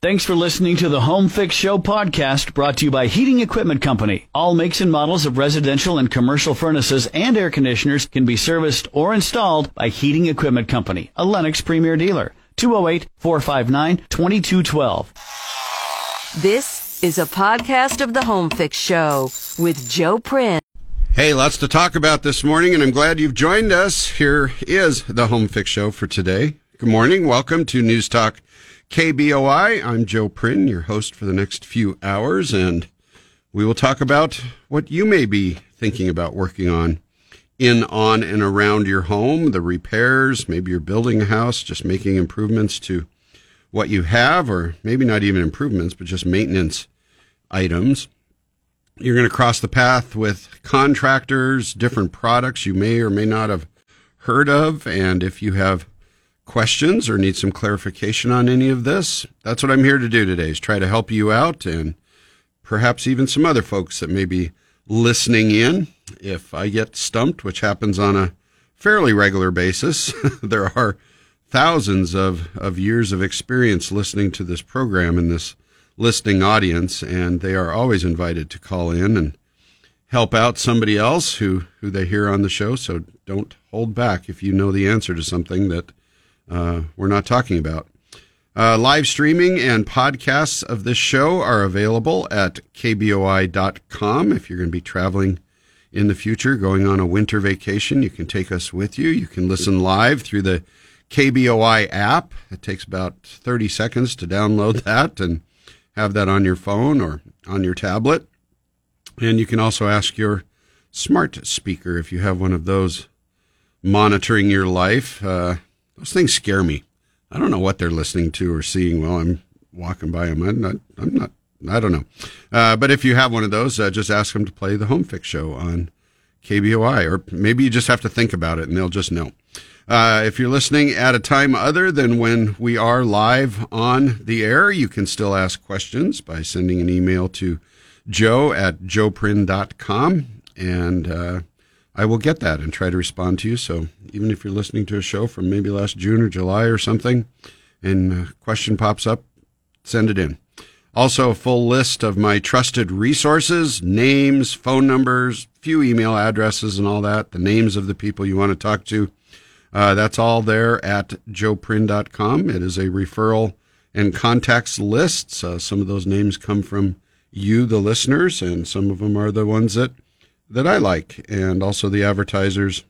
Thanks for listening to the Home Fix Show podcast brought to you by Heating Equipment Company. All makes and models of residential and commercial furnaces and air conditioners can be serviced or installed by Heating Equipment Company, a Lennox Premier dealer. 208 459 2212. This is a podcast of the Home Fix Show with Joe Prin. Hey, lots to talk about this morning, and I'm glad you've joined us. Here is the Home Fix Show for today. Good morning. Welcome to News Talk KBOI. I'm Joe Prin, your host for the next few hours, and we will talk about what you may be thinking about working on in, on, and around your home, the repairs. Maybe you're building a house, just making improvements to what you have, or maybe not even improvements, but just maintenance items. You're going to cross the path with contractors, different products you may or may not have heard of, and if you have questions or need some clarification on any of this, that's what I'm here to do today is try to help you out and perhaps even some other folks that may be listening in. If I get stumped, which happens on a fairly regular basis, there are thousands of, of years of experience listening to this program and this listening audience, and they are always invited to call in and help out somebody else who, who they hear on the show. So don't hold back if you know the answer to something that uh, we're not talking about. Uh, live streaming and podcasts of this show are available at kboi.com. If you're going to be traveling in the future, going on a winter vacation, you can take us with you. You can listen live through the KBOI app. It takes about 30 seconds to download that and have that on your phone or on your tablet. And you can also ask your smart speaker if you have one of those monitoring your life. Uh, those things scare me. I don't know what they're listening to or seeing while I'm walking by them. I'm not. I'm not. I don't know. Uh, but if you have one of those, uh, just ask them to play the Home Fix Show on KBOI, or maybe you just have to think about it and they'll just know. Uh, if you're listening at a time other than when we are live on the air, you can still ask questions by sending an email to joe at joeprin.com. And uh, I will get that and try to respond to you. So even if you're listening to a show from maybe last June or July or something, and a question pops up, send it in. Also, a full list of my trusted resources, names, phone numbers, few email addresses, and all that. The names of the people you want to talk to. Uh, that's all there at joeprin.com. It is a referral and contacts list. So some of those names come from you, the listeners, and some of them are the ones that that I like, and also the advertisers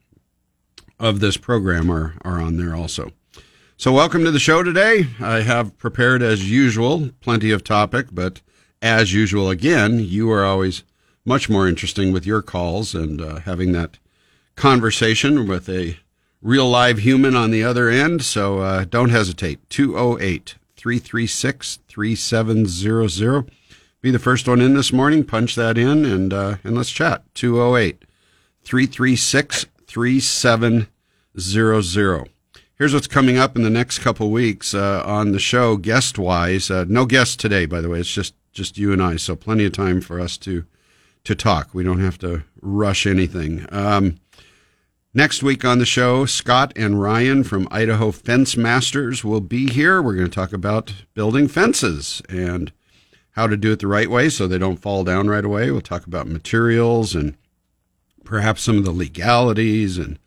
of this program are, are on there also. So, welcome to the show today. I have prepared, as usual, plenty of topic, but as usual, again, you are always much more interesting with your calls and uh, having that conversation with a real live human on the other end. So, uh, don't hesitate. 208 336 3700 be the first one in this morning. Punch that in and uh, and let's chat. 208 336 3700. Here's what's coming up in the next couple weeks uh, on the show, guest wise. Uh, no guests today, by the way. It's just just you and I, so plenty of time for us to to talk. We don't have to rush anything. Um, next week on the show, Scott and Ryan from Idaho Fence Masters will be here. We're going to talk about building fences and how to do it the right way so they don't fall down right away. We'll talk about materials and perhaps some of the legalities and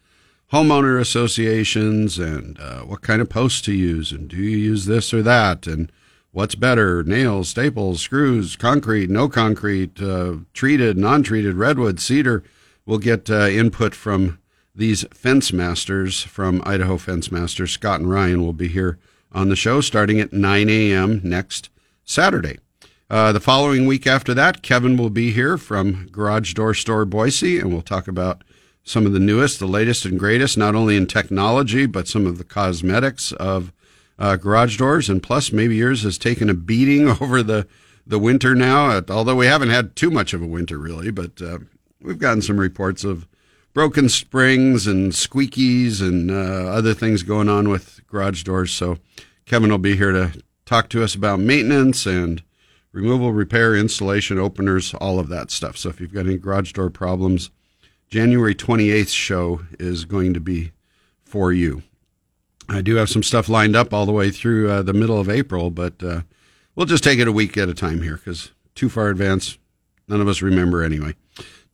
homeowner associations and uh, what kind of posts to use and do you use this or that and what's better nails staples screws concrete no concrete uh, treated non-treated redwood cedar we'll get uh, input from these fence masters from idaho fence masters scott and ryan will be here on the show starting at 9 a.m next saturday uh, the following week after that, Kevin will be here from Garage Door Store Boise, and we'll talk about some of the newest, the latest, and greatest, not only in technology, but some of the cosmetics of uh, garage doors. And plus, maybe yours has taken a beating over the, the winter now, although we haven't had too much of a winter, really. But uh, we've gotten some reports of broken springs and squeakies and uh, other things going on with garage doors. So, Kevin will be here to talk to us about maintenance and removal, repair, installation, openers, all of that stuff. So if you've got any garage door problems, January 28th show is going to be for you. I do have some stuff lined up all the way through uh, the middle of April, but uh, we'll just take it a week at a time here because too far advance, none of us remember anyway.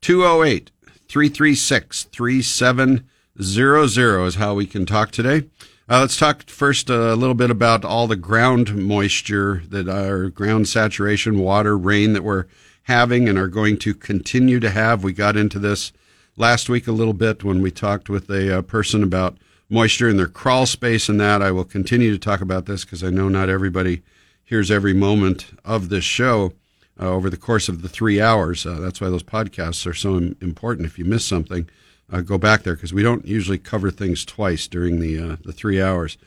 208 336 3700 is how we can talk today. Uh, let's talk first a little bit about all the ground moisture that our ground saturation, water, rain that we're having and are going to continue to have. We got into this last week a little bit when we talked with a, uh, person about moisture in their crawl space and that. I will continue to talk about this because I know not everybody hears every moment of this show uh, over the course of the three hours. Uh, that's why those podcasts are so important. If you miss something, uh, go back there because we don't usually cover things twice during the uh, the three hours.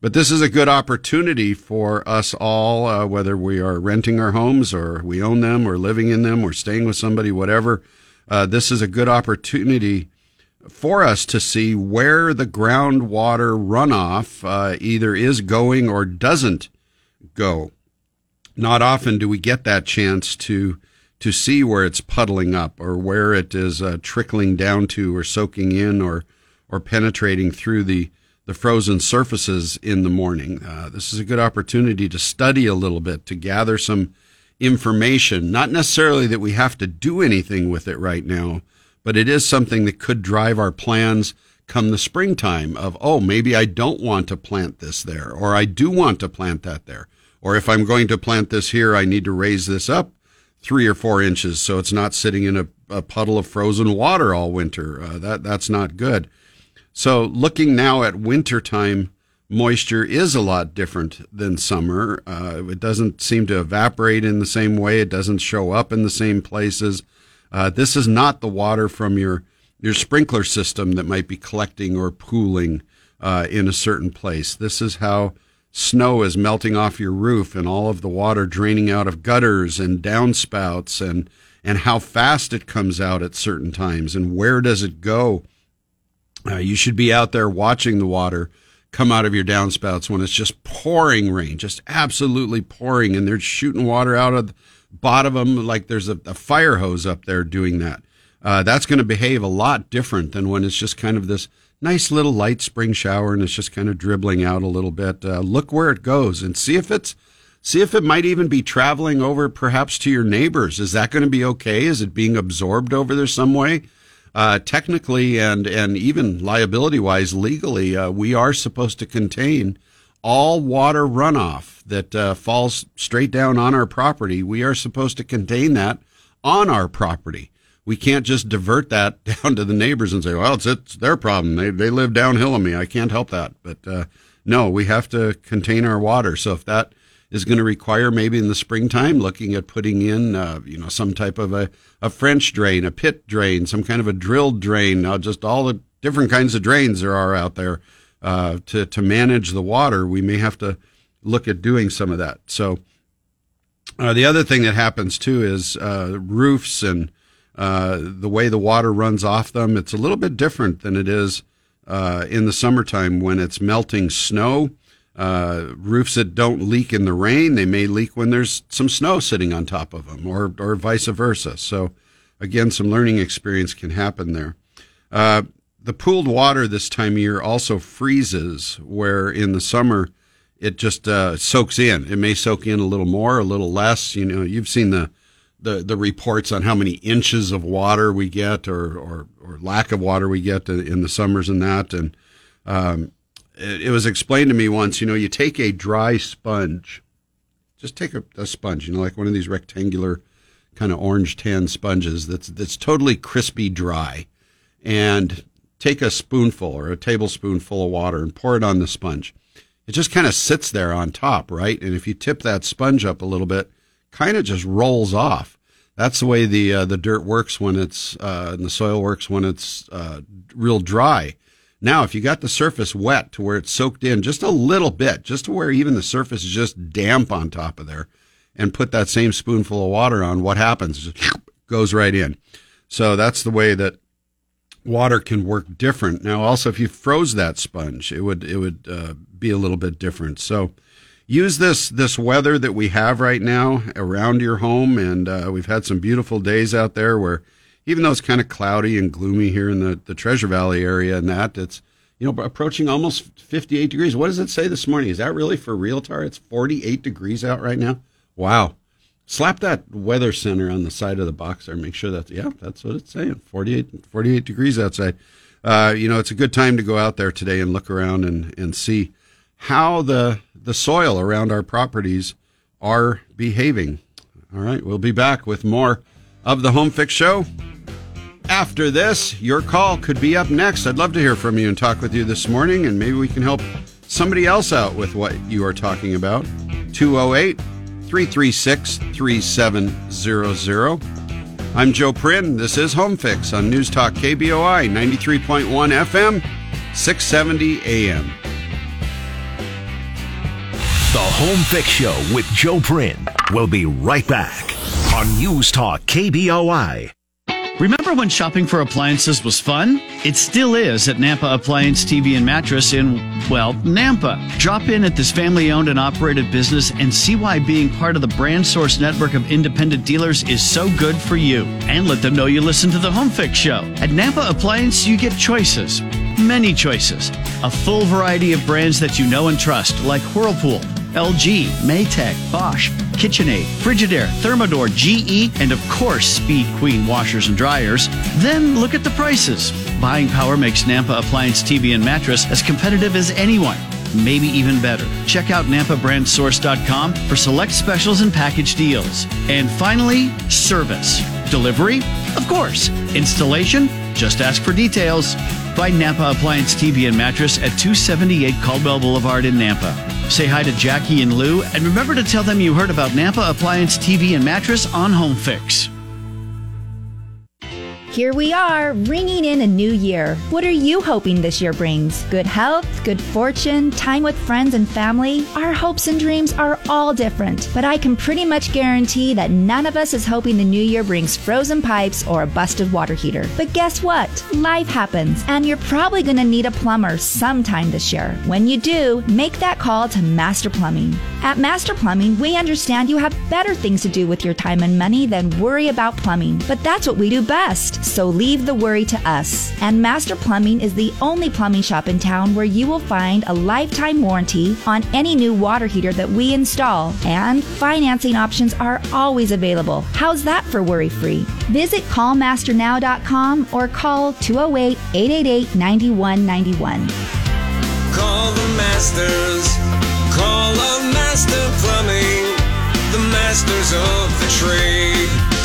But this is a good opportunity for us all, uh, whether we are renting our homes or we own them or living in them or staying with somebody, whatever. Uh, this is a good opportunity for us to see where the groundwater runoff uh, either is going or doesn't go. Not often do we get that chance to to see where it's puddling up or where it is uh, trickling down to or soaking in or or penetrating through the the frozen surfaces in the morning. Uh, this is a good opportunity to study a little bit, to gather some information. Not necessarily that we have to do anything with it right now, but it is something that could drive our plans come the springtime of, oh, maybe I don't want to plant this there, or I do want to plant that there. Or if I'm going to plant this here, I need to raise this up three or four inches so it's not sitting in a, a puddle of frozen water all winter. Uh, that that's not good. So looking now at wintertime moisture is a lot different than summer. Uh, it doesn't seem to evaporate in the same way. It doesn't show up in the same places. Uh, this is not the water from your your sprinkler system that might be collecting or pooling uh, in a certain place. This is how snow is melting off your roof and all of the water draining out of gutters and downspouts and and how fast it comes out at certain times and where does it go. Uh, you should be out there watching the water come out of your downspouts when it's just pouring rain, just absolutely pouring, and they're shooting water out of the bottom of them like there's a, a fire hose up there doing that. Uh, that's going to behave a lot different than when it's just kind of this nice little light spring shower and it's just kind of dribbling out a little bit. Uh, look where it goes and see if it's see if it might even be traveling over perhaps to your neighbors. Is that going to be okay? Is it being absorbed over there some way? Uh, technically and and even liability wise, legally, uh, we are supposed to contain all water runoff that uh, falls straight down on our property. We are supposed to contain that on our property we can't just divert that down to the neighbors and say, well, it's, it's their problem. They, they live downhill of me. I can't help that. But, uh, no, we have to contain our water. So if that is going to require maybe in the springtime looking at putting in, uh, you know, some type of a, a French drain, a pit drain, some kind of a drilled drain, uh, just all the different kinds of drains there are out there, uh, to, to manage the water, we may have to look at doing some of that. So, uh, the other thing that happens too is, uh, roofs and, uh, the way the water runs off them, it's a little bit different than it is uh, in the summertime when it's melting snow. Uh, roofs that don't leak in the rain, they may leak when there's some snow sitting on top of them, or or vice versa. So, again, some learning experience can happen there. Uh, the pooled water this time of year also freezes, where in the summer it just uh, soaks in. It may soak in a little more, a little less. You know, you've seen the the, the reports on how many inches of water we get or, or, or lack of water we get in the summers and that. And um, it, it, was explained to me once, you know, you take a dry sponge, just take a, a sponge, you know, like one of these rectangular kind of orange tan sponges that's, that's totally crispy dry and take a spoonful or a tablespoonful of water and pour it on the sponge. It just kind of sits there on top, right? And if you tip that sponge up a little bit, kind of just rolls off. That's the way the uh, the dirt works when it's uh, and the soil works when it's uh, real dry. Now, if you got the surface wet to where it's soaked in just a little bit, just to where even the surface is just damp on top of there, and put that same spoonful of water on, what happens? It goes right in. So that's the way that water can work different. Now, also, if you froze that sponge, it would it would uh, be a little bit different. So use this this weather that we have right now around your home, and uh, we've had some beautiful days out there where even though it's kind of cloudy and gloomy here in the, the Treasure Valley area and that, it's you know approaching almost 58 degrees. What does it say this morning? Is that really for real, realtor? It's 48 degrees out right now. Wow. Slap that weather center on the side of the box there. Make sure that, yeah, that's what it's saying. 48, 48 degrees outside. Uh, you know, it's a good time to go out there today and look around and, and see how the, the soil around our properties are behaving. All right. We'll be back with more of the Home Fix Show. After this, your call could be up next. I'd love to hear from you and talk with you this morning, and maybe we can help somebody else out with what you are talking about. 208 336 3700. I'm Joe Prin. This is Home Fix on News Talk KBOI 93.1 FM, 670 AM. The Home Fix Show with Joe Prin will be right back on News Talk KBOI. Remember when shopping for appliances was fun? It still is at Nampa Appliance TV and Mattress in, well, Nampa. Drop in at this family owned and operated business and see why being part of the brand source network of independent dealers is so good for you. And let them know you listen to the Home Fix Show. At Nampa Appliance, you get choices. Many choices. A full variety of brands that you know and trust, like Whirlpool. LG, Maytag, Bosch, KitchenAid, Frigidaire, Thermador, GE, and of course, Speed Queen washers and dryers. Then look at the prices. Buying power makes Nampa Appliance TV and Mattress as competitive as anyone. Maybe even better. Check out NampaBrandSource.com for select specials and package deals. And finally, service. Delivery? Of course. Installation? Just ask for details. Find Nampa Appliance TV and Mattress at 278 Caldwell Boulevard in Nampa. Say hi to Jackie and Lou, and remember to tell them you heard about Nampa Appliance TV and Mattress on Home Fix. Here we are, ringing in a new year. What are you hoping this year brings? Good health, good fortune, time with friends and family? Our hopes and dreams are all different, but I can pretty much guarantee that none of us is hoping the new year brings frozen pipes or a busted water heater. But guess what? Life happens, and you're probably going to need a plumber sometime this year. When you do, make that call to Master Plumbing. At Master Plumbing, we understand you have better things to do with your time and money than worry about plumbing, but that's what we do best. So leave the worry to us. And Master Plumbing is the only plumbing shop in town where you will find a lifetime warranty on any new water heater that we install, and financing options are always available. How's that for worry free? Visit callmasternow.com or call 208 888 9191. Call the masters. Call up Master Plumbing. The masters of the trade.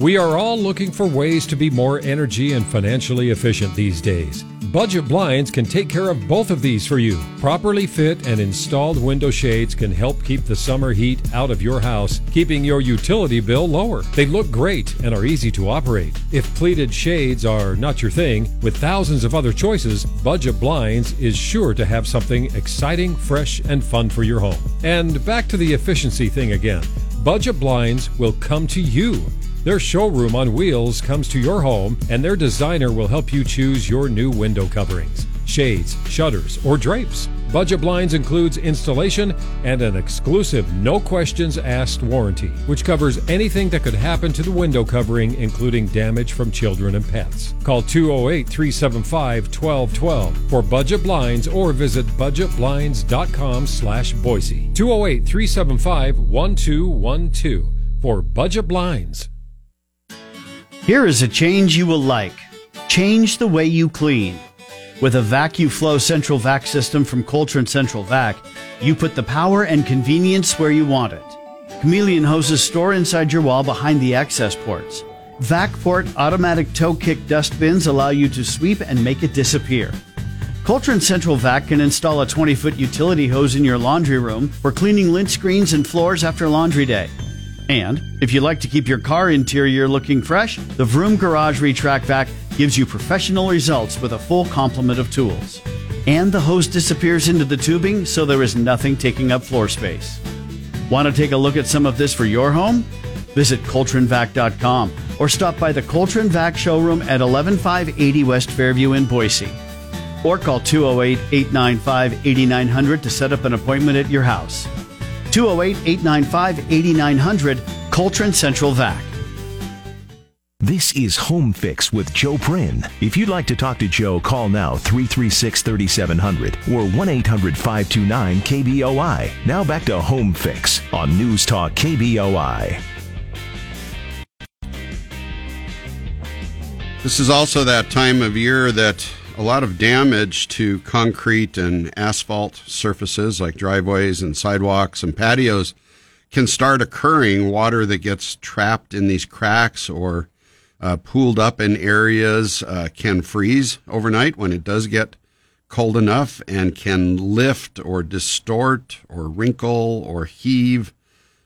We are all looking for ways to be more energy and financially efficient these days. Budget blinds can take care of both of these for you. Properly fit and installed window shades can help keep the summer heat out of your house, keeping your utility bill lower. They look great and are easy to operate. If pleated shades are not your thing, with thousands of other choices, Budget Blinds is sure to have something exciting, fresh, and fun for your home. And back to the efficiency thing again. Budget Blinds will come to you. Their showroom on wheels comes to your home, and their designer will help you choose your new window coverings, shades, shutters, or drapes. Budget Blinds includes installation and an exclusive no questions asked warranty, which covers anything that could happen to the window covering, including damage from children and pets. Call 208 375 1212 for Budget Blinds or visit budgetblinds.com slash Boise. 208 375 1212 for Budget Blinds. Here is a change you will like. Change the way you clean. With a VacuFlo central vac system from Coltrane Central Vac, you put the power and convenience where you want it. Chameleon hoses store inside your wall behind the access ports. VacPort automatic toe kick dust bins allow you to sweep and make it disappear. Coltrane Central Vac can install a 20 foot utility hose in your laundry room for cleaning lint screens and floors after laundry day. And if you like to keep your car interior looking fresh, the Vroom Garage Retract Vac gives you professional results with a full complement of tools. And the hose disappears into the tubing so there is nothing taking up floor space. Want to take a look at some of this for your home? Visit ColtraneVac.com or stop by the Coltrane Vac showroom at 11580 West Fairview in Boise. Or call 208 895 8900 to set up an appointment at your house. 208 895 8900 Coltrane Central Vac. This is Home Fix with Joe Prin. If you'd like to talk to Joe, call now 336 3700 or 1 800 529 KBOI. Now back to Home Fix on News Talk KBOI. This is also that time of year that a lot of damage to concrete and asphalt surfaces like driveways and sidewalks and patios can start occurring. Water that gets trapped in these cracks or uh, pooled up in areas uh, can freeze overnight when it does get cold enough and can lift or distort or wrinkle or heave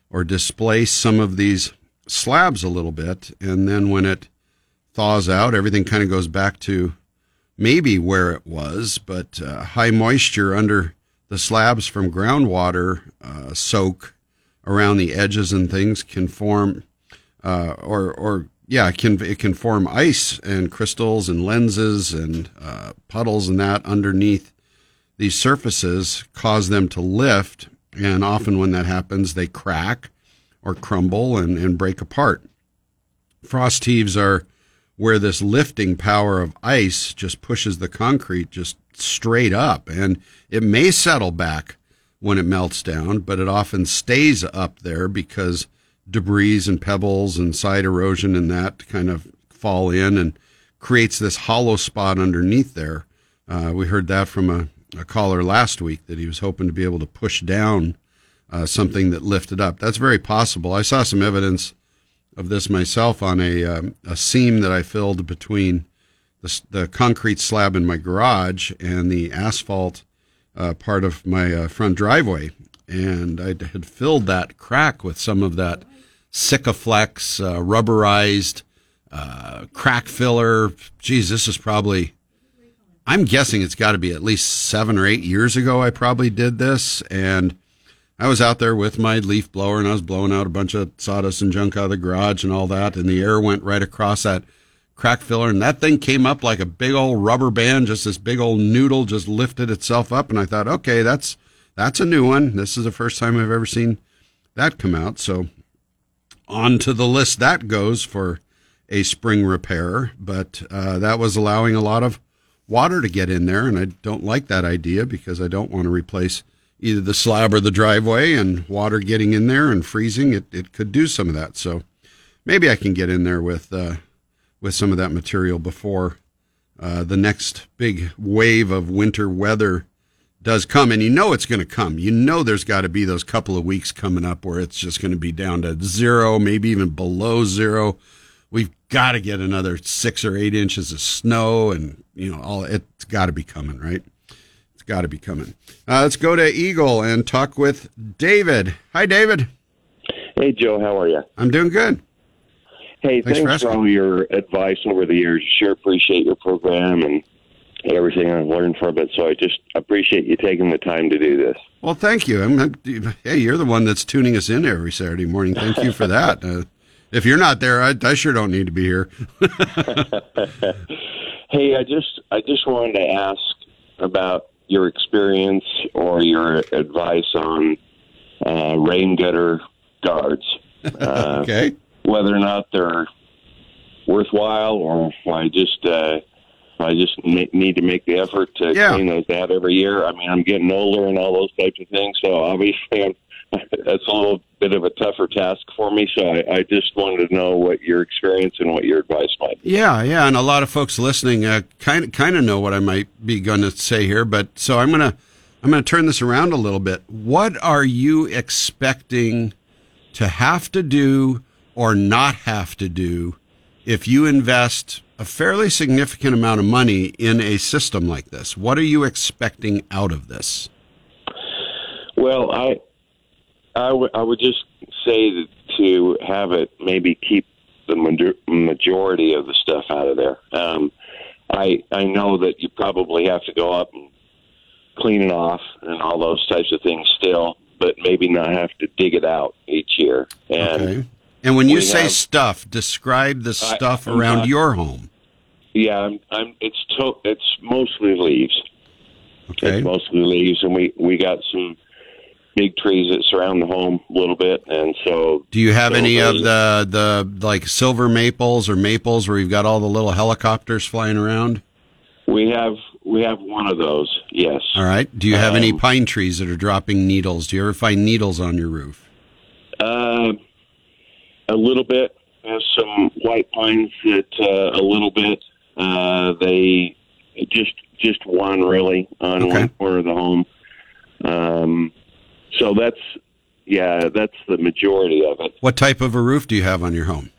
or displace some of these slabs a little bit. And then when it thaws out, everything kind of goes back to maybe where it was, but uh, high moisture under the slabs from groundwater uh, soak around the edges and things can form, uh, or or yeah, it can it can form ice and crystals and lenses and uh, puddles and that underneath these surfaces, cause them to lift, and often when that happens, they crack or crumble and, and break apart. Frost heaves are where this lifting power of ice just pushes the concrete just straight up and it may settle back when it melts down, but it often stays up there because debris and pebbles and side erosion and that kind of fall in and creates this hollow spot underneath there. Uh, we heard that from a, a, caller last week that he was hoping to be able to push down uh, something that lifted up. That's very possible. I saw some evidence of this myself on a um, a seam that I filled between the, the concrete slab in my garage and the asphalt uh, part of my uh, front driveway, and I had filled that crack with some of that Sikaflex uh, rubberized uh, crack filler. Geez, this is probably. I'm guessing it's got to be at least seven or eight years ago. I probably did this, and I was out there with my leaf blower and I was blowing out a bunch of sawdust and junk out of the garage and all that. And the air went right across that crack filler. And that thing came up like a big old rubber band, just this big old noodle just lifted itself up. And I thought, okay, that's, that's a new one. This is the first time I've ever seen that come out. So on to the list that goes for a spring repair. But uh, that was allowing a lot of water to get in there. And I don't like that idea because I don't want to replace either the slab or the driveway and water getting in there and freezing, it, it could do some of that. So maybe I can get in there with uh, with some of that material before uh, the next big wave of winter weather does come. And you know it's going to come. You know there's got to be those couple of weeks coming up where it's just going to be down to zero, maybe even below zero. We've got to get another six or eight inches of snow, and you know all it's got to be coming, right? Got to be coming. Uh, let's go to Eagle and talk with David. Hi, David. Hey, Joe. How are you? I'm doing good. Hey, thanks, thanks for, for all your advice over the years. Sure appreciate your program and everything I've learned from it. So I just appreciate you taking the time to do this. Well, thank you. I'm, hey, you're the one that's tuning us in every Saturday morning. Thank you for that. Uh, if you're not there, I, I, sure don't need to be here. hey, I just I just wanted to ask about your experience or your advice on uh, rain gutter guards. Uh, okay. Whether or not they're worthwhile, or I just uh, I just need to make the effort to yeah. clean those out every year. I mean, I'm getting older and all those types of things, so obviously I'm that's a little bit of a tougher task for me. So I, I, just wanted to know what your experience and what your advice might be. Yeah, yeah, and a lot of folks listening uh, kind of kind of know what I might be going to say here, but so I'm gonna I'm gonna turn this around a little bit. What are you expecting to have to do or not have to do if you invest a fairly significant amount of money in a system like this? What are you expecting out of this? Well, I I, w- I would just say that to have it maybe keep the majority of the stuff out of there. Um, I I know that you probably have to go up and clean it off and all those types of things still, but maybe not have to dig it out each year. And okay. And when you say have, stuff, describe the stuff I, around not, your home. Yeah, I'm, I'm it's to, it's mostly leaves. Okay. It's mostly leaves, and we we got some big trees that surround the home a little bit, and so Do you have so any of the the like silver maples or maples where you've got all the little helicopters flying around? We have we have one of those. Yes. All right. Do you have any Um, pine trees that are dropping needles? Do you ever find needles on your roof? Uh, a little bit. There's some white pines that uh, a little bit. Uh, they just just one really on Okay. one corner of the home. Um, so that's yeah, that's the majority of it. What type of a roof do you have on your home?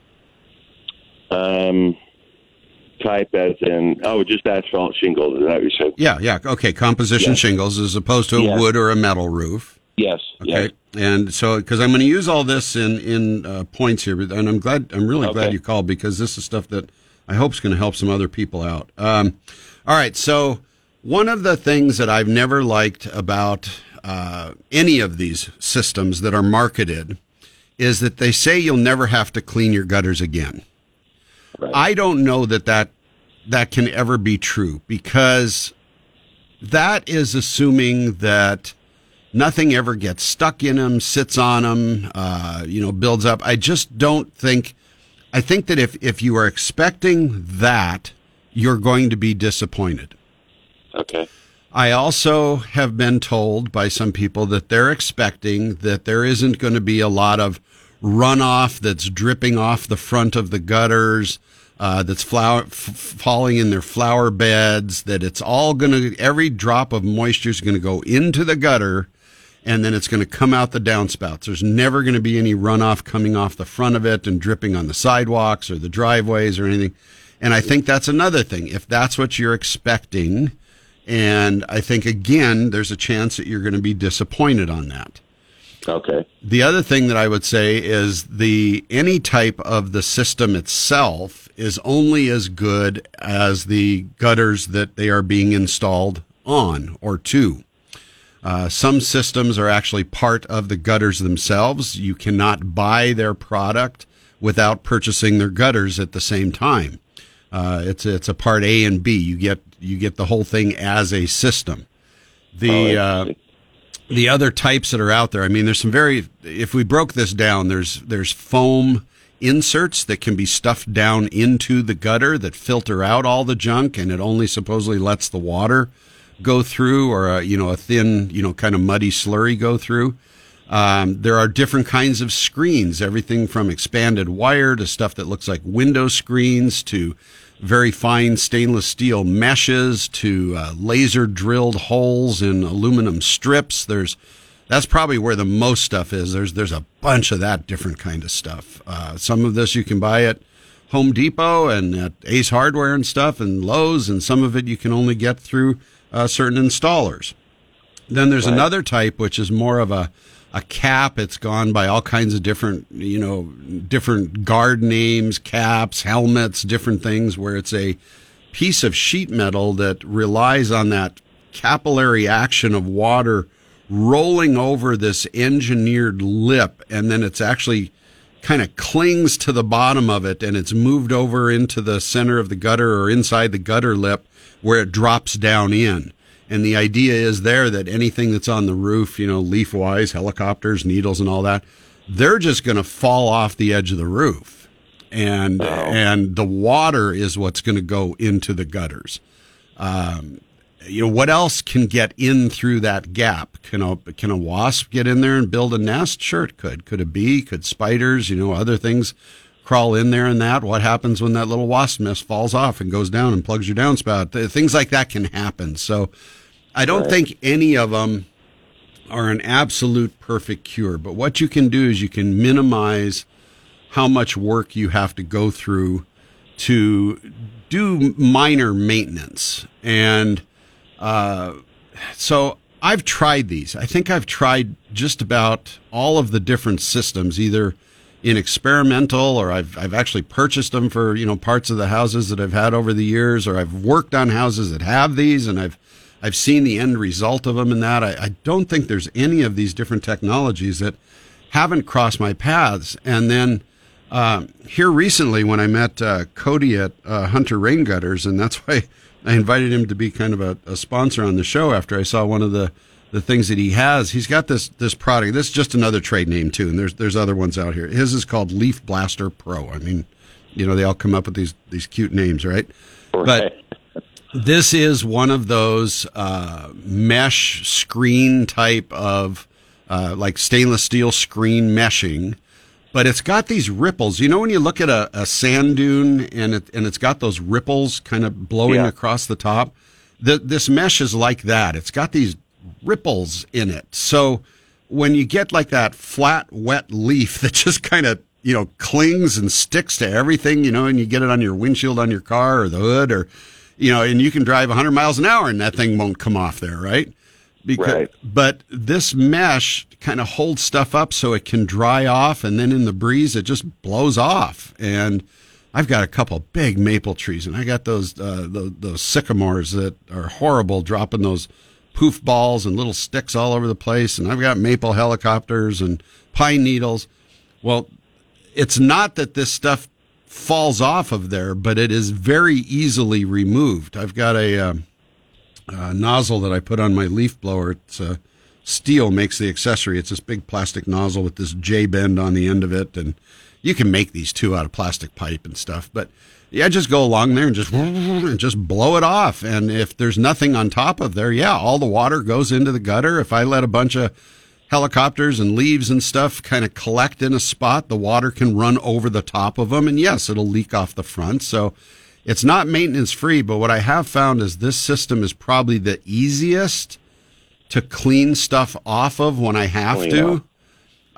Um, type as in oh, just asphalt shingles. Is that what you said? Yeah, yeah. Okay, composition Yes. shingles as opposed to a Yes. wood or a metal roof. Yes. Okay, Yes. and so because I'm going to use all this in in uh, points here, and I'm glad I'm really glad you called because this is stuff that I hope is going to help some other people out. Um, all right, so one of the things that I've never liked about uh, any of these systems that are marketed is that they say you'll never have to clean your gutters again. I don't know that that that can ever be true because that is assuming that nothing ever gets stuck in them, sits on them, uh, you know, builds up. I just don't think. I think that if if you are expecting that, you're going to be disappointed. Okay. I also have been told by some people that they're expecting that there isn't going to be a lot of runoff that's dripping off the front of the gutters, uh, that's flower, f- falling in their flower beds, that it's all going to, every drop of moisture is going to go into the gutter and then it's going to come out the downspouts. There's never going to be any runoff coming off the front of it and dripping on the sidewalks or the driveways or anything. And I think that's another thing. If that's what you're expecting, and I think again, there's a chance that you're going to be disappointed on that. Okay. The other thing that I would say is the any type of the system itself is only as good as the gutters that they are being installed on or to. Uh, some systems are actually part of the gutters themselves. You cannot buy their product without purchasing their gutters at the same time. Uh, it's it's a part A and B. You get you get the whole thing as a system. The uh, the other types that are out there. I mean, there's some very. If we broke this down, there's there's foam inserts that can be stuffed down into the gutter that filter out all the junk, and it only supposedly lets the water go through, or a, you know a thin, you know, kind of muddy slurry go through. Um, there are different kinds of screens, everything from expanded wire to stuff that looks like window screens to very fine stainless steel meshes to uh, laser drilled holes in aluminum strips. There's that's probably where the most stuff is. There's there's a bunch of that different kind of stuff. Uh, some of this you can buy at Home Depot and at Ace Hardware and stuff and Lowe's, and some of it you can only get through uh, certain installers. Then there's another type which is more of a a cap. It's gone by all kinds of different, you know, different guard names, caps, helmets, different things where it's a piece of sheet metal that relies on that capillary action of water rolling over this engineered lip and then it's actually kind of clings to the bottom of it and it's moved over into the center of the gutter or inside the gutter lip where it drops down in. And the idea is there that anything that's on the roof, you know, leaf wise, helicopters, needles, and all that, they're just going to fall off the edge of the roof. And, and the water is what's going to go into the gutters. Um, you know, what else can get in through that gap? Can a, can a wasp get in there and build a nest? Sure, it could. Could a bee? Could spiders? You know, other things crawl in there and that. What happens when that little wasp nest falls off and goes down and plugs your downspout? Things like that can happen. So I don't think any of them are an absolute perfect cure. But what you can do is you can minimize how much work you have to go through to do minor maintenance. And uh, so I've tried these. I think I've tried just about all of the different systems, either in experimental or I've I've actually purchased them for you know parts of the houses that I've had over the years, or I've worked on houses that have these, and I've I've seen the end result of them in that. I, I don't think there's any of these different technologies that haven't crossed my paths. And then uh, here recently, when I met uh, Cody at uh, Hunter Rain Gutters, and that's why I invited him to be kind of a, a sponsor on the show after I saw one of the the things that he has. He's got this this product. This is just another trade name too, and there's there's other ones out here. His is called Leaf Blaster Pro. I mean, you know, they all come up with these these cute names, right? But this is one of those uh, mesh screen type of uh, like stainless steel screen meshing, but it's got these ripples. You know, when you look at a, a sand dune and it and it's got those ripples kind of blowing Yeah. across the top. The, this mesh is like that. It's got these ripples in it. So when you get like that flat, wet leaf that just kind of you know clings and sticks to everything, you know, and you get it on your windshield on your car or the hood or you know, and you can drive 100 miles an hour and that thing won't come off there, right? Because, Right. But this mesh kind of holds stuff up so it can dry off, and then in the breeze it just blows off. And I've got a couple big maple trees, and I got those uh, those, those sycamores that are horrible, dropping those poof balls and little sticks all over the place. And I've got maple helicopters and pine needles. Well, it's not that this stuff falls off of there, but it is very easily removed. I've got a, um a nozzle that I put on my leaf blower. It's uh, Stihl makes the accessory. It's this big plastic nozzle with this J bend on the end of it, and you can make these too out of plastic pipe and stuff. But yeah, just go along there and just and just blow it off. And if there's nothing on top of there, yeah, all the water goes into the gutter. If I let a bunch of helicopters and leaves and stuff kind of collect in a spot, the water can run over the top of them, and yes, it'll leak off the front. So it's not maintenance free, but what I have found is this system is probably the easiest to clean stuff off of when I have Clean to. off.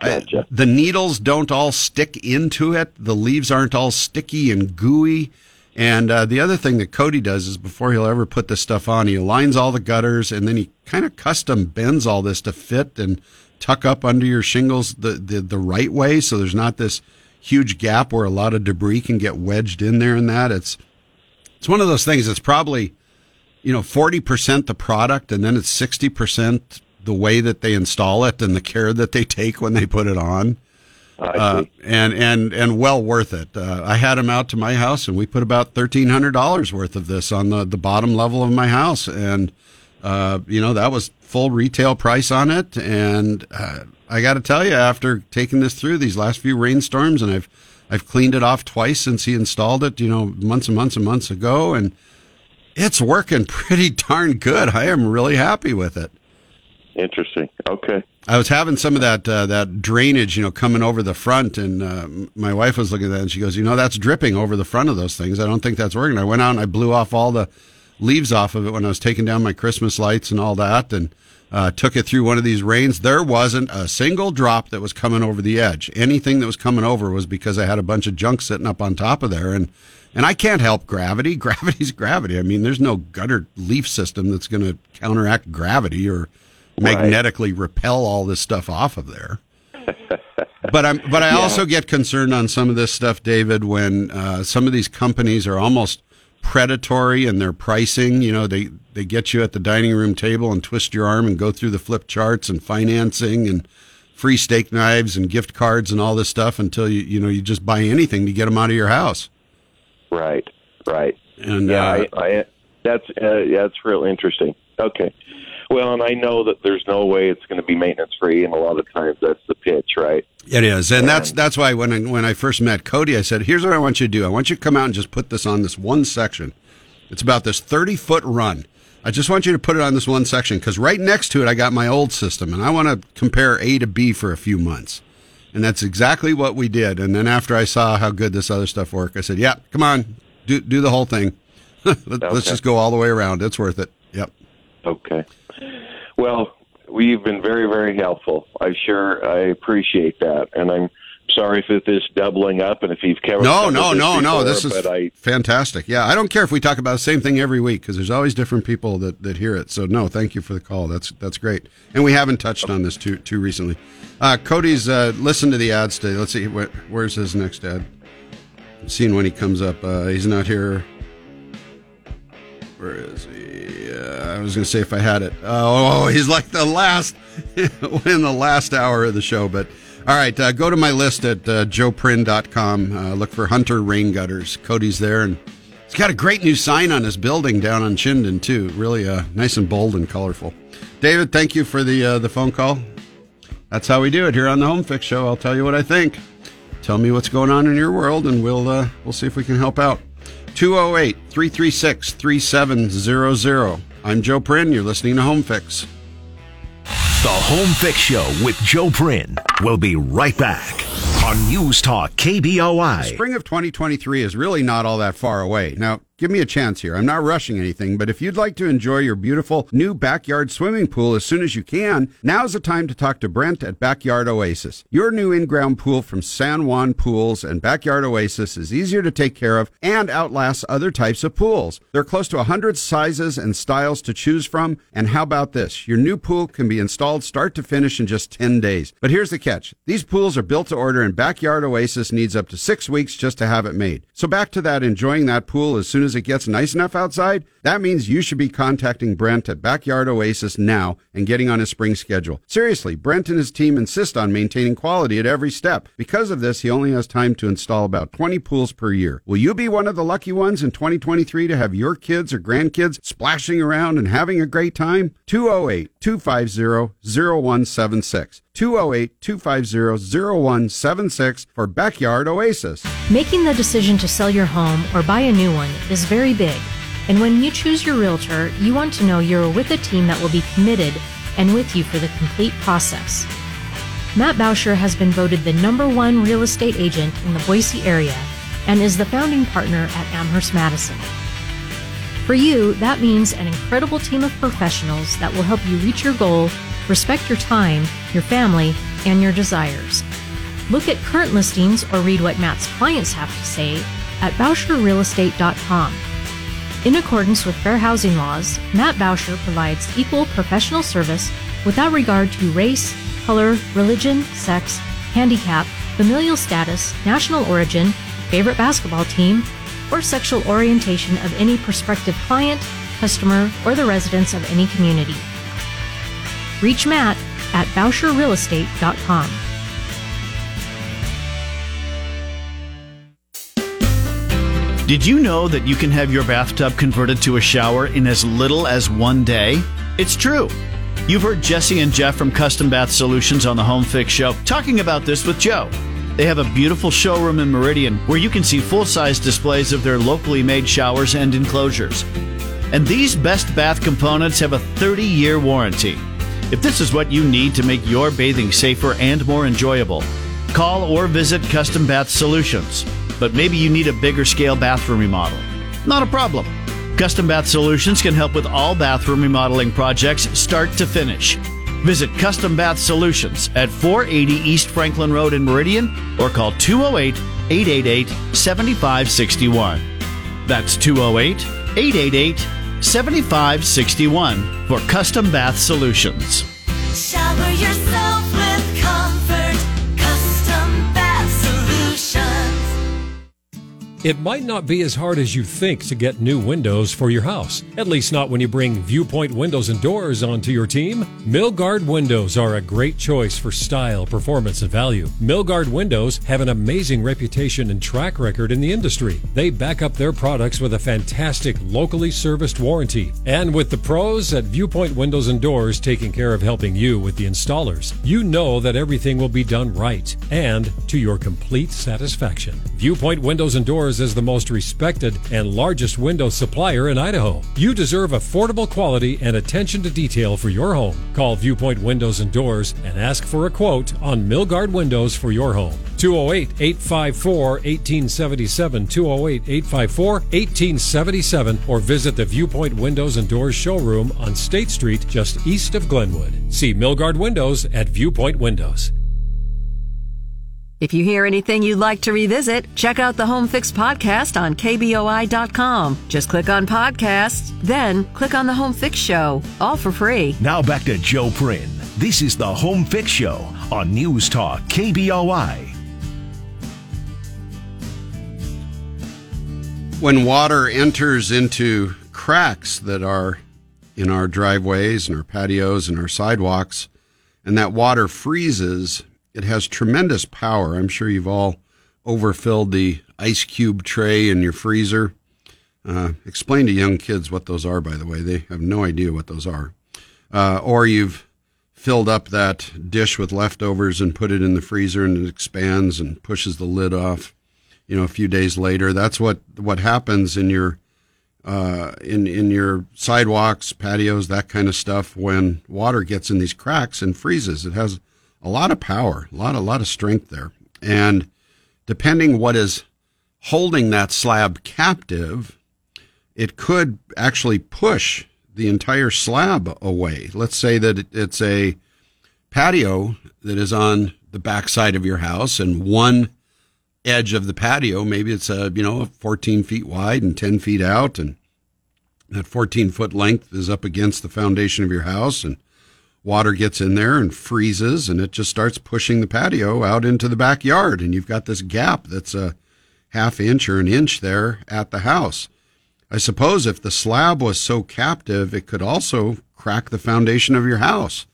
Gotcha. The needles don't all stick into it. The leaves aren't all sticky and gooey. And uh, the other thing that Cody does is before he'll ever put this stuff on, he aligns all the gutters and then he kind of custom bends all this to fit and tuck up under your shingles the, the, the right way. So there's not this huge gap where a lot of debris can get wedged in there and that. It's, it's one of those things that's probably, you know, 40% the product and then it's 60% the way that they install it and the care that they take when they put it on. Uh, and and and well worth it. Uh, I had them out to my house, and we put about thirteen hundred dollars worth of this on the the bottom level of my house, and uh, you know that was full retail price on it. And uh, I got to tell you, after taking this through these last few rainstorms, and I've I've cleaned it off twice since he installed it, you know, months and months and months ago, and it's working pretty darn good. I am really happy with it. Interesting. Okay. I was having some of that uh, that drainage, you know, coming over the front, and uh, my wife was looking at that, and she goes, "You know, that's dripping over the front of those things. I don't think that's working." I went out and I blew off all the leaves off of it when I was taking down my Christmas lights and all that, and uh, took it through one of these rains. There wasn't a single drop that was coming over the edge. Anything that was coming over was because I had a bunch of junk sitting up on top of there, and and I can't help gravity. Gravity's gravity. I mean, there's no gutter leaf system that's going to counteract gravity or magnetically repel all this stuff off of there. but I'm but I also get concerned on some of this stuff, David, when uh, some of these companies are almost predatory in their pricing. You know, they they get you at the dining room table and twist your arm and go through the flip charts and financing and free steak knives and gift cards and all this stuff until you you know you just buy anything to get them out of your house. Right. Right. And yeah, uh, I, I, that's uh, yeah, that's real interesting. Okay. Well, and I know that there's no way it's going to be maintenance free, and a lot of times that's the pitch, right? It is, and that's that's why when I, when I first met Cody, I said, "Here's what I want you to do. I want you to come out and just put this on this one section. It's about this 30 foot run. I just want you to put it on this one section because right next to it, I got my old system, and I want to compare A to B for a few months." And that's exactly what we did. And then after I saw how good this other stuff worked, I said, "Yeah, come on, do do the whole thing. Let, Let's Okay. just go all the way around. It's worth it." Yep. Okay. Well, we've been very, very helpful. I sure I appreciate that, and I'm sorry if this doubling up, and if you've covered No, no, no, no. This is I fantastic. Yeah, I don't care if we talk about the same thing every week because there's always different people that, that hear it. So no, thank you for the call. That's that's great. And we haven't touched on this too too recently. Uh, Cody's uh, listened to the ads today. Let's see where, where's his next ad. I'm seeing when he comes up. Uh, he's not here. Where is he? Uh, I was going to say if I had it. Oh, he's like the last in the last hour of the show. But all right, uh, go to my list at uh, joeprin.com. Uh, look for Hunter Rain Gutters. Cody's there, and He's got a great new sign on his building down on Chinden too. Really uh, nice and bold and colorful. David, thank you for the uh, the phone call. That's how we do it here on the Home Fix Show. I'll tell you what I think. Tell me what's going on in your world, and we'll uh, we'll see if we can help out. 208 336 3700. I'm Joe Prin. You're listening to Home Fix. The Home Fix Show with Joe Prin. We'll be right back on News Talk KBOI. Spring of 2023 is really not all that far away. Now, give me a chance here. I'm not rushing anything, but if you'd like to enjoy your beautiful new backyard swimming pool as soon as you can, now's the time to talk to Brent at Backyard Oasis. Your new in-ground pool from San Juan Pools and Backyard Oasis is easier to take care of and outlasts other types of pools. There are close to 100 sizes and styles to choose from, and how about this? Your new pool can be installed start to finish in just 10 days. But here's the catch. These pools are built to order and Backyard Oasis needs up to 6 weeks just to have it made. So back to that enjoying that pool as soon as it gets nice enough outside, that means you should be contacting Brent at Backyard Oasis now and getting on his spring schedule. Seriously, Brent and his team insist on maintaining quality at every step. Because of this, he only has time to install about 20 pools per year. Will you be one of the lucky ones in 2023 to have your kids or grandkids splashing around and having a great time? 208 250 0176. 208 250 0176 for Backyard Oasis. Making the decision to sell your home or buy a new one is very big. And when you choose your realtor, you want to know you're with a team that will be committed and with you for the complete process. Matt Bauscher has been voted the number one real estate agent in the Boise area and is the founding partner at Amherst Madison. For you, that means an incredible team of professionals that will help you reach your goal, respect your time, your family, and your desires. Look at current listings or read what Matt's clients have to say at BauscherRealestate.com. In accordance with fair housing laws, Matt Bauscher provides equal professional service without regard to race, color, religion, sex, handicap, familial status, national origin, favorite basketball team, or sexual orientation of any prospective client, customer, or the residents of any community. Reach Matt at BauscherRealestate.com. Did you know that you can have your bathtub converted to a shower in as little as one day? It's true. You've heard Jesse and Jeff from Custom Bath Solutions on the Home Fix Show talking about this with Joe. They have a beautiful showroom in Meridian where you can see full size displays of their locally made showers and enclosures. And these best bath components have a 30 year warranty. If this is what you need to make your bathing safer and more enjoyable, call or visit Custom Bath Solutions. But maybe you need a bigger scale bathroom remodel. Not a problem. Custom Bath Solutions can help with all bathroom remodeling projects start to finish. Visit Custom Bath Solutions at 480 East Franklin Road in Meridian or call 208 888 7561. That's 208 888 7561 for Custom Bath Solutions. Shower yourself It might not be as hard as you think to get new windows for your house, at least not when you bring Viewpoint Windows and Doors onto your team. Milgard Windows are a great choice for style, performance, and value. Milgard Windows have an amazing reputation and track record in the industry. They back up their products with a fantastic locally serviced warranty. And with the pros at Viewpoint Windows and Doors taking care of helping you with the installers, you know that everything will be done right and to your complete satisfaction. Viewpoint Windows and Doors is the most respected and largest window supplier in Idaho. You deserve affordable quality and attention to detail for your home. Call Viewpoint Windows and Doors and ask for a quote on Milgard Windows for your home. 208 854 1877, 208 854 1877, or visit the Viewpoint Windows and Doors showroom on State Street just east of Glenwood. See Milgard Windows at Viewpoint Windows. If you hear anything you'd like to revisit, check out the Home Fix podcast on KBOI.com. Just click on podcasts, then click on the Home Fix show, all for free. Now back to Joe Prin. This is the Home Fix Show on News Talk KBOI. when water enters into cracks that are in our driveways and our patios and our sidewalks, and that water freezes, it has tremendous power. I'm sure you've all overfilled the ice cube tray in your freezer. Uh, explain to young kids what those are, by the way. They have no idea what those are. Uh, or you've filled up that dish with leftovers and put it in the freezer and it expands and pushes the lid off, you know, a few days later. That's what, what happens in your, uh, in, in your sidewalks, patios, that kind of stuff when water gets in these cracks and freezes. It has a lot of power, a lot, a lot of strength there. And depending what is holding that slab captive, it could actually push the entire slab away. Let's say that it's a patio that is on the backside of your house and one edge of the patio, maybe it's a, you know, 14 feet wide and 10 feet out and that 14 foot length is up against the foundation of your house and water gets in there and freezes and it just starts pushing the patio out into the backyard and you've got this gap that's a half inch or an inch there at the house. I suppose if the slab was so captive, it could also crack the foundation of your house.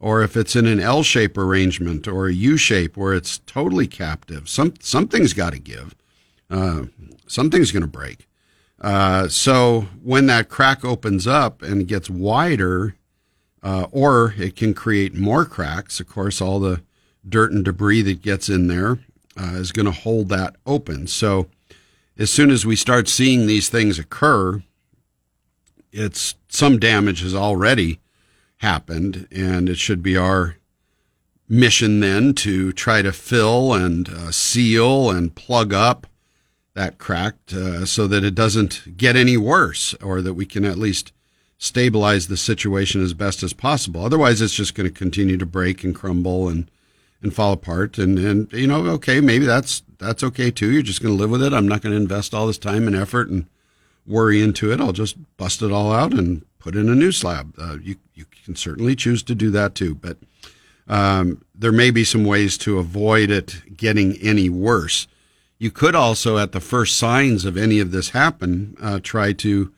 Or if it's in an L shape arrangement or a U shape where it's totally captive, some, something's got to give. Uh, something's going to break. Uh, so when that crack opens up and gets wider, uh, or it can create more cracks, of course, all the dirt and debris that gets in there uh, is going to hold that open. So as soon as we start seeing these things occur, it's some damage has already happened, and it should be our mission then to try to fill and uh, seal and plug up that crack uh, so that it doesn't get any worse, or that we can at least stabilize the situation as best as possible. Otherwise, it's just going to continue to break and crumble and and fall apart. And and you know, okay, maybe that's that's okay too. You're just going to live with it. I'm not going to invest all this time and effort and worry into it. I'll just bust it all out and put in a new slab. Uh, you you can certainly choose to do that too, but um, there may be some ways to avoid it getting any worse. You could also, at the first signs of any of this happen, uh, try to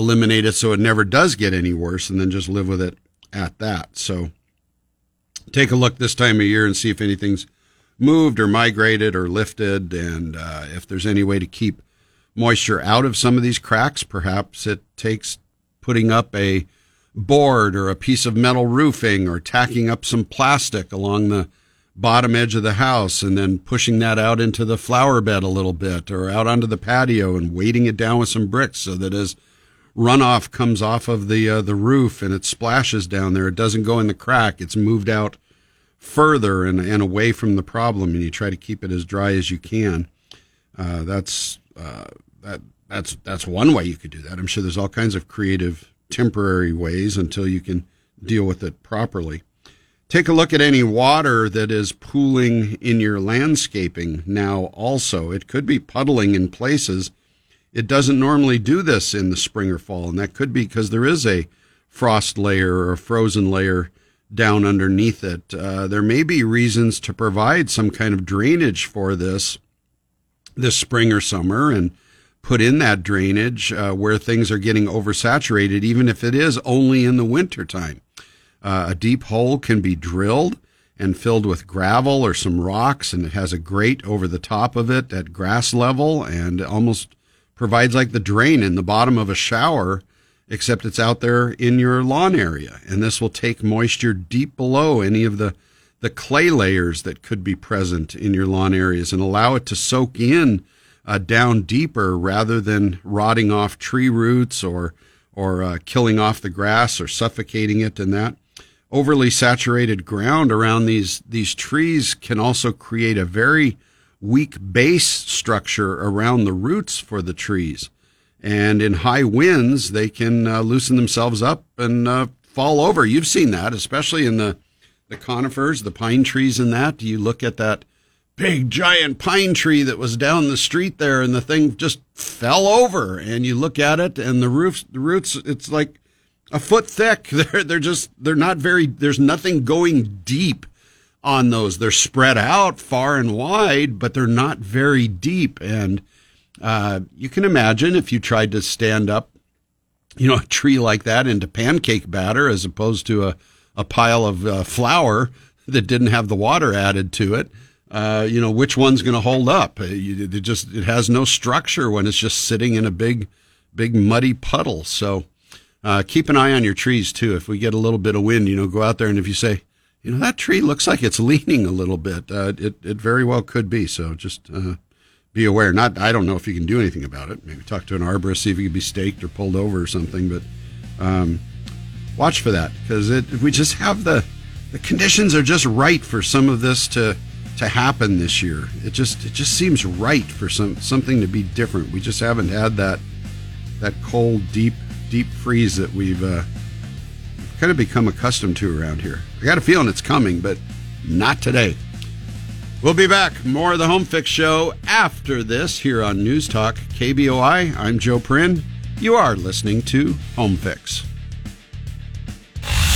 eliminate it so it never does get any worse, and then just live with it at that. So take a look this time of year and see if anything's moved or migrated or lifted, and uh, if there's any way to keep moisture out of some of these cracks. Perhaps it takes putting up a board or a piece of metal roofing or tacking up some plastic along the bottom edge of the house and then pushing that out into the flower bed a little bit or out onto the patio and weighting it down with some bricks so that as runoff comes off of the uh, the roof and it splashes down there. It doesn't go in the crack. It's moved out further and, and away from the problem and you try to keep it as dry as you can. Uh, that's uh, that that's that's one way you could do that. I'm sure there's all kinds of creative temporary ways until you can deal with it properly. Take a look at any water that is pooling in your landscaping now also. It could be puddling in places it doesn't normally do this in the spring or fall and that could be because there is a frost layer or a frozen layer down underneath it. Uh, there may be reasons to provide some kind of drainage for this this spring or summer and put in that drainage uh, where things are getting oversaturated even if it is only in the wintertime uh, a deep hole can be drilled and filled with gravel or some rocks, and it has a grate over the top of it at grass level and almost provides like the drain in the bottom of a shower, except it's out there in your lawn area. And this will take moisture deep below any of the, the clay layers that could be present in your lawn areas and allow it to soak in uh, down deeper rather than rotting off tree roots or or uh, killing off the grass or suffocating it and that overly saturated ground around these these trees can also create a very weak base structure around the roots for the trees. And in high winds they can uh, loosen themselves up and uh, fall over. You've seen that especially in the the conifers the pine trees and that. You look at that big giant pine tree that was down the street there and the thing just fell over. And you look at it and the roots the roots it's like a foot thick. They're they're just they're not very there's nothing going deep on those they're spread out far and wide but they're not very deep and uh, you can imagine if you tried to stand up you know a tree like that into pancake batter as opposed to a, a pile of uh, flour that didn't have the water added to it uh, you know which one's going to hold up. Uh, you, it just it has no structure when it's just sitting in a big big muddy puddle. So uh, keep an eye on your trees too. If we get a little bit of wind, you know, go out there and if you say, you know, that tree looks like it's leaning a little bit, uh, it it very well could be. So just uh, be aware. Not, I don't know if you can do anything about it. Maybe talk to an arborist, see if he could be staked or pulled over or something. But um, watch for that because we just have the the conditions are just right for some of this to to happen this year. It just it just seems right for some something to be different. We just haven't had that that cold, deep, deep freeze that we've uh, kind of become accustomed to around here. I got a feeling it's coming, but not today. We'll be back. More of the Home Fix Show after this here on News Talk KBOI. I'm Joe Prin. You are listening to Home Fix.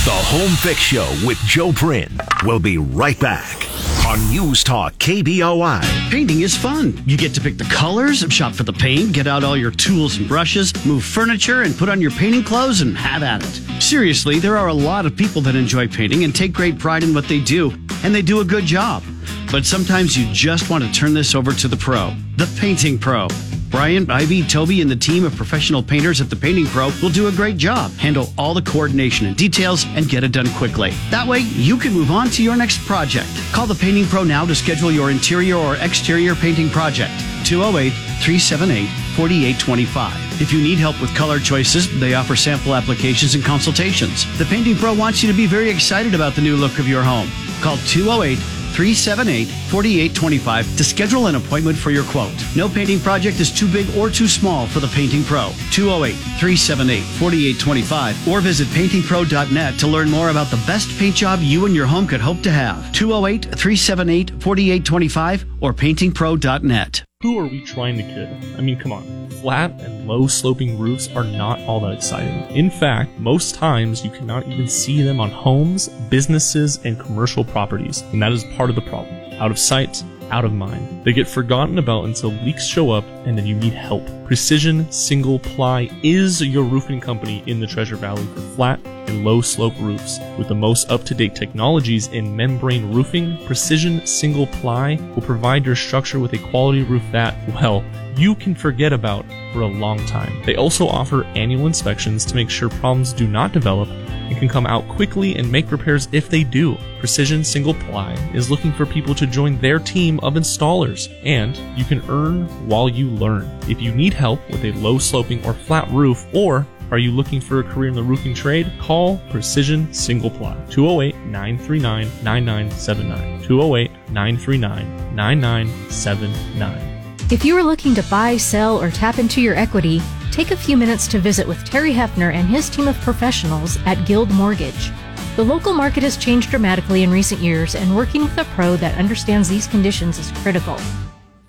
The Home Fix Show with Joe Prin. We'll be right back on News Talk KBOI. Painting is fun. You get to pick the colors, shop for the paint, get out all your tools and brushes, move furniture, and put on your painting clothes and have at it. Seriously, there are a lot of people that enjoy painting and take great pride in what they do, and they do a good job. But sometimes you just want to turn this over to the pro, the painting pro. Brian, Ivy, Toby, and the team of professional painters at the Painting Pro will do a great job, handle all the coordination and details, and get it done quickly. That way, you can move on to your next project. Call the Painting Pro now to schedule your interior or exterior painting project. 208 378 4825. If you need help with color choices, they offer sample applications and consultations. The Painting Pro wants you to be very excited about the new look of your home. Call 208 378 4825 to schedule an appointment for your quote. No painting project is too big or too small for the Painting Pro. 208 378 4825 or visit paintingpro.net to learn more about the best paint job you and your home could hope to have. 208 378 4825 or paintingpro.net. Who are we trying to kid? I mean, come on. Flat and low sloping roofs are not all that exciting. In fact, most times you cannot even see them on homes, businesses, and commercial properties, and that is part of the problem. Out of sight, out of mind. They get forgotten about until leaks show up and then you need help. Precision Single Ply is your roofing company in the Treasure Valley for flat and low slope roofs. With the most up to date technologies in membrane roofing, Precision Single Ply will provide your structure with a quality roof that, well, you can forget about for a long time. They also offer annual inspections to make sure problems do not develop and can come out quickly and make repairs if they do. Precision Single Ply is looking for people to join their team of installers, and you can earn while you learn. If you need help with a low sloping or flat roof, or are you looking for a career in the roofing trade? Call Precision Single Ply 208 939 9979. 208 939 9979. If you are looking to buy, sell, or tap into your equity, take a few minutes to visit with Terry Hefner and his team of professionals at Guild Mortgage. The local market has changed dramatically in recent years, and working with a pro that understands these conditions is critical.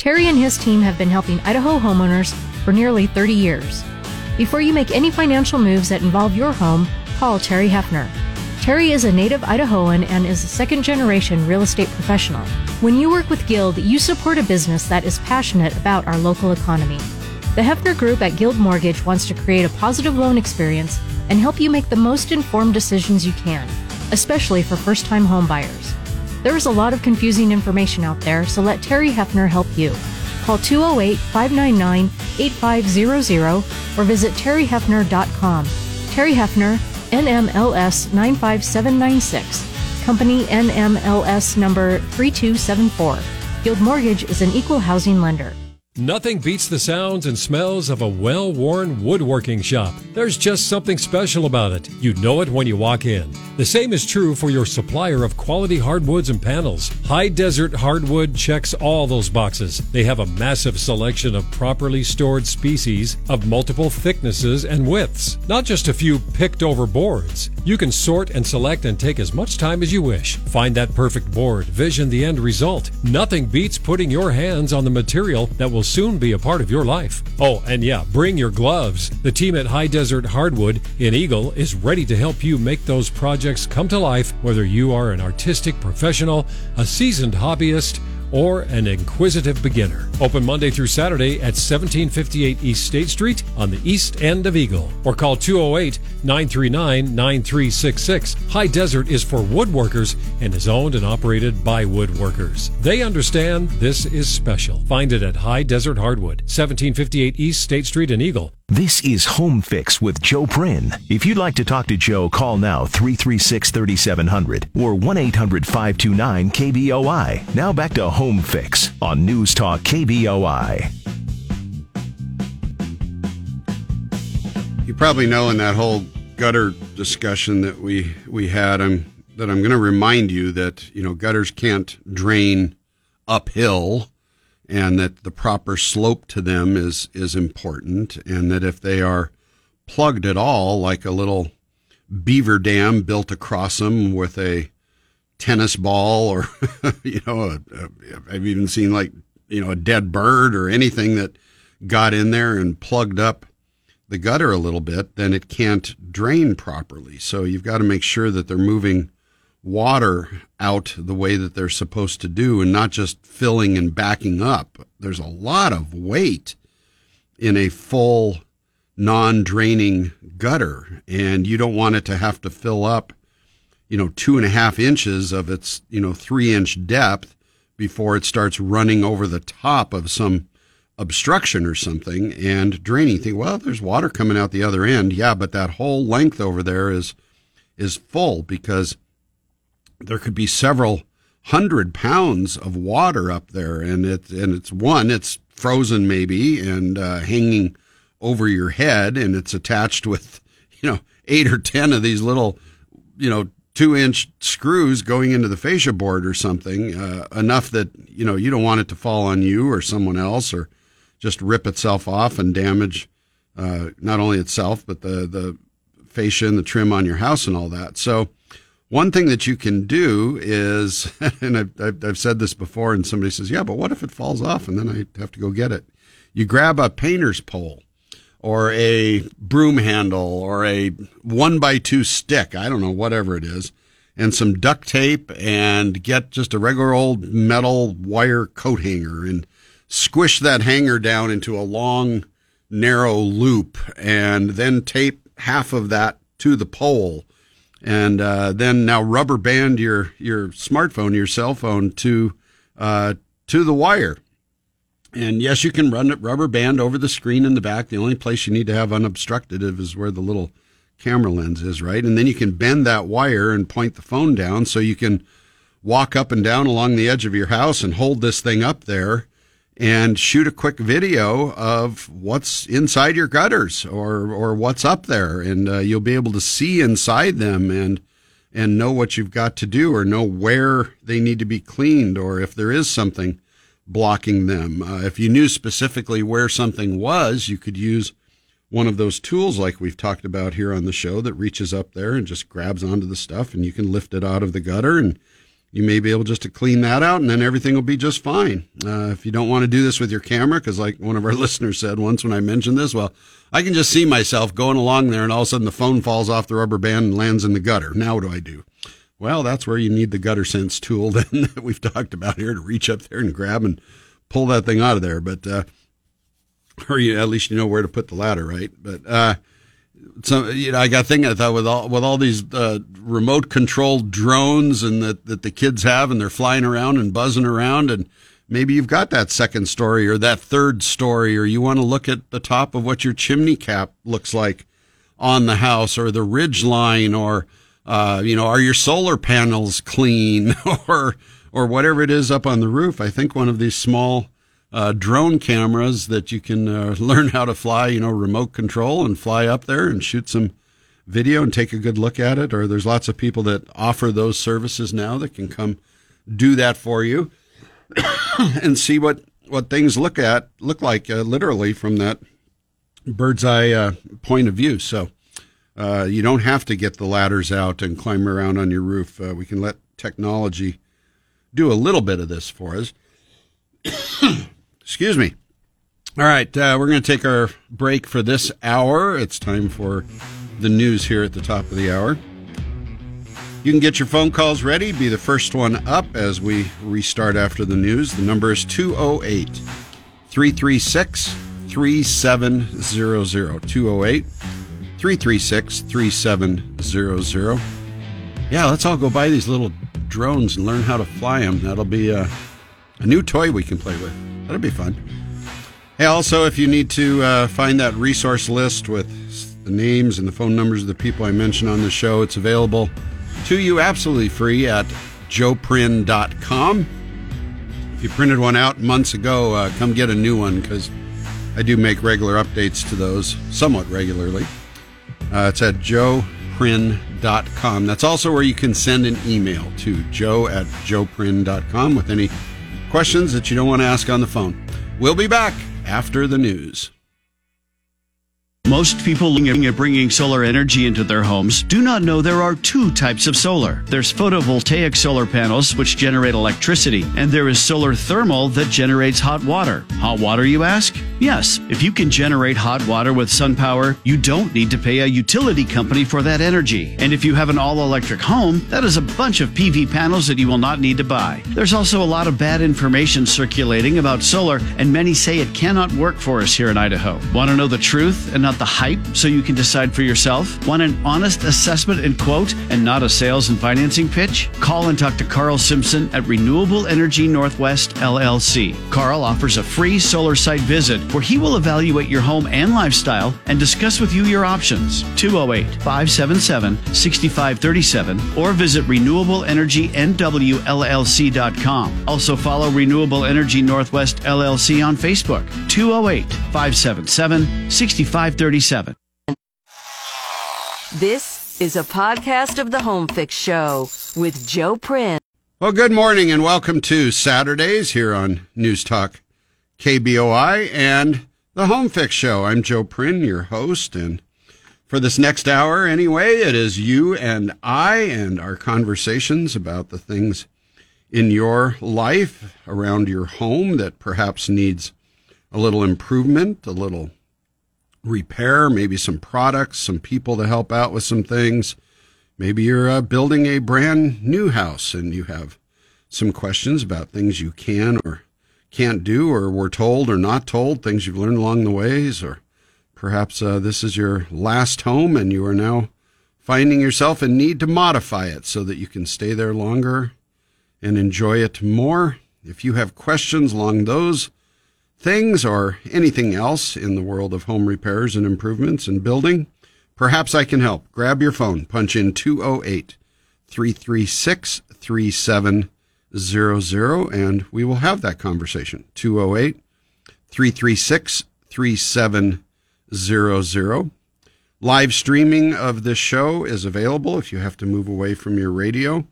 Terry and his team have been helping Idaho homeowners for nearly 30 years. Before you make any financial moves that involve your home, call Terry Hefner. Terry is a native Idahoan and is a second generation real estate professional. When you work with Guild, you support a business that is passionate about our local economy. The Hefner Group at Guild Mortgage wants to create a positive loan experience and help you make the most informed decisions you can, especially for first time homebuyers. There is a lot of confusing information out there, so let Terry Hefner help you. Call 208 599 8500 or visit terryhefner.com. Terry Hefner, NMLS 95796, Company NMLS number 3274. Guild Mortgage is an equal housing lender. Nothing beats the sounds and smells of a well worn woodworking shop. There's just something special about it. You know it when you walk in. The same is true for your supplier of quality hardwoods and panels. High Desert Hardwood checks all those boxes. They have a massive selection of properly stored species of multiple thicknesses and widths, not just a few picked over boards. You can sort and select and take as much time as you wish. Find that perfect board, vision the end result. Nothing beats putting your hands on the material that will soon be a part of your life. Oh, and yeah, bring your gloves. The team at High Desert Hardwood in Eagle is ready to help you make those projects come to life, whether you are an artistic professional, a seasoned hobbyist, or an inquisitive beginner. Open Monday through Saturday at 1758 East State Street on the east end of Eagle. Or call 208 939 9366. High Desert is for woodworkers and is owned and operated by woodworkers. They understand this is special. Find it at High Desert Hardwood, 1758 East State Street in Eagle. This is Home Fix with Joe Prin. If you'd like to talk to Joe, call now 336 3700 or 1 800 529 KBOI. Now back to Home Fix on News Talk KBOI. You probably know in that whole gutter discussion that we we had, I'm that I'm going to remind you that you know gutters can't drain uphill, and that the proper slope to them is is important, and that if they are plugged at all, like a little beaver dam built across them with a tennis ball, or you know, I've even seen like you know a dead bird or anything that got in there and plugged up the gutter a little bit, then it can't drain properly. So you've got to make sure that they're moving water out the way that they're supposed to do and not just filling and backing up. There's a lot of weight in a full non draining gutter, and you don't want it to have to fill up, you know, two and a half inches of its, you know, three inch depth before it starts running over the top of some obstruction or something and draining. Think, well, there's water coming out the other end. Yeah, but that whole length over there is is full because there could be several hundred pounds of water up there, and it and it's one, it's frozen maybe and uh, hanging over your head, and it's attached with you know eight or ten of these little you know two inch screws going into the fascia board or something uh, enough that you know you don't want it to fall on you or someone else or just rip itself off and damage uh, not only itself but the the fascia and the trim on your house and all that. So one thing that you can do is, and I've, I've, said this before, and somebody says, "Yeah, but what if it falls off and then I have to go get it?" You grab a painter's pole or a broom handle or a one by two stick. I don't know, whatever it is. And some duct tape and get just a regular old metal wire coat hanger and squish that hanger down into a long, narrow loop and then tape half of that to the pole. And uh, then now rubber band your, your smartphone, your cell phone to, uh, to the wire. And yes, you can run it rubber band over the screen in the back. The only place you need to have unobstructed is where the little camera lens is, right? And then you can bend that wire and point the phone down so you can walk up and down along the edge of your house and hold this thing up there and shoot a quick video of what's inside your gutters or or what's up there and uh, you'll be able to see inside them and and know what you've got to do or know where they need to be cleaned or if there is something blocking them. Uh, if you knew specifically where something was, you could use one of those tools like we've talked about here on the show that reaches up there and just grabs onto the stuff and you can lift it out of the gutter and you may be able just to clean that out and then everything will be just fine. Uh, if you don't want to do this with your camera, because like one of our listeners said once when I mentioned this, well, I can just see myself going along there and all of a sudden the phone falls off the rubber band and lands in the gutter. Now what do I do? Well, that's where you need the gutter sense tool then that we've talked about here to reach up there and grab and pull that thing out of there. But, uh, or you, at least you know where to put the ladder, right? But, uh, so you know, I got thinking. I thought with all with all these uh, remote controlled drones and that that the kids have, and they're flying around and buzzing around, and maybe you've got that second story or that third story, or you want to look at the top of what your chimney cap looks like on the house, or the ridge line, or uh, you know, are your solar panels clean, or or whatever it is up on the roof. I think one of these small uh, drone cameras that you can uh, learn how to fly, you know, remote control and fly up there and shoot some video and take a good look at it. Or there's lots of people that offer those services now that can come do that for you and see what, what things look at look like uh, literally from that bird's eye uh, point of view. So uh, you don't have to get the ladders out and climb around on your roof. Uh, we can let technology do a little bit of this for us. Excuse me. All right, uh, we're going to take our break for this hour. It's time for the news here at the top of the hour. You can get your phone calls ready, be the first one up as we restart after the news. The number is 208 336 3700. 208 336 3700. Yeah, let's all go buy these little drones and learn how to fly them. That'll be a, a new toy we can play with. That'll be fun. Hey, also, if you need to uh, find that resource list with the names and the phone numbers of the people I mentioned on the show, it's available to you absolutely free at joeprin.com. If you printed one out months ago, uh, come get a new one because I do make regular updates to those somewhat regularly. Uh, it's at joeprin.com. That's also where you can send an email to joe at joeprin.com with any questions that you don't want to ask on the phone. We'll be back after the news. Most people looking at bringing solar energy into their homes do not know there are two types of solar. There's photovoltaic solar panels, which generate electricity, and there is solar thermal that generates hot water. Hot water, you ask? Yes, if you can generate hot water with sun power, you don't need to pay a utility company for that energy. And if you have an all electric home, that is a bunch of PV panels that you will not need to buy. There's also a lot of bad information circulating about solar, and many say it cannot work for us here in Idaho. Want to know the truth and not the hype so you can decide for yourself? Want an honest assessment and quote and not a sales and financing pitch? Call and talk to Carl Simpson at Renewable Energy Northwest LLC. Carl offers a free solar site visit where he will evaluate your home and lifestyle and discuss with you your options. 208 577 6537 or visit renewableenergynwllc.com. Also follow Renewable Energy Northwest LLC on Facebook. 208 577 6537. This is a podcast of the Home Fix Show with Joe Prin. Well, good morning and welcome to Saturdays here on News Talk KBOI and the Home Fix Show. I'm Joe Prin, your host, and for this next hour, anyway, it is you and I and our conversations about the things in your life around your home that perhaps needs a little improvement, a little repair, maybe some products, some people to help out with some things. Maybe you're uh, building a brand new house and you have some questions about things you can or can't do or were told or not told, things you've learned along the ways, or perhaps uh, this is your last home and you are now finding yourself in need to modify it so that you can stay there longer and enjoy it more. If you have questions along those things or anything else in the world of home repairs and improvements and building, perhaps I can help. Grab your phone, punch in 208 336 3700, and we will have that conversation. 208 336 3700. Live streaming of this show is available if you have to move away from your radio.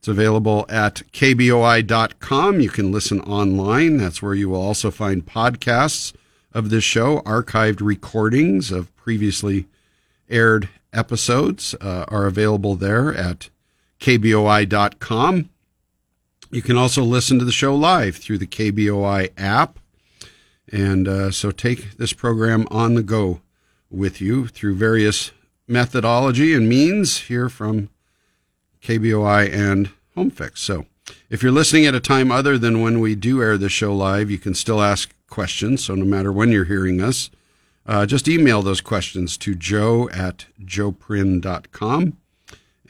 It's available at kboi.com. You can listen online. That's where you will also find podcasts of this show. Archived recordings of previously aired episodes uh, are available there at kboi.com. You can also listen to the show live through the KBOI app. And uh, so take this program on the go with you through various methodology and means here from KBOI and HomeFix. So if you're listening at a time other than when we do air the show live, you can still ask questions. So no matter when you're hearing us, uh, just email those questions to joe at joeprin.com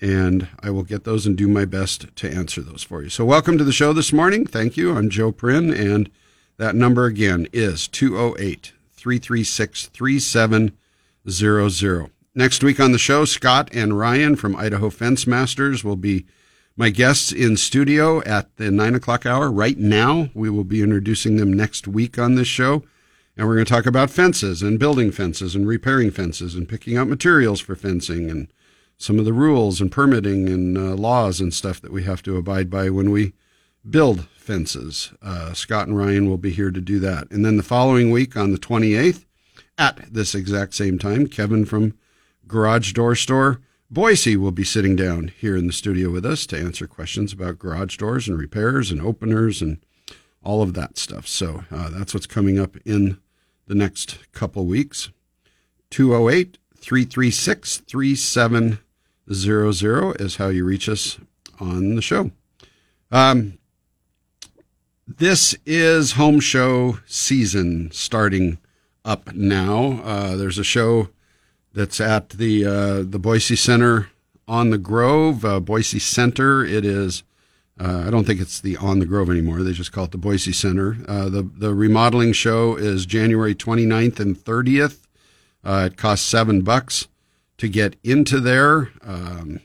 and I will get those and do my best to answer those for you. So welcome to the show this morning. Thank you. I'm Joe Prin, and that number again is 208 336 3700. Next week on the show, Scott and Ryan from Idaho Fence Masters will be my guests in studio at the nine o'clock hour. Right now, we will be introducing them next week on this show. And we're going to talk about fences and building fences and repairing fences and picking out materials for fencing and some of the rules and permitting and uh, laws and stuff that we have to abide by when we build fences. Uh, Scott and Ryan will be here to do that. And then the following week on the 28th, at this exact same time, Kevin from Garage Door Store Boise will be sitting down here in the studio with us to answer questions about garage doors and repairs and openers and all of that stuff. So uh, that's what's coming up in the next couple weeks. 208 336 3700 is how you reach us on the show. Um, this is home show season starting up now. Uh, there's a show that's at the uh, the Boise Center on the Grove, uh, Boise Center. It is Uh, I don't think it's the On the Grove anymore. They just call it the Boise Center. Uh, the the remodeling show is January 29th and 30th. Uh, it costs seven bucks to get into there. Um,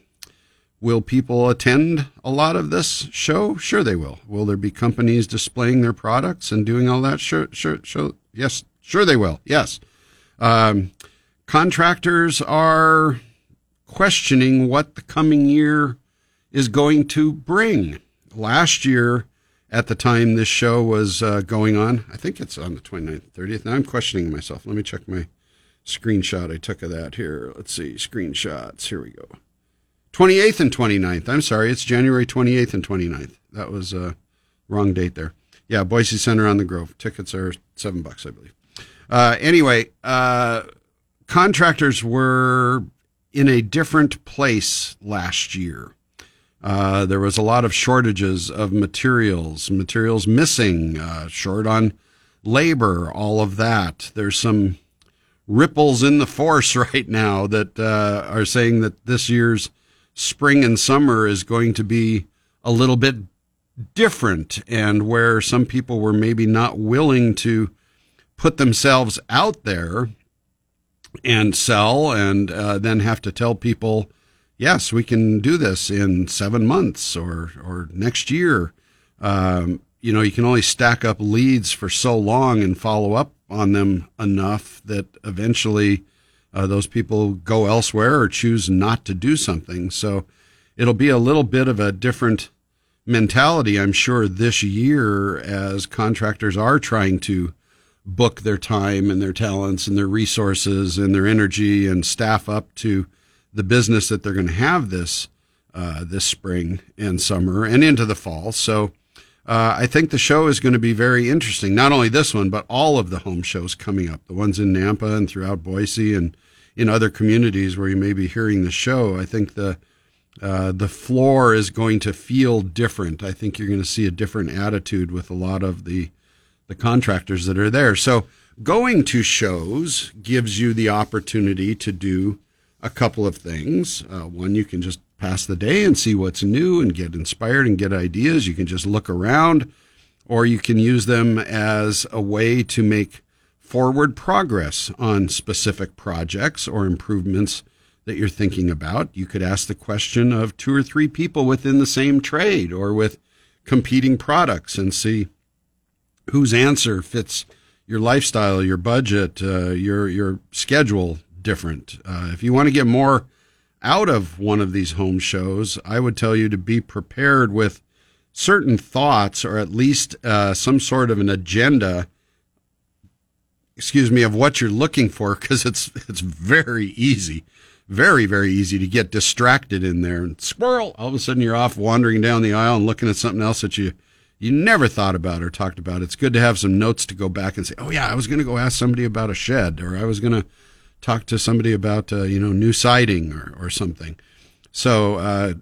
will people attend a lot of this show? Sure, they will. Will there be companies displaying their products and doing all that? Sure, sure, sure. Yes, sure they will. Yes. Um, contractors are questioning what the coming year is going to bring. Last year, at the time this show was uh, going on, I think it's on the 29th, 30th. Now I'm questioning myself. Let me check my screenshot I took of that here. Let's see, screenshots. Here we go. 28th and 29th. I'm sorry, it's January 28th and 29th. That was a uh, wrong date there. Yeah, Boise Center on the Grove. Tickets are seven bucks, I believe. Uh, anyway, uh, contractors were in a different place last year. Uh, there was a lot of shortages of materials, materials missing, uh, short on labor, all of that. There's some ripples in the force right now that uh, are saying that this year's spring and summer is going to be a little bit different, and where some people were maybe not willing to put themselves out there and sell and uh, then have to tell people, yes, we can do this in seven months or, or next year. Um, you know, you can only stack up leads for so long and follow up on them enough that eventually uh, those people go elsewhere or choose not to do something. So it'll be a little bit of a different mentality, I'm sure, this year as contractors are trying to book their time and their talents and their resources and their energy and staff up to the business that they're going to have this uh, this spring and summer and into the fall. So uh, I think the show is going to be very interesting. Not only this one, but all of the home shows coming up, the ones in Nampa and throughout Boise and in other communities where you may be hearing the show. I think the uh, the floor is going to feel different. I think you're going to see a different attitude with a lot of the the contractors that are there. So going to shows gives you the opportunity to do a couple of things. Uh, one, you can just pass the day and see what's new and get inspired and get ideas. You can just look around, or you can use them as a way to make forward progress on specific projects or improvements that you're thinking about. You could ask the question of two or three people within the same trade or with competing products and see whose answer fits your lifestyle, your budget, uh, your your schedule different. Uh, if you want to get more out of one of these home shows, I would tell you to be prepared with certain thoughts or at least uh, some sort of an agenda. Excuse me, of what you're looking for, because it's it's very easy, very very easy to get distracted in there and squirrel. All of a sudden, you're off wandering down the aisle and looking at something else that you you never thought about or talked about. It's good to have some notes to go back and say, oh yeah, I was going to go ask somebody about a shed, or I was going to talk to somebody about uh, you know new siding or or something. So uh,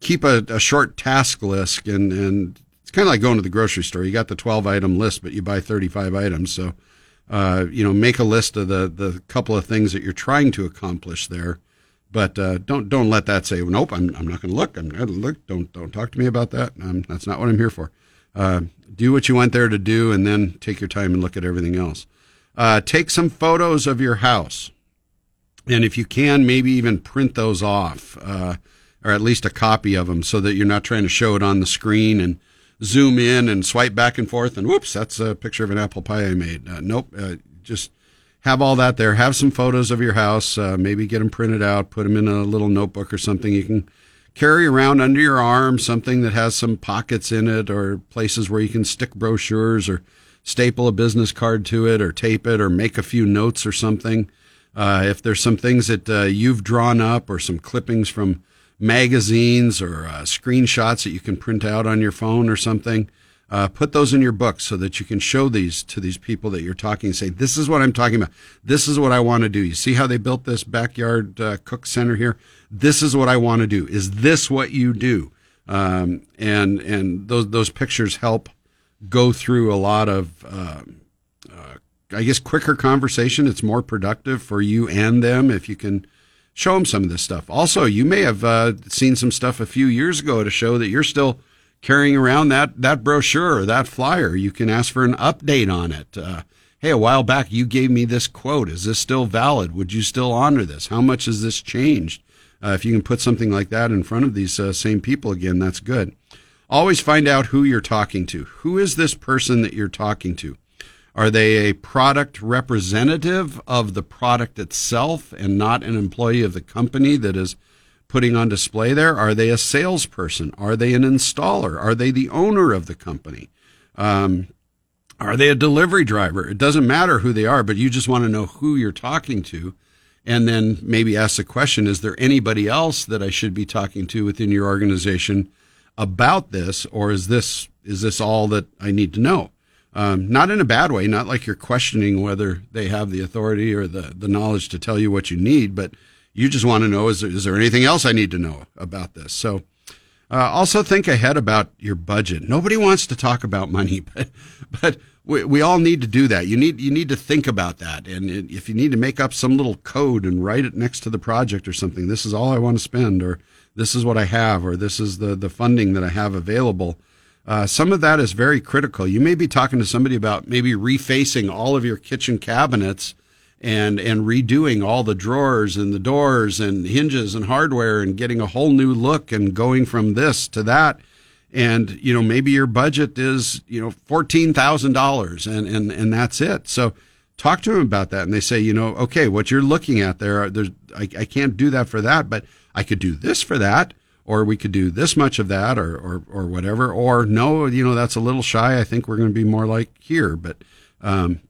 keep a, a, short task list, and and it's kind of like going to the grocery store. You got the twelve item list, but you buy thirty five items. So uh, you know make a list of the the couple of things that you're trying to accomplish there but uh, don't don't let that say nope. I'm I'm not going to look. I'm going to look. Don't don't talk to me about that. Um, that's not what I'm here for. Uh, do what you went there to do, and then take your time and look at everything else. Uh, take some photos of your house, and if you can, maybe even print those off, uh, or at least a copy of them, so that you're not trying to show it on the screen and zoom in and swipe back and forth, and whoops, that's a picture of an apple pie I made. Uh, nope, uh, just have all that there. Have some photos of your house. Uh, maybe get them printed out, put them in a little notebook or something you can carry around under your arm, something that has some pockets in it or places where you can stick brochures or staple a business card to it or tape it or make a few notes or something. Uh, if there's some things that uh, you've drawn up or some clippings from magazines or uh, screenshots that you can print out on your phone or something, uh, put those in your book so that you can show these to these people that you're talking. Say, this is what I'm talking about. This is what I want to do. You see how they built this backyard uh, cook center here? This is what I want to do. Is this what you do? Um, and and those those pictures help go through a lot of. Uh, uh, I guess quicker conversation. It's more productive for you and them if you can show them some of this stuff. Also, you may have uh, seen some stuff a few years ago to show that you're still carrying around that, that brochure or that flyer. You can ask for an update on it. Uh, hey, a while back you gave me this quote. Is this still valid? Would you still honor this? How much has this changed? Uh, if you can put something like that in front of these uh, same people again, that's good. Always find out who you're talking to. Who is this person that you're talking to? Are they a product representative of the product itself and not an employee of the company that is putting on display there? Are they a salesperson? Are they an installer? Are they the owner of the company? Um, are they a delivery driver? It doesn't matter who they are, but you just want to know who you're talking to. And then maybe ask the question Is there anybody else that I should be talking to within your organization about this? Or is this, is this all that I need to know? Um, not in a bad way, not like you're questioning whether they have the authority or the, the knowledge to tell you what you need, but you just want to know is there, is there anything else I need to know about this? So, uh, also think ahead about your budget. Nobody wants to talk about money, but but we, we all need to do that. You need you need to think about that, and if you need to make up some little code and write it next to the project or something, this is all I want to spend, or this is what I have, or this is the the funding that I have available. Uh, some of that is very critical. You may be talking to somebody about maybe refacing all of your kitchen cabinets and and redoing all the drawers and the doors and hinges and hardware and getting a whole new look and going from this to that. And you know maybe your budget is you know $14,000 and and and that's it. So talk to them about that. And they say you know okay what you're looking at there there's I, I can't do that for that but I could do this for that or we could do this much of that or or or whatever. Or no you know that's a little shy. I think we're going to be more like here. But um,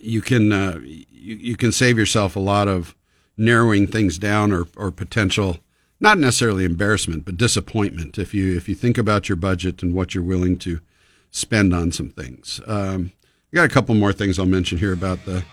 you can uh, you, you can save yourself a lot of narrowing things down or, or potential not necessarily embarrassment but disappointment if you if you think about your budget and what you're willing to spend on some things. Um, I got a couple more things I'll mention here about the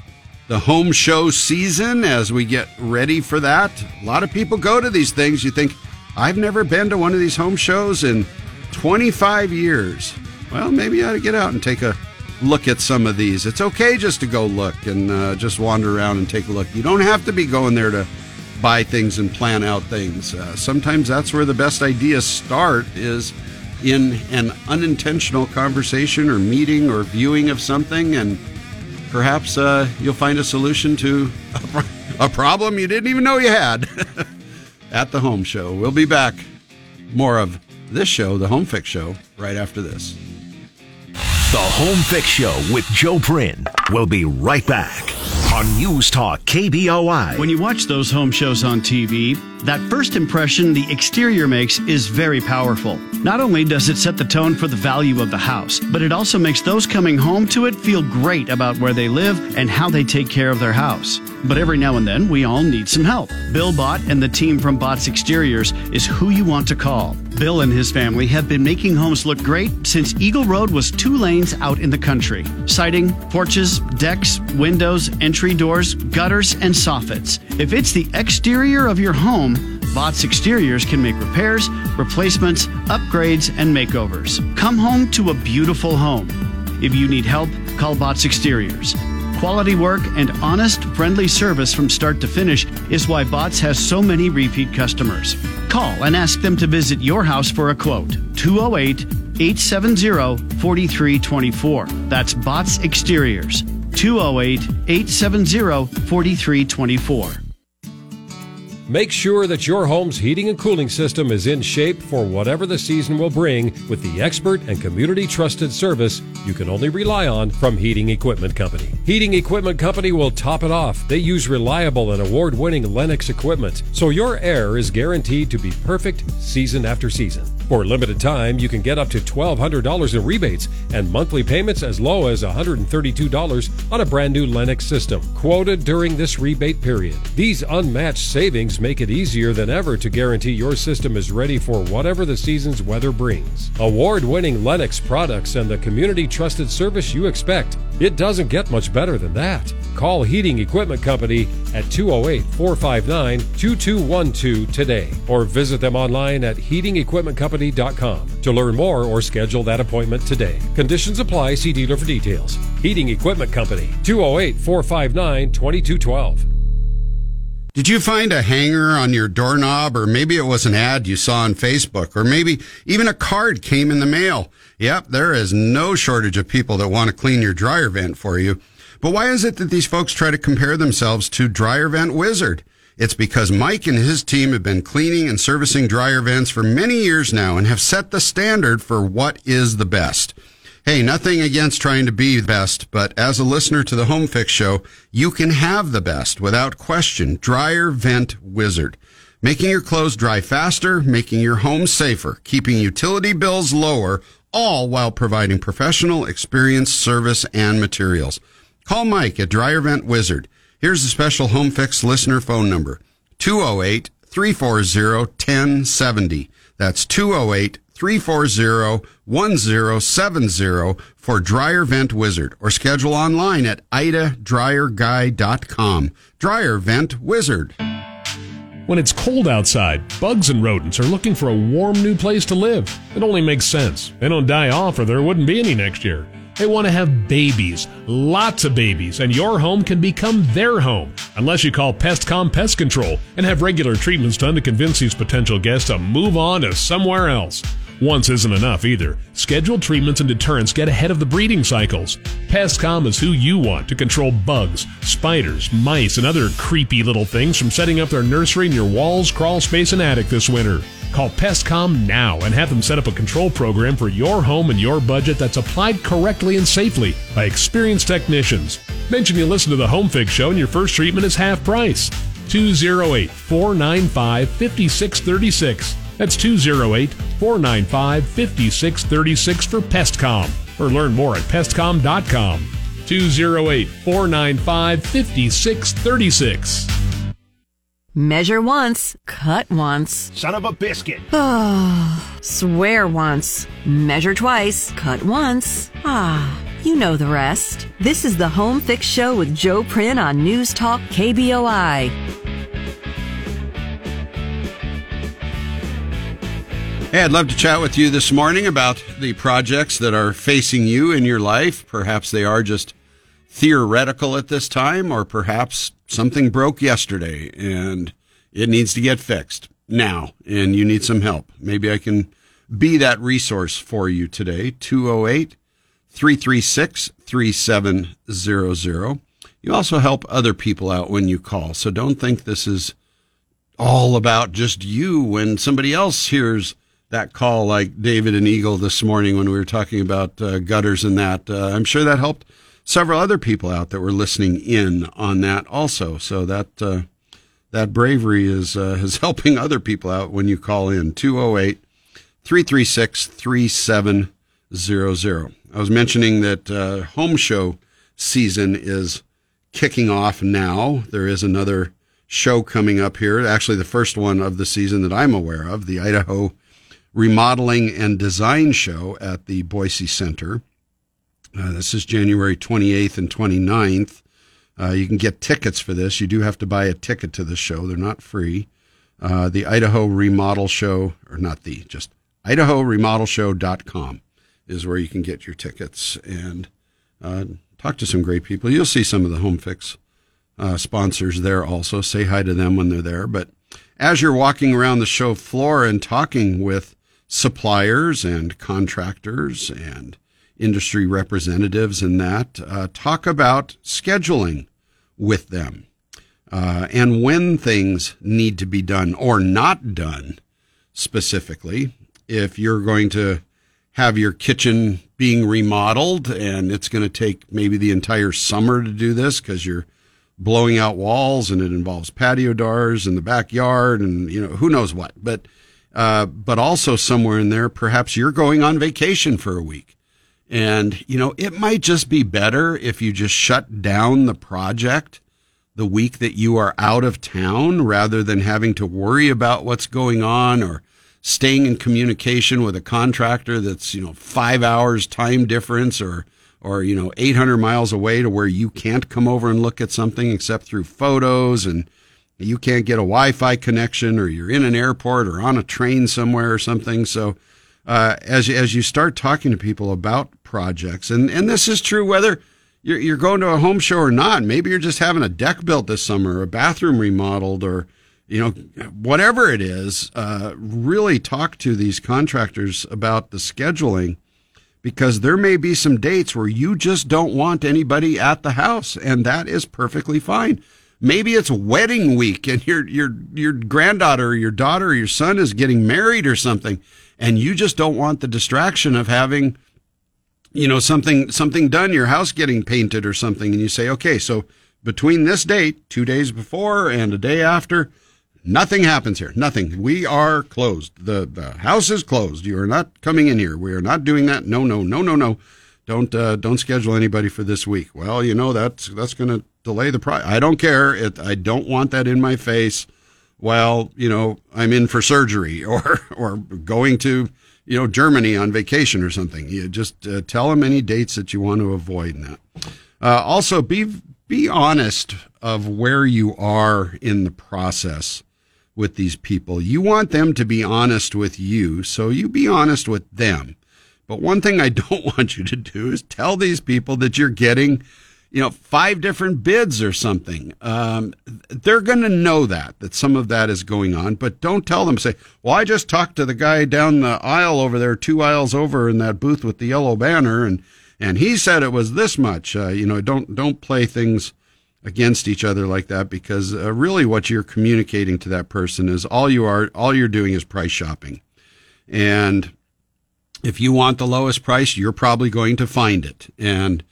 the home show season as we get ready for that. A lot of people go to these things. You think I've never been to one of these home shows in 25 years. Well maybe you ought to get out and take a look at some of these. It's okay just to go look and uh, just wander around and take a look. You don't have to be going there to buy things and plan out things. Uh, sometimes that's where the best ideas start is in an unintentional conversation or meeting or viewing of something and perhaps uh, you'll find a solution to a, a problem you didn't even know you had at the home show. We'll be back. More of this show, the Home Fix Show, right after this. The Home Fix Show with Joe Prin. We'll be right back on News Talk KBOI. When you watch those home shows on TV, that first impression the exterior makes is very powerful. Not only does it set the tone for the value of the house, but it also makes those coming home to it feel great about where they live and how they take care of their house. But every now and then, we all need some help. Bill Bott and the team from Bott's Exteriors is who you want to call. Bill and his family have been making homes look great since Eagle Road was two lanes out in the country. Siding, porches, decks, windows, entry doors, gutters, and soffits. If it's the exterior of your home, Bott's Exteriors can make repairs, replacements, upgrades, and makeovers. Come home to a beautiful home. If you need help, call Bott's Exteriors. Quality work and honest, friendly service from start to finish is why Bott's has so many repeat customers. Call and ask them to visit your house for a quote. 208 870 4324. That's Bott's Exteriors. 208 870 4324. Make sure that your home's heating and cooling system is in shape for whatever the season will bring with the expert and community trusted service you can only rely on from Heating Equipment Company. Heating Equipment Company will top it off. They use reliable and award winning Lennox equipment, so your air is guaranteed to be perfect season after season. For limited time, you can get up to $1,200 in rebates and monthly payments as low as $132 on a brand new Lennox system, quoted during this rebate period. These unmatched savings make it easier than ever to guarantee your system is ready for whatever the season's weather brings. Award winning Lennox products and the community trusted service you expect. It doesn't get much better than that. Call Heating Equipment Company at 208 459 2212 today or visit them online at heatingequipmentcompany.com to learn more or schedule that appointment today. Conditions apply. See dealer for details. Heating Equipment Company 208 459 2212. Did you find a hanger on your doorknob, or maybe it was an ad you saw on Facebook, or maybe even a card came in the mail? Yep, there is no shortage of people that want to clean your dryer vent for you. But why is it that these folks try to compare themselves to Dryer Vent Wizard? It's because Mike and his team have been cleaning and servicing dryer vents for many years now and have set the standard for what is the best. Hey, nothing against trying to be the best, but as a listener to the Home Fix Show, you can have the best without question. Dryer Vent Wizard. Making your clothes dry faster, making your home safer, keeping utility bills lower, all while providing professional, experienced service and materials. Call Mike at Dryer Vent Wizard. Here's a special Home Fix listener phone number 208 340 1070. That's 208 340 1070 for Dryer Vent Wizard or schedule online at idadryerguy.com. Dryer Vent Wizard. When it's cold outside, bugs and rodents are looking for a warm new place to live. It only makes sense. They don't die off or there wouldn't be any next year. They want to have babies, lots of babies, and your home can become their home unless you call Pestcom Pest Control and have regular treatments done to convince these potential guests to move on to somewhere else. Once isn't enough either. Scheduled treatments and deterrents get ahead of the breeding cycles. Pestcom is who you want to control bugs, spiders, mice, and other creepy little things from setting up their nursery in your walls, crawl space, and attic this winter. Call Pestcom now and have them set up a control program for your home and your budget that's applied correctly and safely by experienced technicians. Mention you listen to the Home Fix Show and your first treatment is half price. 208 495 5636. That's 208 495 5636 for Pestcom. Or learn more at pestcom.com. 208 495 5636. Measure once, cut once. Son of a biscuit. Swear once. Measure twice, cut once. Ah, you know the rest. This is the Home Fix Show with Joe Prin on News Talk KBOI. Hey, I'd love to chat with you this morning about the projects that are facing you in your life. Perhaps they are just theoretical at this time, or perhaps something broke yesterday and it needs to get fixed now, and you need some help. Maybe I can be that resource for you today. 208 336 3700. You also help other people out when you call, so don't think this is all about just you when somebody else hears that call like David and Eagle this morning when we were talking about uh, gutters and that. Uh, I'm sure that helped several other people out that were listening in on that also. So that uh, that bravery is uh, is helping other people out when you call in 208 336 3700. I was mentioning that uh, home show season is kicking off now. There is another show coming up here, actually the first one of the season that I'm aware of, the Idaho Remodeling and Design Show at the Boise Center. Uh, this is January 28th and 29th. Uh, you can get tickets for this. You do have to buy a ticket to the show. They're not free. Uh, the Idaho Remodel Show, or not the, just IdahoRemodelShow.com is where you can get your tickets and uh, talk to some great people. You'll see some of the Home Fix uh, sponsors there also. Say hi to them when they're there. But as you're walking around the show floor and talking with suppliers and contractors and industry representatives and that, uh, talk about scheduling with them uh, and when things need to be done or not done specifically. If you're going to have your kitchen being remodeled and it's going to take maybe the entire summer to do this because you're blowing out walls and it involves patio doors in the backyard and you know who knows what but uh, but also somewhere in there perhaps you're going on vacation for a week and you know it might just be better if you just shut down the project the week that you are out of town rather than having to worry about what's going on or staying in communication with a contractor that's you know five hours time difference or or you know 800 miles away to where you can't come over and look at something except through photos and you can't get a wi-fi connection or you're in an airport or on a train somewhere or something. So uh, as, as you start talking to people about projects and, and this is true whether you're, you're going to a home show or not. Maybe you're just having a deck built this summer, or a bathroom remodeled, or you know, whatever it is. Uh, really talk to these contractors about the scheduling because there may be some dates where you just don't want anybody at the house, and that is perfectly fine. Maybe it's wedding week and your your your granddaughter or your daughter or your son is getting married or something, and you just don't want the distraction of having you know something something done your house getting painted or something and you say okay so between this date two days before and a day after nothing happens here. Nothing. We are closed. The the house is closed. You are not coming in here. We are not doing that. No no no no no. Don't uh, don't schedule anybody for this week. Well you know that's that's going to delay the price i don't care. It, i don't want that in my face while you know i'm in for surgery or or going to you know Germany on vacation or something. You just uh, tell them any dates that you want to avoid. That. Uh, also, be be honest of where you are in the process with these people. You want them to be honest with you, so you be honest with them. But one thing I don't want you to do is tell these people that you're getting you know, five different bids or something. Um, they're going to know that, that some of that is going on, but don't tell them, say, well, I just talked to the guy down the aisle over there, two aisles over in that booth with the yellow banner, and, and he said it was this much. Uh, you know, don't, don't play things against each other like that because uh, really what you're communicating to that person is all you are, all you're doing is price shopping. And if you want the lowest price, you're probably going to find it. And,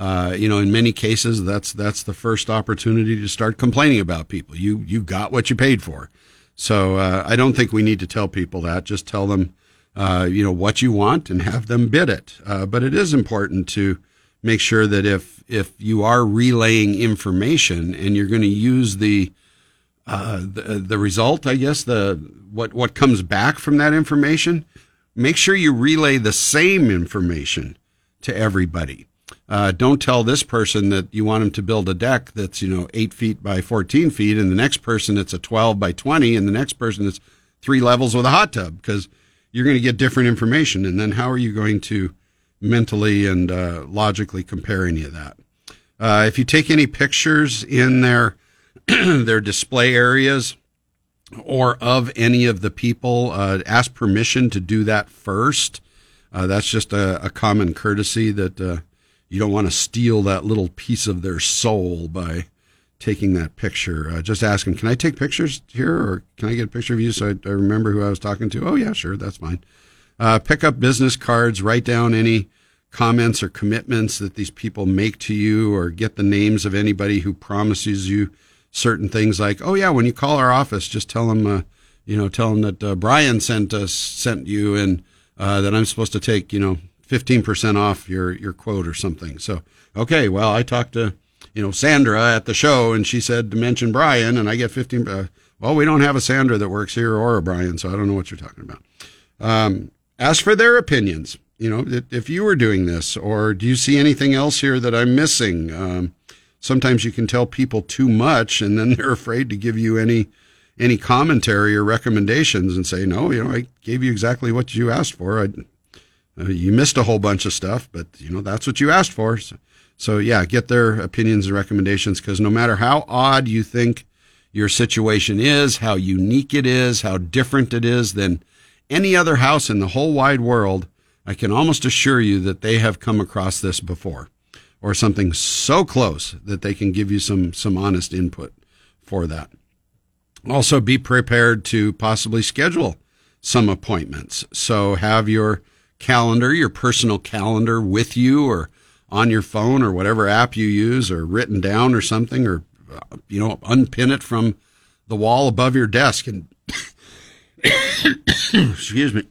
uh, you know, in many cases, that's that's the first opportunity to start complaining about people. You you got what you paid for. So uh, I don't think we need to tell people that. Just tell them, uh, you know, what you want and have them bid it. Uh, but it is important to make sure that if if you are relaying information and you're going to use the, uh, the the result, I guess the what what comes back from that information, make sure you relay the same information to everybody. Uh, don't tell this person that you want him to build a deck that's you know eight feet by 14 feet and the next person it's a 12 by 20 and the next person it's three levels with a hot tub because you're going to get different information. And then how are you going to mentally and uh, logically compare any of that? Uh, if you take any pictures in their their display areas or of any of the people uh, ask permission to do that first. Uh, that's just a, a common courtesy that uh, you don't want to steal that little piece of their soul by taking that picture. Uh, just ask them, can I take pictures here or can I get a picture of you so I, I remember who I was talking to? Oh, yeah, sure, that's fine. Uh, pick up business cards, write down any comments or commitments that these people make to you or get the names of anybody who promises you certain things like, oh, yeah, when you call our office, just tell them, uh, you know, tell them that uh, Brian sent us, sent you and uh, that I'm supposed to take, you know, 15% off your, your quote or something. So, okay, well, I talked to, you know, Sandra at the show and she said to mention Brian and I get 15. Uh, well, we don't have a Sandra that works here or a Brian, so I don't know what you're talking about. Um, ask for their opinions. You know, if you were doing this, or do you see anything else here that I'm missing? Um, sometimes you can tell people too much, and then they're afraid to give you any any commentary or recommendations, and say, "No, you know, I gave you exactly what you asked for. I, Uh, you missed a whole bunch of stuff, but you know that's what you asked for. So, so yeah, get their opinions and recommendations because no matter how odd you think your situation is, how unique it is, how different it is than any other house in the whole wide world, I can almost assure you that they have come across this before or something so close that they can give you some some honest input for that. Also be prepared to possibly schedule some appointments. So have your calendar, your personal calendar with you or on your phone or whatever app you use or written down or something or you know unpin it from the wall above your desk and excuse me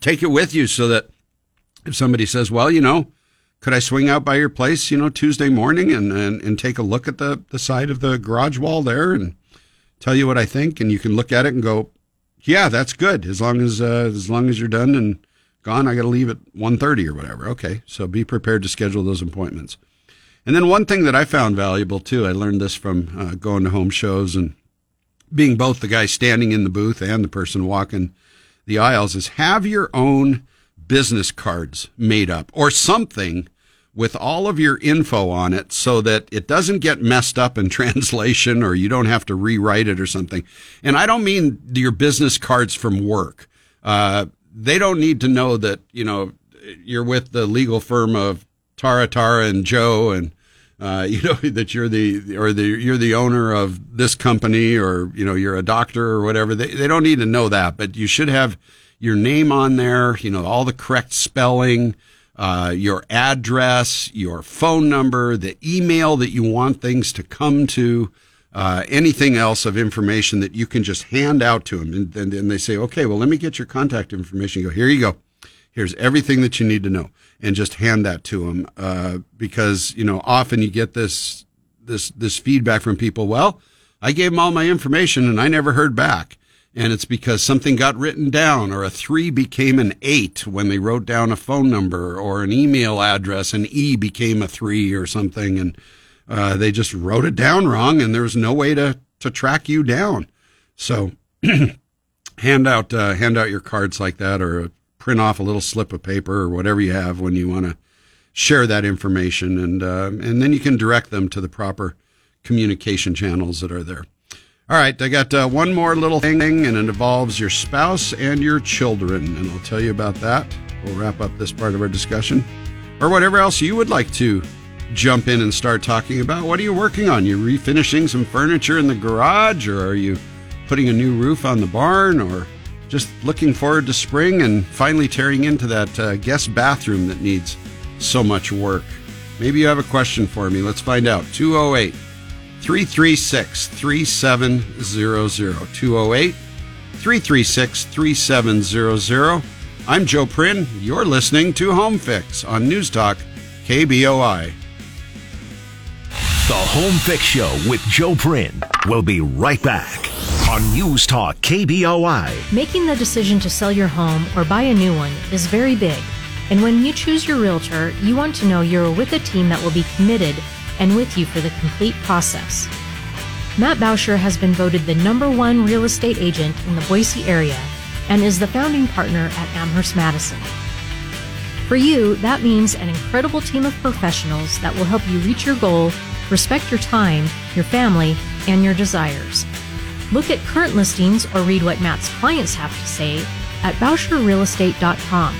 take it with you so that if somebody says well you know could i swing out by your place you know tuesday morning and and, and take a look at the the side of the garage wall there and tell you what i think? And you can look at it and go yeah that's good as long as uh, as long as you're done and gone i got to leave at 1.30 or whatever okay so be prepared to schedule those appointments and then one thing that i found valuable too i learned this from uh, going to home shows and being both the guy standing in the booth and the person walking the aisles is have your own business cards made up or something with all of your info on it so that it doesn't get messed up in translation or you don't have to rewrite it or something. And I don't mean your business cards from work. Uh, they don't need to know that, you know, you're with the legal firm of Tara Tara and Joe and uh, you know that you're the or the you're the owner of this company or you know you're a doctor or whatever. They they don't need to know that, but you should have your name on there. You know all the correct spelling, uh, your address, your phone number, the email that you want things to come to. Uh, anything else of information that you can just hand out to them, and then they say, "Okay, well, let me get your contact information." You go, "Here you go. Here's everything that you need to know." and just hand that to them uh, because you know often you get this this this feedback from people. Well, I gave them all my information and I never heard back, and it's because something got written down or a three became an eight when they wrote down a phone number or an email address. An E became a three or something, and uh, they just wrote it down wrong, and there was no way to to track you down. So. hand out uh, hand out your cards like that or print off a little slip of paper or whatever you have when you want to share that information, and uh, and then you can direct them to the proper communication channels that are there. All right, I got uh, one more little thing, and it involves your spouse and your children, and I'll tell you about that. We'll wrap up this part of our discussion, or whatever else you would like to jump in and start talking about. What are you working on? You refinishing some furniture in the garage, or are you putting a new roof on the barn, or just looking forward to spring and finally tearing into that uh, guest bathroom that needs so much work. Maybe you have a question for me. Let's find out. 208 336 3700. 208 336 3700. I'm Joe Prin. You're listening to Home Fix on News Talk KBOI. The Home Fix Show with Joe Prin. We'll be right back on News Talk KBOI. Making the decision to sell your home or buy a new one is very big. And when you choose your realtor, you want to know you're with a team that will be committed and with you for the complete process. Matt Bauscher has been voted the number one real estate agent in the Boise area and is the founding partner at Amherst Madison. For you, that means an incredible team of professionals that will help you reach your goal, respect your time, your family, and your desires. Look at current listings or read what Matt's clients have to say at BauscherRealestate.com.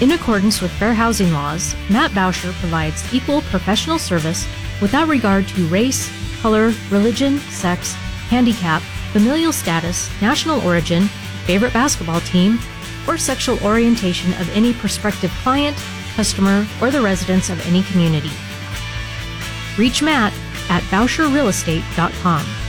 In accordance with fair housing laws, Matt Bauscher provides equal professional service without regard to race, color, religion, sex, handicap, familial status, national origin, favorite basketball team, or sexual orientation of any prospective client, customer, or the residents of any community. Reach Matt at BauscherRealestate.com.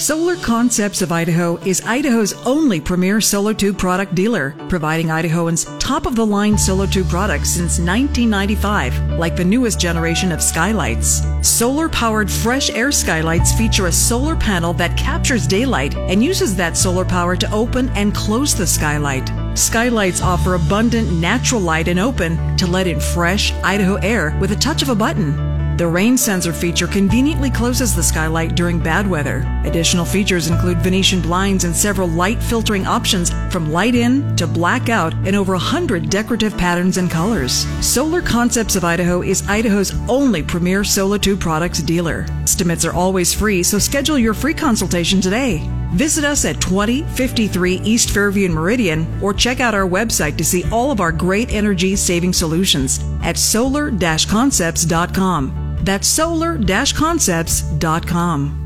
Solar Concepts of Idaho is Idaho's only premier solar tube product dealer, providing Idahoans top of the line solar tube products since 1995, like the newest generation of skylights. Solar powered fresh air skylights feature a solar panel that captures daylight and uses that solar power to open and close the skylight. Skylights offer abundant natural light and open to let in fresh Idaho air with a touch of a button. The rain sensor feature conveniently closes the skylight during bad weather. Additional features include Venetian blinds and several light filtering options from light in to blackout and over 100 decorative patterns and colors. Solar Concepts of Idaho is Idaho's only premier solar tube products dealer. Estimates are always free, so schedule your free consultation today. Visit us at 2053 East Fairview and Meridian or check out our website to see all of our great energy saving solutions at solar-concepts.com. That's solar-concepts.com.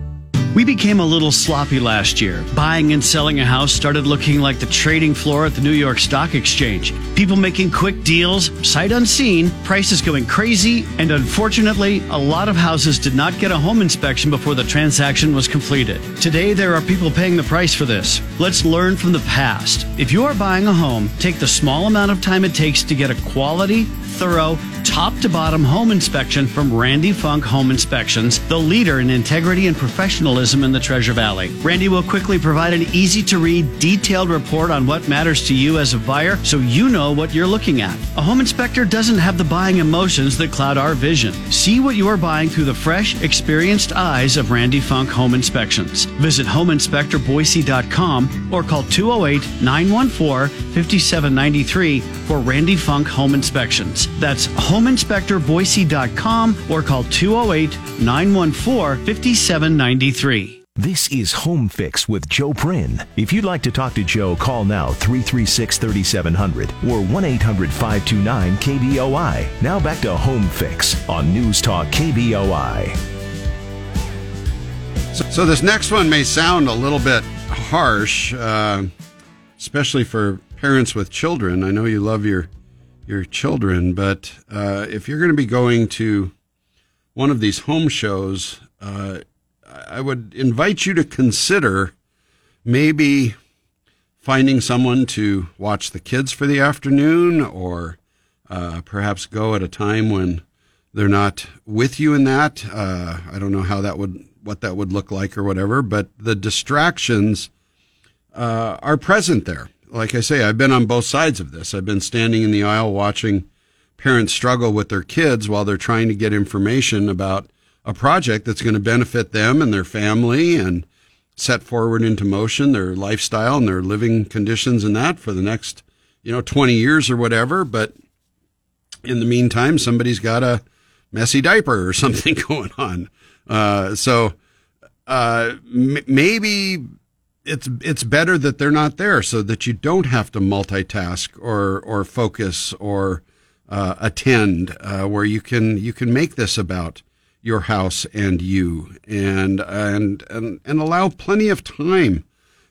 We became a little sloppy last year. Buying and selling a house started looking like the trading floor at the New York Stock Exchange. People making quick deals, sight unseen, prices going crazy, and unfortunately, a lot of houses did not get a home inspection before the transaction was completed. Today, there are people paying the price for this. Let's learn from the past. If you are buying a home, take the small amount of time it takes to get a quality, thorough, top to bottom home inspection from Randy Funk Home Inspections, the leader in integrity and professionalism in the Treasure Valley. Randy will quickly provide an easy to read, detailed report on what matters to you as a buyer so you know what you're looking at. A home inspector doesn't have the buying emotions that cloud our vision. See what you are buying through the fresh, experienced eyes of Randy Funk Home Inspections. Visit homeinspectorboise.com or call 208 914 5793 for Randy Funk Home Inspections. That's homeinspectorboise.com or call 208 914 5793. This is Home Fix with Joe Prin. If you'd like to talk to Joe, call now 336 3700 or 1 800 529 KBOI. Now back to Home Fix on News Talk KBOI. So, so this next one may sound a little bit harsh, uh, especially for parents with children. I know you love your your children, but uh, if you're going to be going to one of these home shows, uh, I would invite you to consider maybe finding someone to watch the kids for the afternoon, or uh, perhaps go at a time when they're not with you in that. Uh, I don't know how that would what that would look like or whatever, but the distractions uh, are present there. Like I say, I've been on both sides of this. I've been standing in the aisle watching parents struggle with their kids while they're trying to get information about a project that's going to benefit them and their family and set forward into motion their lifestyle and their living conditions and that for the next, you know, 20 years or whatever. But in the meantime, somebody's got a messy diaper or something going on. Uh, so uh, m- maybe it's it's better that they're not there so that you don't have to multitask or or focus or uh, attend, uh, where you can you can make this about your house and you and and and and allow plenty of time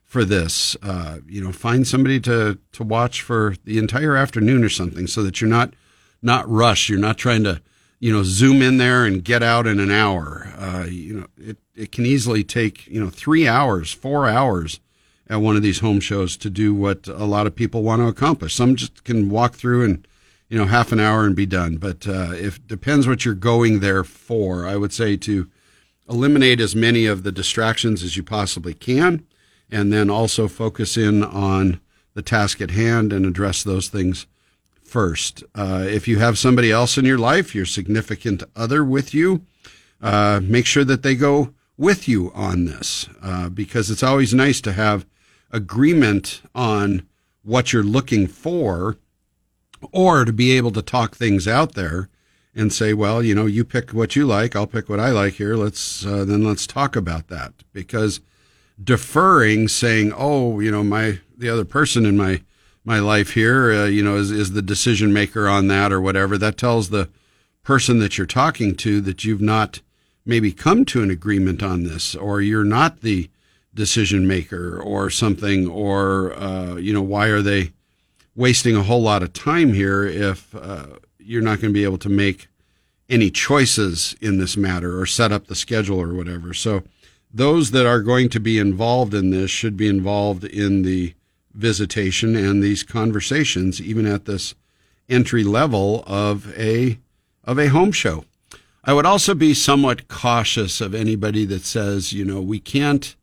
for this. Uh, you know, find somebody to to watch for the entire afternoon or something, so that you're not not rushed. You're not trying to you know zoom in there and get out in an hour. Uh, you know, it it can easily take you know three hours, four hours at one of these home shows to do what a lot of people want to accomplish. Some just can walk through and you know half an hour and be done. But uh, if depends what you're going there for, I would say to eliminate as many of the distractions as you possibly can, and then also focus in on the task at hand and address those things first. Uh, if you have somebody else in your life, your significant other with you, uh, make sure that they go with you on this uh, because it's always nice to have agreement on what you're looking for or to be able to talk things out there and say, well, you know, you pick what you like, I'll pick what I like here. Let's uh, then let's talk about that because deferring, saying, oh, you know, my the other person in my my life here, uh, you know, is is the decision maker on that or whatever. That tells the person that you're talking to that you've not maybe come to an agreement on this, or you're not the decision maker or something, or uh, you know, why are they wasting a whole lot of time here if uh, you're not going to be able to make any choices in this matter or set up the schedule or whatever. So those that are going to be involved in this should be involved in the visitation and these conversations, even at this entry level of a of a home show. I would also be somewhat cautious of anybody that says, you know, we can't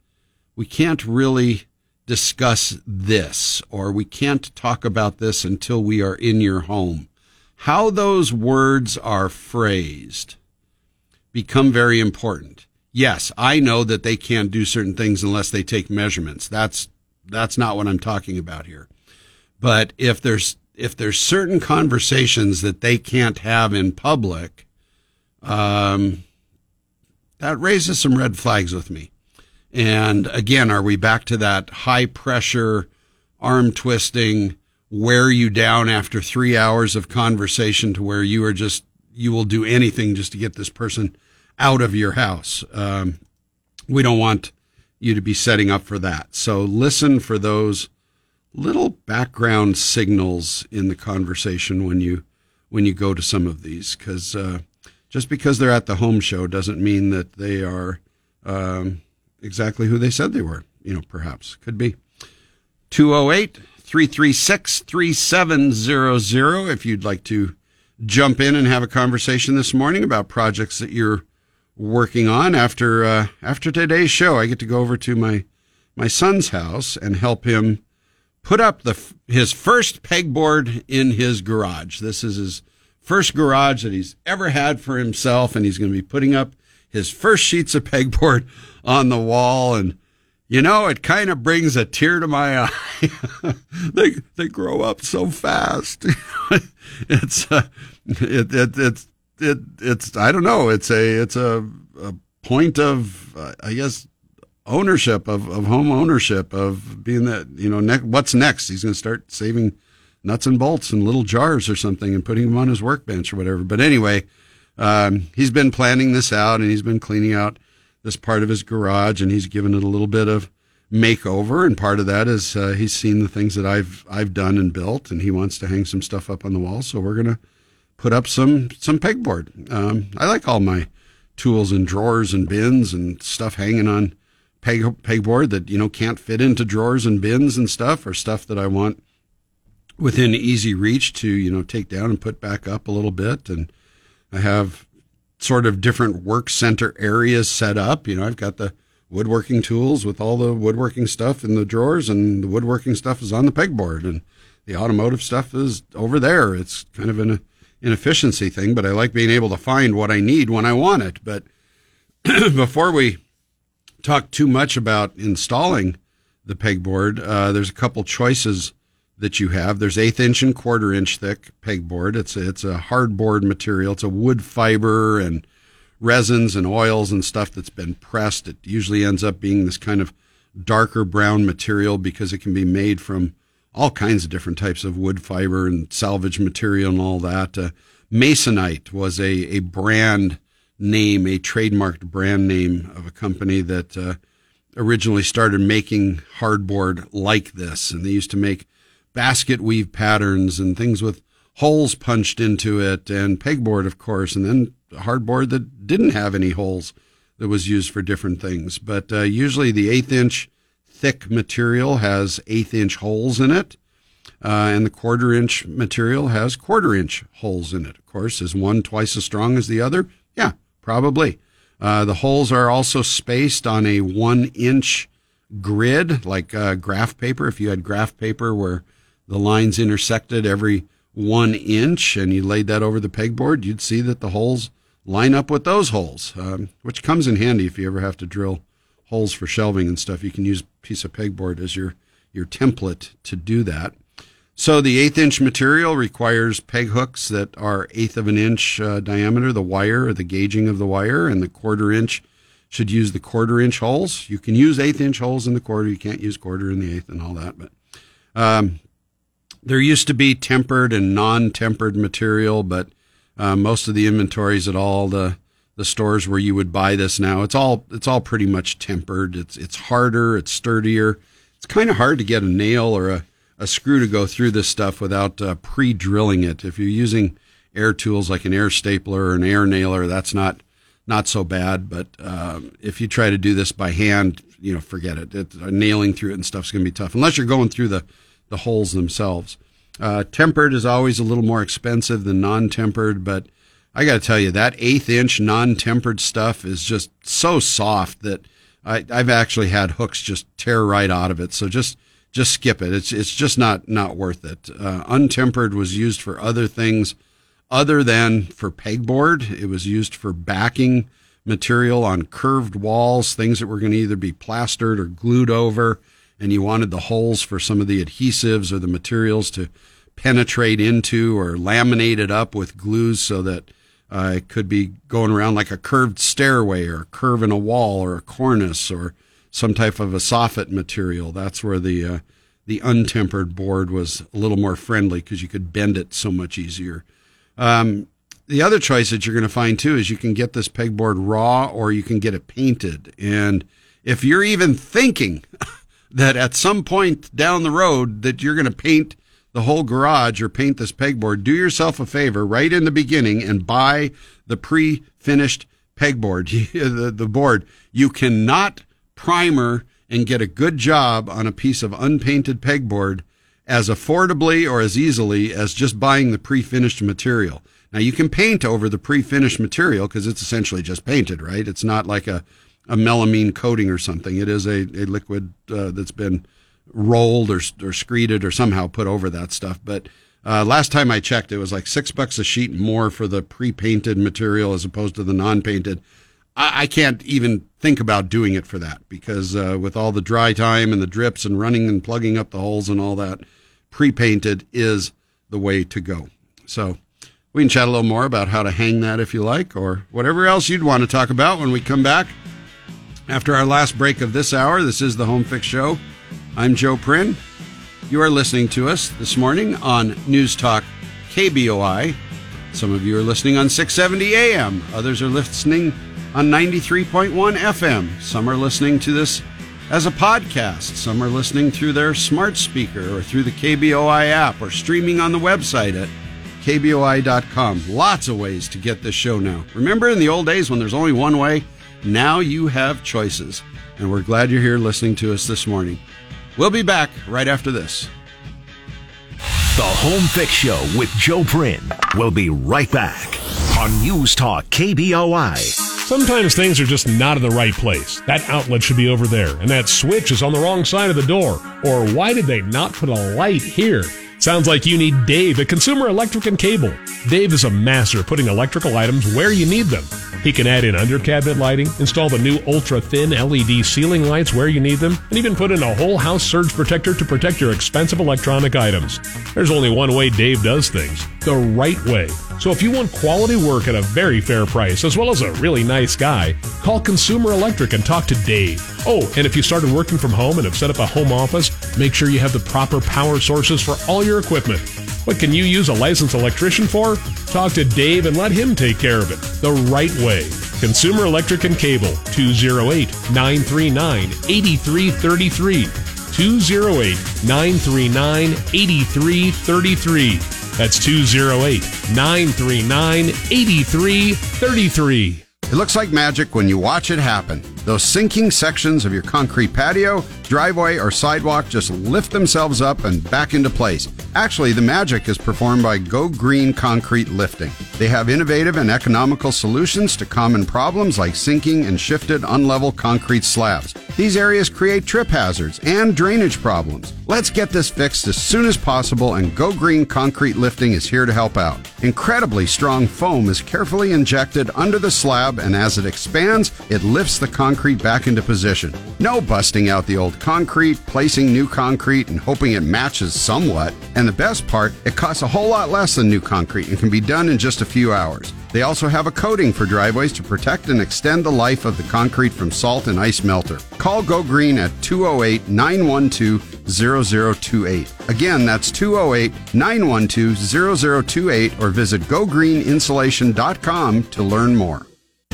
we can't really discuss this or we can't talk about this until we are in your home. How those words are phrased become very important. Yes, I know that they can't do certain things unless they take measurements. That's that's not what I'm talking about here. But if there's if there's certain conversations that they can't have in public, um, that raises some red flags with me. And again, are we back to that high pressure, arm twisting, wear you down after three hours of conversation to where you are just, you will do anything just to get this person out of your house? Um, we don't want you to be setting up for that. So listen for those little background signals in the conversation when you when you go to some of these because uh, just because they're at the home show doesn't mean that they are um, exactly who they said they were. You know, perhaps could be 208 336 3700 if you'd like to jump in and have a conversation this morning about projects that you're working on. After uh, after today's show, I get to go over to my my son's house and help him put up the his first pegboard in his garage. This is his first garage that he's ever had for himself, and he's going to be putting up his first sheets of pegboard on the wall. And you know, it kind of brings a tear to my eye. they they grow up so fast. it's uh, it, it it's it it's I don't know. It's a it's a, a point of uh, I guess ownership of, of home ownership of being that you know ne- what's next? He's going to start saving nuts and bolts in little jars or something and putting them on his workbench or whatever. But anyway um, he's been planning this out and he's been cleaning out this part of his garage and he's given it a little bit of makeover. And part of that is uh, he's seen the things that I've I've done and built and he wants to hang some stuff up on the wall. So we're gonna put up some some pegboard. Um, I like all my tools and drawers and bins and stuff hanging on peg pegboard that you know can't fit into drawers and bins and stuff or stuff that I want within easy reach to you know take down and put back up a little bit. And I have sort of different work center areas set up. You know I've got the woodworking tools with all the woodworking stuff in the drawers and the woodworking stuff is on the pegboard and the automotive stuff is over there. It's kind of an inefficiency thing but I like being able to find what I need when I want it but before we talk too much about installing the pegboard. Uh, there's a couple choices that you have. There's eighth inch and quarter inch thick pegboard. It's a, it's a hardboard material. It's a wood fiber and resins and oils and stuff that's been pressed. It usually ends up being this kind of darker brown material because it can be made from all kinds of different types of wood fiber and salvage material and all that. Uh, Masonite was a, a brand name, a trademarked brand name of a company that uh, originally started making hardboard like this. And they used to make basket weave patterns and things with holes punched into it, and pegboard, of course, and then hardboard that didn't have any holes that was used for different things. But uh, usually the eighth inch thick material has eighth inch holes in it. Uh, and the quarter inch material has quarter inch holes in it. Of course, is one twice as strong as the other? Yeah, Probably. Uh, the holes are also spaced on a one inch grid, like uh, graph paper. If you had graph paper where the lines intersected every one inch and you laid that over the pegboard, you'd see that the holes line up with those holes, um, which comes in handy if you ever have to drill holes for shelving and stuff. You can use a piece of pegboard as your, your template to do that. So the eighth inch material requires peg hooks that are eighth of an inch uh, diameter, the wire or the gauging of the wire, and the quarter inch should use the quarter inch holes. You can use eighth inch holes in the quarter. You can't use quarter in the eighth and all that. But um, there used to be tempered and non-tempered material, but uh, most of the inventories at all the the stores where you would buy this now, it's all it's all pretty much tempered. It's it's harder, it's sturdier. It's kind of hard to get a nail or a a screw to go through this stuff without uh, pre-drilling it. If you're using air tools like an air stapler or an air nailer, that's not not so bad. But um, if you try to do this by hand, you know, forget it. uh, nailing through it and stuff's going to be tough unless you're going through the the holes themselves. Uh, tempered is always a little more expensive than non-tempered, but I got to tell you that eighth inch non-tempered stuff is just so soft that I, I've actually had hooks just tear right out of it. So just just skip it. It's it's just not not worth it. Uh, untempered was used for other things other than for pegboard. It was used for backing material on curved walls, things that were going to either be plastered or glued over, and you wanted the holes for some of the adhesives or the materials to penetrate into or laminate it up with glues so that uh, it could be going around like a curved stairway or a curve in a wall or a cornice or some type of a soffit material. That's where the uh, the untempered board was a little more friendly because you could bend it so much easier. Um, the other choice that you're going to find too is you can get this pegboard raw or you can get it painted. And if you're even thinking that at some point down the road that you're going to paint the whole garage or paint this pegboard, do yourself a favor right in the beginning and buy the pre-finished pegboard, the, the board. You cannot primer and get a good job on a piece of unpainted pegboard as affordably or as easily as just buying the pre-finished material. Now you can paint over the pre-finished material because it's essentially just painted, right? It's not like a, a melamine coating or something. It is a, a liquid uh, that's been rolled or, or screeded or somehow put over that stuff. But uh, last time I checked, it was like six bucks a sheet more for the pre-painted material as opposed to the non-painted. I, I can't even think about doing it for that because uh, with all the dry time and the drips and running and plugging up the holes and all that, pre-painted is the way to go. So we can chat a little more about how to hang that if you like, or whatever else you'd want to talk about when we come back. After our last break of this hour, this is the Home Fix Show. I'm Joe Prin. You are listening to us this morning on News Talk KBOI. Some of you are listening on 670 AM, others are listening on 93.1 FM. Some are listening to this as a podcast, some are listening through their smart speaker or through the KBOI app or streaming on the website at kboi.com. Lots of ways to get this show now. Remember in the old days when there's only one way? Now you have choices. And we're glad you're here listening to us this morning. We'll be back right after this. The Home Fix Show with Joe Prin will be right back on News Talk KBOI. Sometimes things are just not in the right place. That outlet should be over there, and that switch is on the wrong side of the door. Or why did they not put a light here? Sounds like you need Dave at Consumer Electric and Cable. Dave is a master putting electrical items where you need them. He can add in under cabinet lighting, install the new ultra thin LED ceiling lights where you need them, and even put in a whole house surge protector to protect your expensive electronic items. There's only one way Dave does things the right way. So if you want quality work at a very fair price, as well as a really nice guy, call Consumer Electric and talk to Dave. Oh, and if you started working from home and have set up a home office, make sure you have the proper power sources for all your equipment. What can you use a licensed electrician for? Talk to Dave and let him take care of it the right way. Consumer Electric and Cable, 208 939 8333. 208 939 8333. That's 208 939 8333. It looks like magic when you watch it happen. Those sinking sections of your concrete patio, driveway, or sidewalk just lift themselves up and back into place. Actually, the magic is performed by Go Green Concrete Lifting. They have innovative and economical solutions to common problems like sinking and shifted unlevel concrete slabs. These areas create trip hazards and drainage problems. Let's get this fixed as soon as possible, and Go Green Concrete Lifting is here to help out. Incredibly strong foam is carefully injected under the slab, and as it expands, it lifts the concrete back into position. No busting out the old concrete, placing new concrete, and hoping it matches somewhat. And the best part, it costs a whole lot less than new concrete and can be done in just a few hours. They also have a coating for driveways to protect and extend the life of the concrete from salt and ice melter. Call Go Green at 208 912 0028. Again, that's 208 912 0028 or visit gogreeninsulation.com to learn more.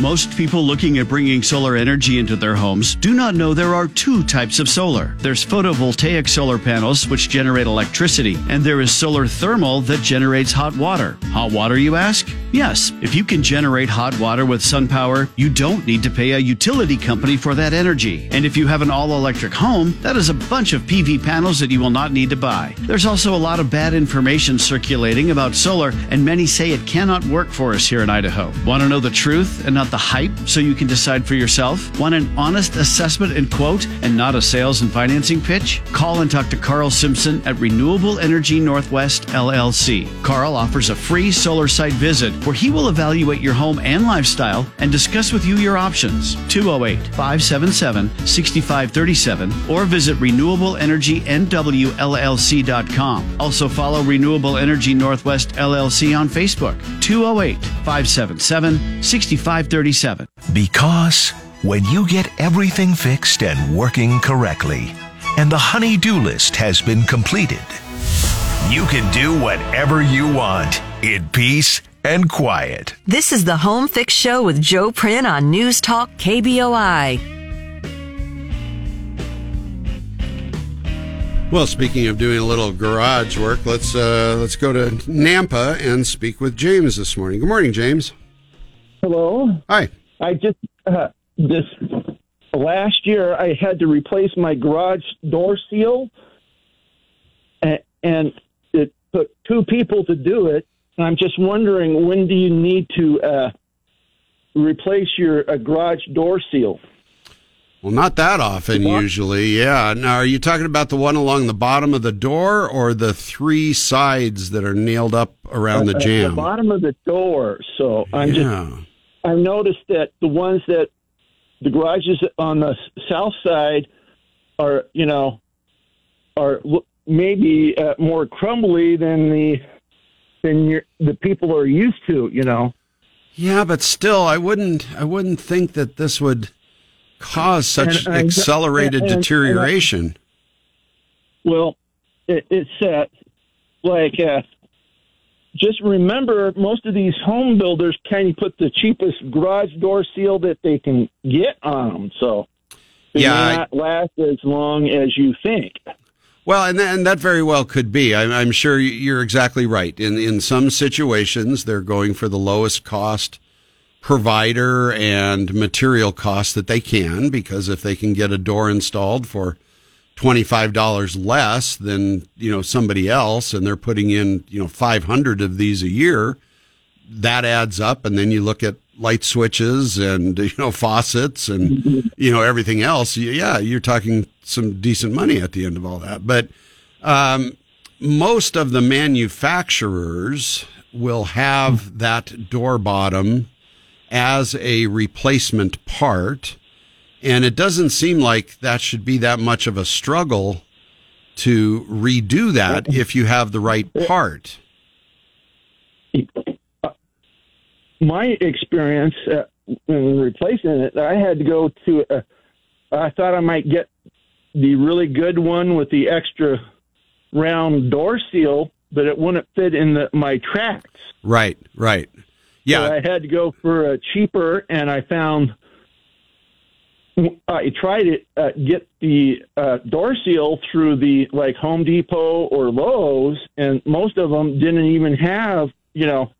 Most people looking at bringing solar energy into their homes do not know there are two types of solar. There's photovoltaic solar panels, which generate electricity, and there is solar thermal that generates hot water. Hot water, you ask? Yes, if you can generate hot water with sun power, you don't need to pay a utility company for that energy. And if you have an all electric home, that is a bunch of PV panels that you will not need to buy. There's also a lot of bad information circulating about solar, and many say it cannot work for us here in Idaho. Want to know the truth and not the hype so you can decide for yourself? Want an honest assessment and quote and not a sales and financing pitch? Call and talk to Carl Simpson at Renewable Energy Northwest LLC. Carl offers a free solar site visit where he will evaluate your home and lifestyle and discuss with you your options. 208 577 6537 or visit renewableenergynwllc.com. Also follow Renewable Energy Northwest LLC on Facebook. 208 577 6537. Because when you get everything fixed and working correctly, and the honey-do list has been completed, you can do whatever you want in peace and quiet. This is the Home Fix Show with Joe Prin on News Talk KBOI. Well, speaking of doing a little garage work, let's uh, let's go to Nampa and speak with James this morning. Good morning, James. Hello. Hi. I just uh, this last year I had to replace my garage door seal, and, and it took two people to do it. And I'm just wondering when do you need to uh, replace your uh, garage door seal? Well, not that often usually. Yeah. Now, are you talking about the one along the bottom of the door or the three sides that are nailed up around the Uh, jam? the bottom of the door. So I'm Yeah. just. I've noticed that the ones that the garages on the south side are, you know, are maybe uh, more crumbly than the than your, the people are used to. You know. Yeah, but still, I wouldn't. I wouldn't think that this would cause such And- accelerated and- and- deterioration. Well, it, it's uh, like uh, just remember most of these home builders kind of put the cheapest garage door seal that they can get on them, so they Yeah, may I- not last as long as you think. Well, and, and that very well could be. I'm, I'm sure you're exactly right. In in some situations, they're going for the lowest cost provider and material cost that they can, because if they can get a door installed for twenty five dollars less than you know somebody else, and they're putting in you know five hundred of these a year, that adds up. And then you look at light switches and you know faucets and you know everything else. Yeah, you're talking some decent money at the end of all that. But um, most of the manufacturers will have that door bottom as a replacement part. And it doesn't seem like that should be that much of a struggle to redo that if you have the right part. My experience uh, in replacing it, I had to go to. Uh, I thought I might get the really good one with the extra round door seal, but it wouldn't fit in the, my tracks. Right, right. Yeah. So I had to go for a cheaper, and I found I tried to uh, get the uh, door seal through the like Home Depot or Lowe's, and most of them didn't even have you know.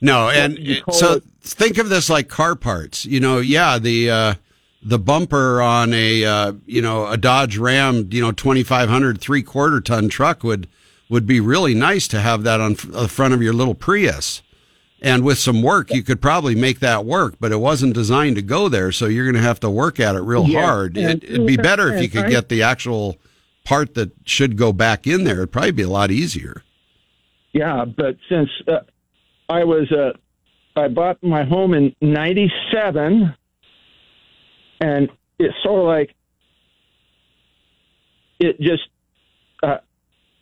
No, and you it- call so it- think of this like car parts. You know, yeah, the uh, the bumper on a uh, you know a Dodge Ram, you know, 2500 three quarter ton truck would would be really nice to have that on f- the front of your little Prius. And with some work, you could probably make that work, but it wasn't designed to go there. So you're going to have to work at it real Yeah, hard. It, it'd be better if you could get the actual part that should go back in there. It'd probably be a lot easier. Yeah, but since uh, I was uh, I bought my home in '97, and it's sort of like it just uh,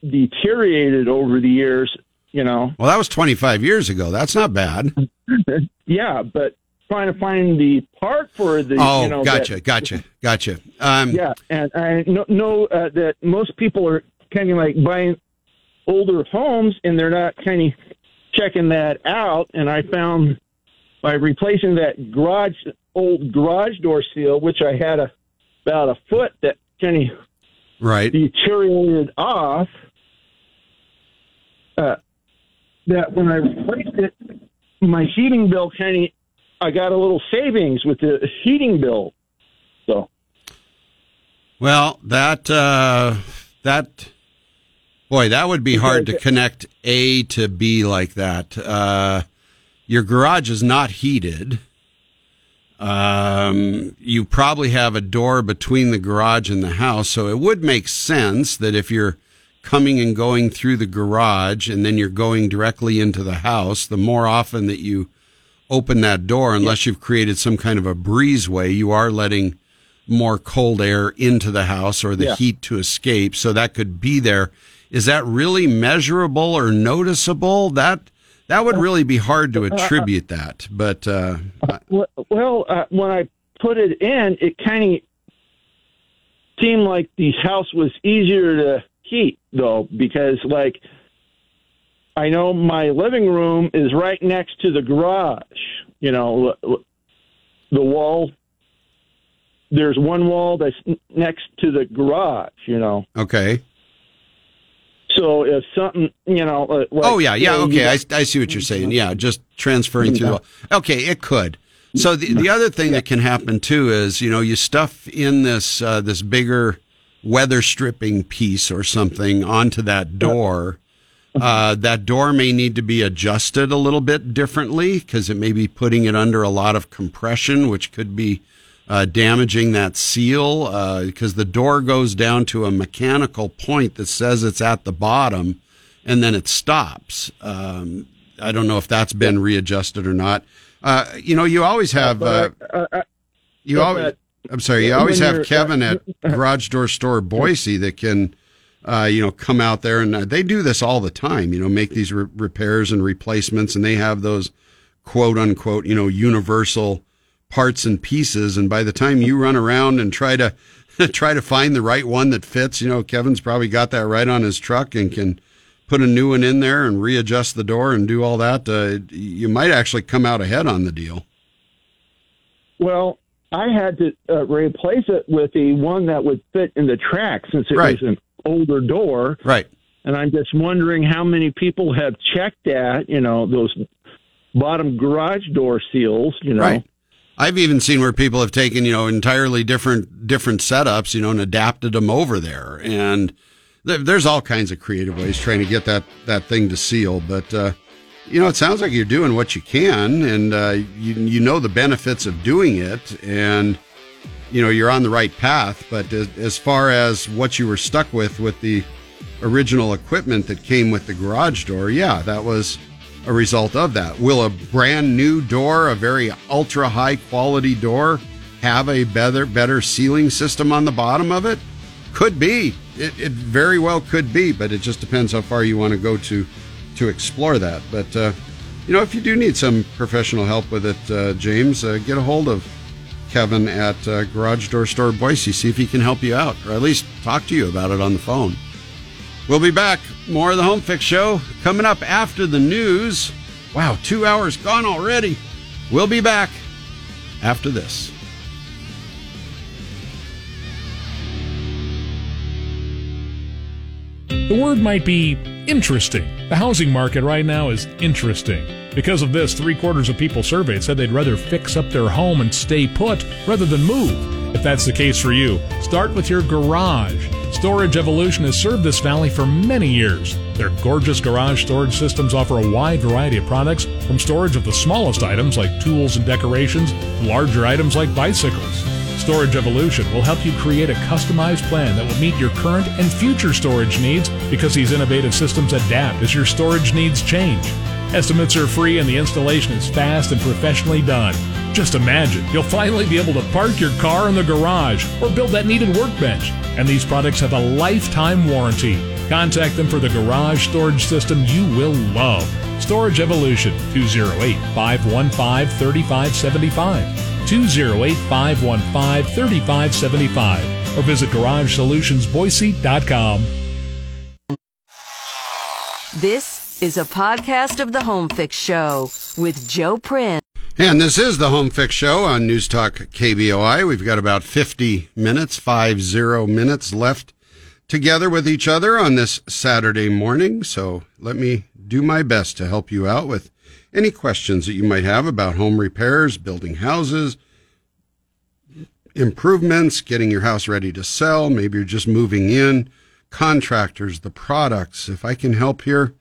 deteriorated over the years. You know. Well, that was 25 years ago. That's not bad. yeah, but trying to find the part for the. Oh, you know, gotcha, that- gotcha, gotcha. Um, yeah, and I know, know uh, that most people are kind of like buying older homes, and they're not kind of checking that out. And I found by replacing that garage old garage door seal, which I had a about a foot that kind of right deteriorated off. Uh, that when I replaced it, my heating bill kind of I got a little savings with the heating bill. So Well, that uh, that boy, that would be hard to connect A to B like that. Uh, your garage is not heated. Um, you probably have a door between the garage and the house, so it would make sense that if you're coming and going through the garage and then you're going directly into the house, the more often that you open that door, unless you've created some kind of a breezeway, you are letting more cold air into the house or the Yeah. heat to escape. So that could be there. Is that really measurable or noticeable? That that would really be hard to attribute that. But uh, Well, well uh, when I put it in, it kind of seemed like the house was easier to heat, though, because like I know my living room is right next to the garage. You know, the wall. There's one wall that's next to the garage. You know, okay. so if something, you know, uh, like, oh yeah, yeah. Okay, I, got- I see what you're saying. Yeah, just transferring through. Okay, it could. So the the other thing that can happen too is you know you stuff in this uh, this bigger weather stripping piece or something onto that door, uh, that door may need to be adjusted a little bit differently because it may be putting it under a lot of compression, which could be uh, damaging that seal because the door goes down to a mechanical point that says it's at the bottom and then it stops. Um, I don't know if that's been readjusted or not. Uh, you know, you always have. Uh, Uh, uh, you always. I'm sorry. You always have Kevin at Garage Door Store Boise that can, uh, you know, come out there and uh, they do this all the time. You know, make these re- repairs and replacements, and they have those quote unquote, you know, universal parts and pieces. And by the time you run around and try to try to find the right one that fits, you know, Kevin's probably got that right on his truck and can put a new one in there and readjust the door and do all that. Uh, you might actually come out ahead on the deal. Well, I had to uh, replace it with the one that would fit in the track since it Right. was an older door. Right. And I'm just wondering how many people have checked that, you know, those bottom garage door seals, you know. Right. I've even seen where people have taken, you know, entirely different different setups, you know, and adapted them over there. And th- there's all kinds of creative ways trying to get that that thing to seal. But uh, you know, it sounds like you're doing what you can, and uh, you you know the benefits of doing it, and you know you're on the right path. But as, as far as what you were stuck with with the original equipment that came with the garage door, yeah, that was a result of that. Will a brand new door, a very ultra high quality door, have a better better sealing system on the bottom of it? Could be. It, it very well could be, but it just depends how far you want to go to to explore that. But uh, you know, if you do need some professional help with it, uh, James, uh, get a hold of Kevin at Garage Door Store Boise. See if he can help you out, or at least talk to you about it on the phone. We'll be back. More of the Home Fix Show coming up after the news. Wow, two hours gone already. We'll be back after this. The word might be interesting. The housing market right now is interesting. Because of this, three quarters of people surveyed said they'd rather fix up their home and stay put rather than move. If that's the case for you, start with your garage. Storage Evolution has served this valley for many years. Their gorgeous garage storage systems offer a wide variety of products, from storage of the smallest items like tools and decorations to larger items like bicycles. Storage Evolution will help you create a customized plan that will meet your current and future storage needs because these innovative systems adapt as your storage needs change. Estimates are free and the installation is fast and professionally done. Just imagine, you'll finally be able to park your car in the garage or build that needed workbench. And these products have a lifetime warranty. Contact them for the garage storage system you will love. Storage Evolution, 208 515 3575. 208 515 3575 or visit GarageSolutionsBoise.com. This is a podcast of the Home Fix Show with Joe Prin. And this is the Home Fix Show on News Talk KBOI. We've got about 50 minutes, five zero minutes left together with each other on this Saturday morning. So let me do my best to help you out with any questions that you might have about home repairs, building houses, improvements, getting your house ready to sell. Maybe you're just moving in, contractors, the products. If I can help here,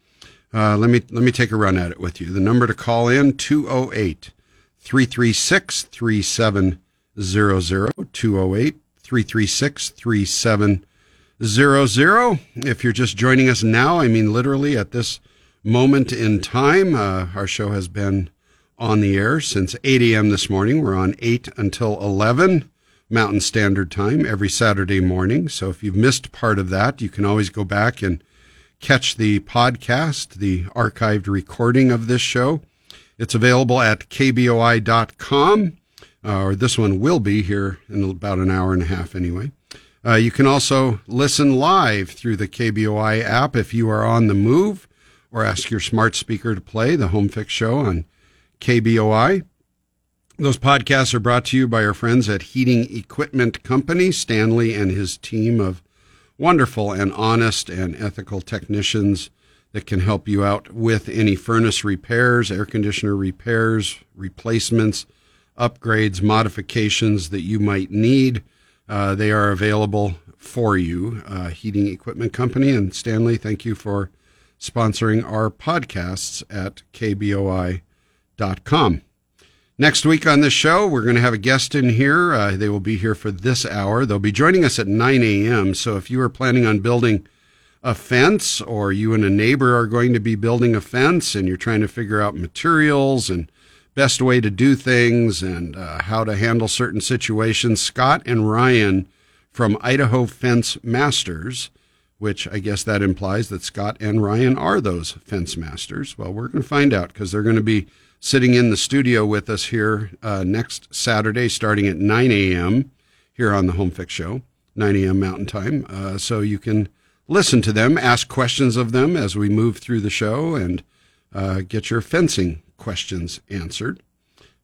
uh, let me let me take a run at it with you. The number to call in 208 336 3700 208 336 3700. If you're just joining us now, I mean literally at this moment in time, uh, our show has been on the air since 8 a.m. this morning. We're on 8 until 11 Mountain Standard Time every Saturday morning. So if you've missed part of that, you can always go back and catch the podcast, the archived recording of this show. It's available at kboi.com, uh, or this one will be here in about an hour and a half anyway. Uh, you can also listen live through the KBOI app if you are on the move, or ask your smart speaker to play the Home Fix Show on KBOI. Those podcasts are brought to you by our friends at Heating Equipment Company, Stanley and his team of wonderful and honest and ethical technicians that can help you out with any furnace repairs, air conditioner repairs, replacements, upgrades, modifications that you might need. Uh, they are available for you, uh, heating equipment company. And Stanley, thank you for sponsoring our podcasts at kboi.com. Next week on this show, we're going to have a guest in here. Uh, they will be here for this hour. They'll be joining us at 9 a.m. So if you are planning on building a fence or you and a neighbor are going to be building a fence and you're trying to figure out materials and best way to do things and uh, how to handle certain situations, Scott and Ryan from Idaho Fence Masters, which I guess that implies that Scott and Ryan are those fence masters. Well, we're going to find out because they're going to be sitting in the studio with us here uh, next Saturday, starting at 9 a.m. here on the Home Fix Show, 9 a.m. Mountain Time. Uh, so you can listen to them, ask questions of them as we move through the show, and uh, get your fencing questions answered.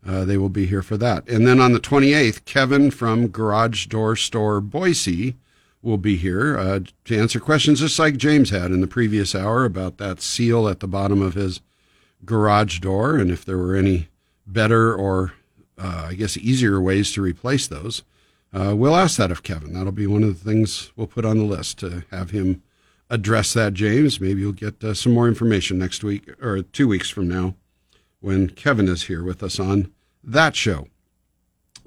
Uh, they will be here for that. And then on the 28th, Kevin from Garage Door Store Boise will be here uh, to answer questions just like James had in the previous hour about that seal at the bottom of his garage door and if there were any better or uh, I guess easier ways to replace those. Uh, we'll ask that of Kevin. That'll be one of the things we'll put on the list to have him address that, James. Maybe you'll get uh, some more information next week or two weeks from now when Kevin is here with us on that show.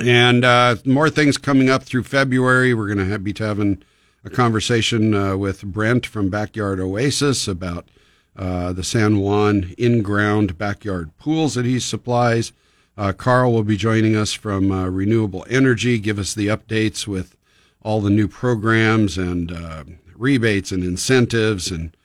And uh, more things coming up through February. We're going to be having a conversation uh, with Brent from Backyard Oasis about uh, the San Juan in ground backyard pools that he supplies. Uh, Carl will be joining us from uh, Renewable Energy, give us the updates with all the new programs and uh, rebates and incentives and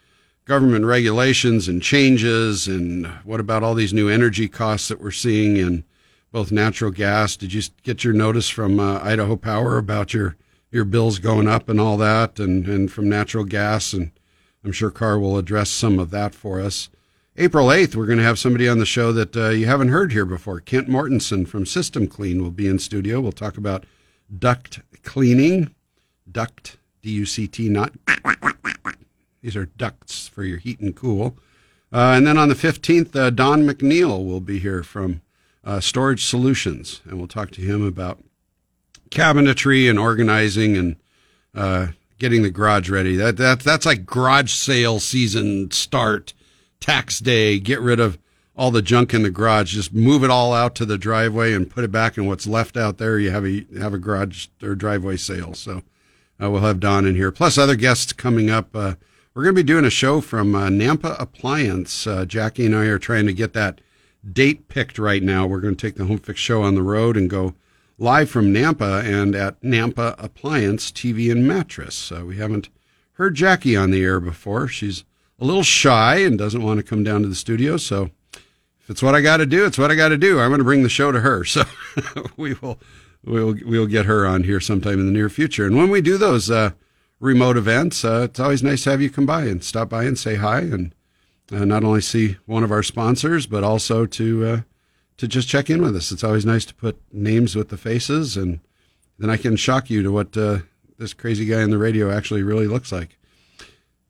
government regulations and changes. And what about all these new energy costs that we're seeing in both natural gas? Did you get your notice from uh, Idaho Power about your, your bills going up and all that, and, and from natural gas? And I'm sure Carl will address some of that for us. April 8th, we're going to have somebody on the show that uh, you haven't heard here before. Kent Mortensen from System Clean will be in studio. We'll talk about duct cleaning. Duct, D U C T, not. These are ducts for your heat and cool. Uh, and then on the 15th, uh, Don McNeil will be here from uh, Storage Solutions, and we'll talk to him about cabinetry and organizing and uh, getting the garage ready. That, that that's like garage sale season start, tax day. Get rid of all the junk in the garage. Just move it all out to the driveway and put it back. And what's left out there, you have a have a garage or driveway sale. So uh, we'll have Don in here, plus other guests coming up. Uh, we're going to be doing a show from uh, Nampa Appliance. Uh, Jackie and I are trying to get that date picked right now. We're going to take the Home Fix show on the road and go live from Nampa and at Nampa Appliance TV and Mattress. Uh, we haven't heard Jackie on the air before. She's a little shy and doesn't want to come down to the studio. So if it's what I got to do, it's what I got to do. I'm going to bring the show to her. So we will we'll we'll get her on here sometime in the near future. And when we do those uh, remote events, uh, it's always nice to have you come by and stop by and say hi and uh, not only see one of our sponsors, but also to uh, to just check in with us. It's always nice to put names with the faces, and then I can shock you to what uh, this crazy guy on the radio actually really looks like.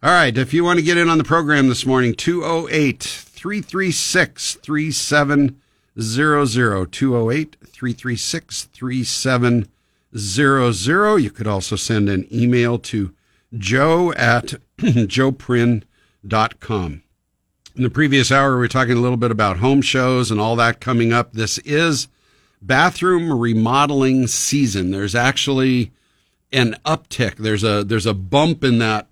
All right, if you want to get in on the program this morning, 208 336 3700. 208 336 3700. You could also send an email to joe at joeprin.com. In the previous hour, we were talking a little bit about home shows and all that coming up. This is bathroom remodeling season. There's actually an uptick. There's a there's a bump in that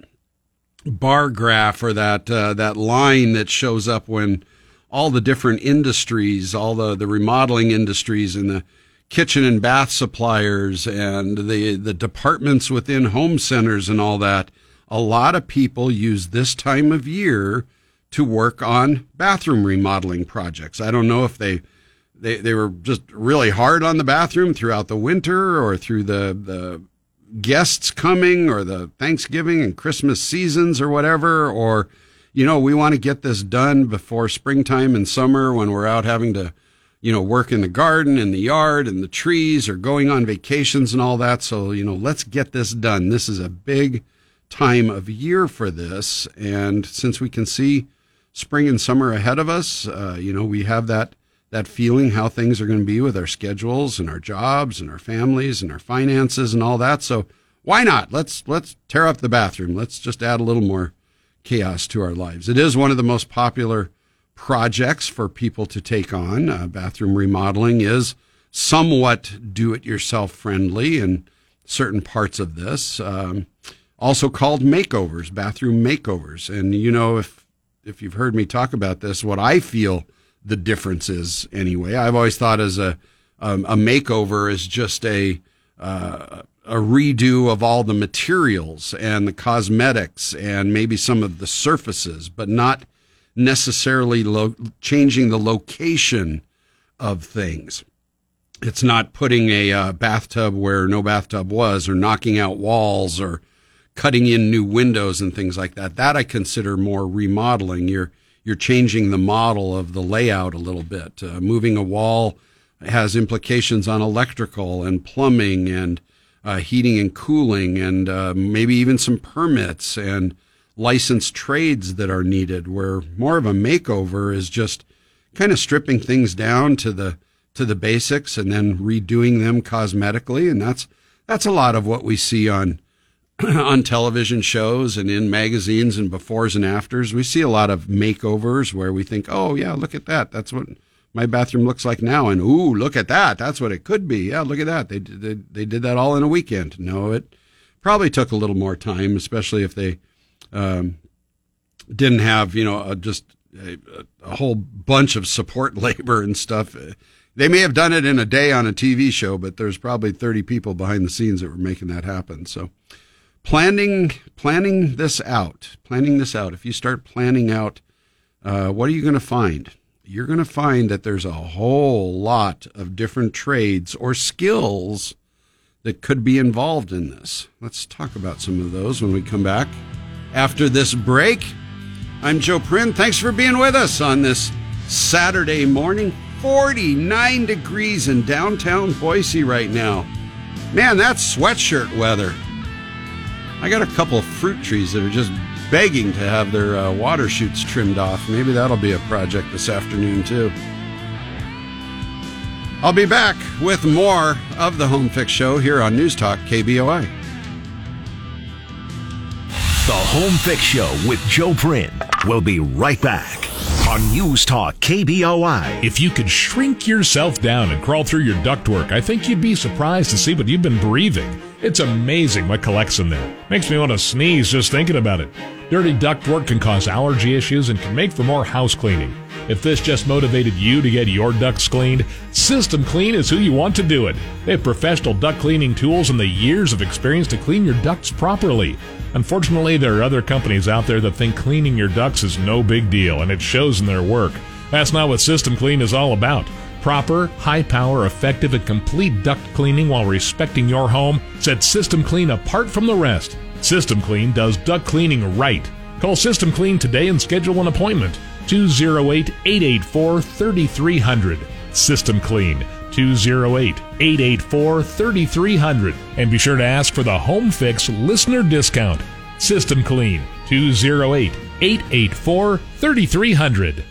bar graph or that uh, that line that shows up when all the different industries, all the the remodeling industries and the kitchen and bath suppliers and the the departments within home centers and all that. A lot of people use this time of year to work on bathroom remodeling projects. I don't know if they they, they were just really hard on the bathroom throughout the winter or through the, the guests coming or the Thanksgiving and Christmas seasons or whatever, or, you know, we want to get this done before springtime and summer when we're out having to, you know, work in the garden, and the yard, and the trees, or going on vacations and all that. So, you know, let's get this done. This is a big time of year for this. And since we can see spring and summer ahead of us. Uh, you know, we have that that feeling how things are going to be with our schedules and our jobs and our families and our finances and all that. So why not? Let's let's tear up the bathroom. Let's just add a little more chaos to our lives. It is one of the most popular projects for people to take on. Uh, bathroom remodeling is somewhat do-it-yourself friendly in certain parts of this. Um, also called makeovers, bathroom makeovers. And you know, if if you've heard me talk about this, what I feel the difference is anyway. I've always thought as a um, a makeover is just a uh, a redo of all the materials and the cosmetics and maybe some of the surfaces, but not necessarily lo- changing the location of things. It's not putting a uh, bathtub where no bathtub was, or knocking out walls, or cutting in new windows and things like that. That I consider more remodeling. You're you're changing the model of the layout a little bit. Uh, moving a wall has implications on electrical and plumbing and uh, heating and cooling, and uh, maybe even some permits and licensed trades that are needed. Where more of a makeover is just kind of stripping things down to the to the basics and then redoing them cosmetically, and that's that's a lot of what we see on on television shows and in magazines and befores and afters. We see a lot of makeovers where we think, "Oh yeah, look at that. That's what my bathroom looks like now." And "Ooh, look at that. That's what it could be." Yeah, look at that. They they they did that all in a weekend. No, it probably took a little more time, especially if they um, didn't have you know a, just a, a whole bunch of support labor and stuff. They may have done it in a day on a TV show, but there's probably 30 people behind the scenes that were making that happen. So planning planning this out, planning this out. If you start planning out, uh, what are you going to find? You're going to find that there's a whole lot of different trades or skills that could be involved in this. Let's talk about some of those when we come back after this break. I'm Joe Prin. Thanks for being with us on this Saturday morning. 49 degrees in downtown Boise right now. Man, that's sweatshirt weather. I got a couple of fruit trees that are just begging to have their uh, water shoots trimmed off. Maybe that'll be a project this afternoon, too. I'll be back with more of the Home Fix Show here on News Talk KBOI. The Home Fix Show with Joe Prin. We'll be right back on News Talk KBOI. If you could shrink yourself down and crawl through your ductwork, I think you'd be surprised to see what you've been breathing. It's amazing what collects in there. Makes me want to sneeze just thinking about it. Dirty ductwork can cause allergy issues and can make for more house cleaning. If this just motivated you to get your ducts cleaned, System Clean is who you want to do it. They have professional duct cleaning tools and the years of experience to clean your ducts properly. Unfortunately, there are other companies out there that think cleaning your ducts is no big deal, and it shows in their work. That's not what System Clean is all about. Proper, high power, effective, and complete duct cleaning while respecting your home sets System Clean apart from the rest. System Clean does duct cleaning right. Call System Clean today and schedule an appointment. 208 884 3300. System Clean. 208 884 3300. And be sure to ask for the Home Fix listener discount. System Clean. 208 884 3300.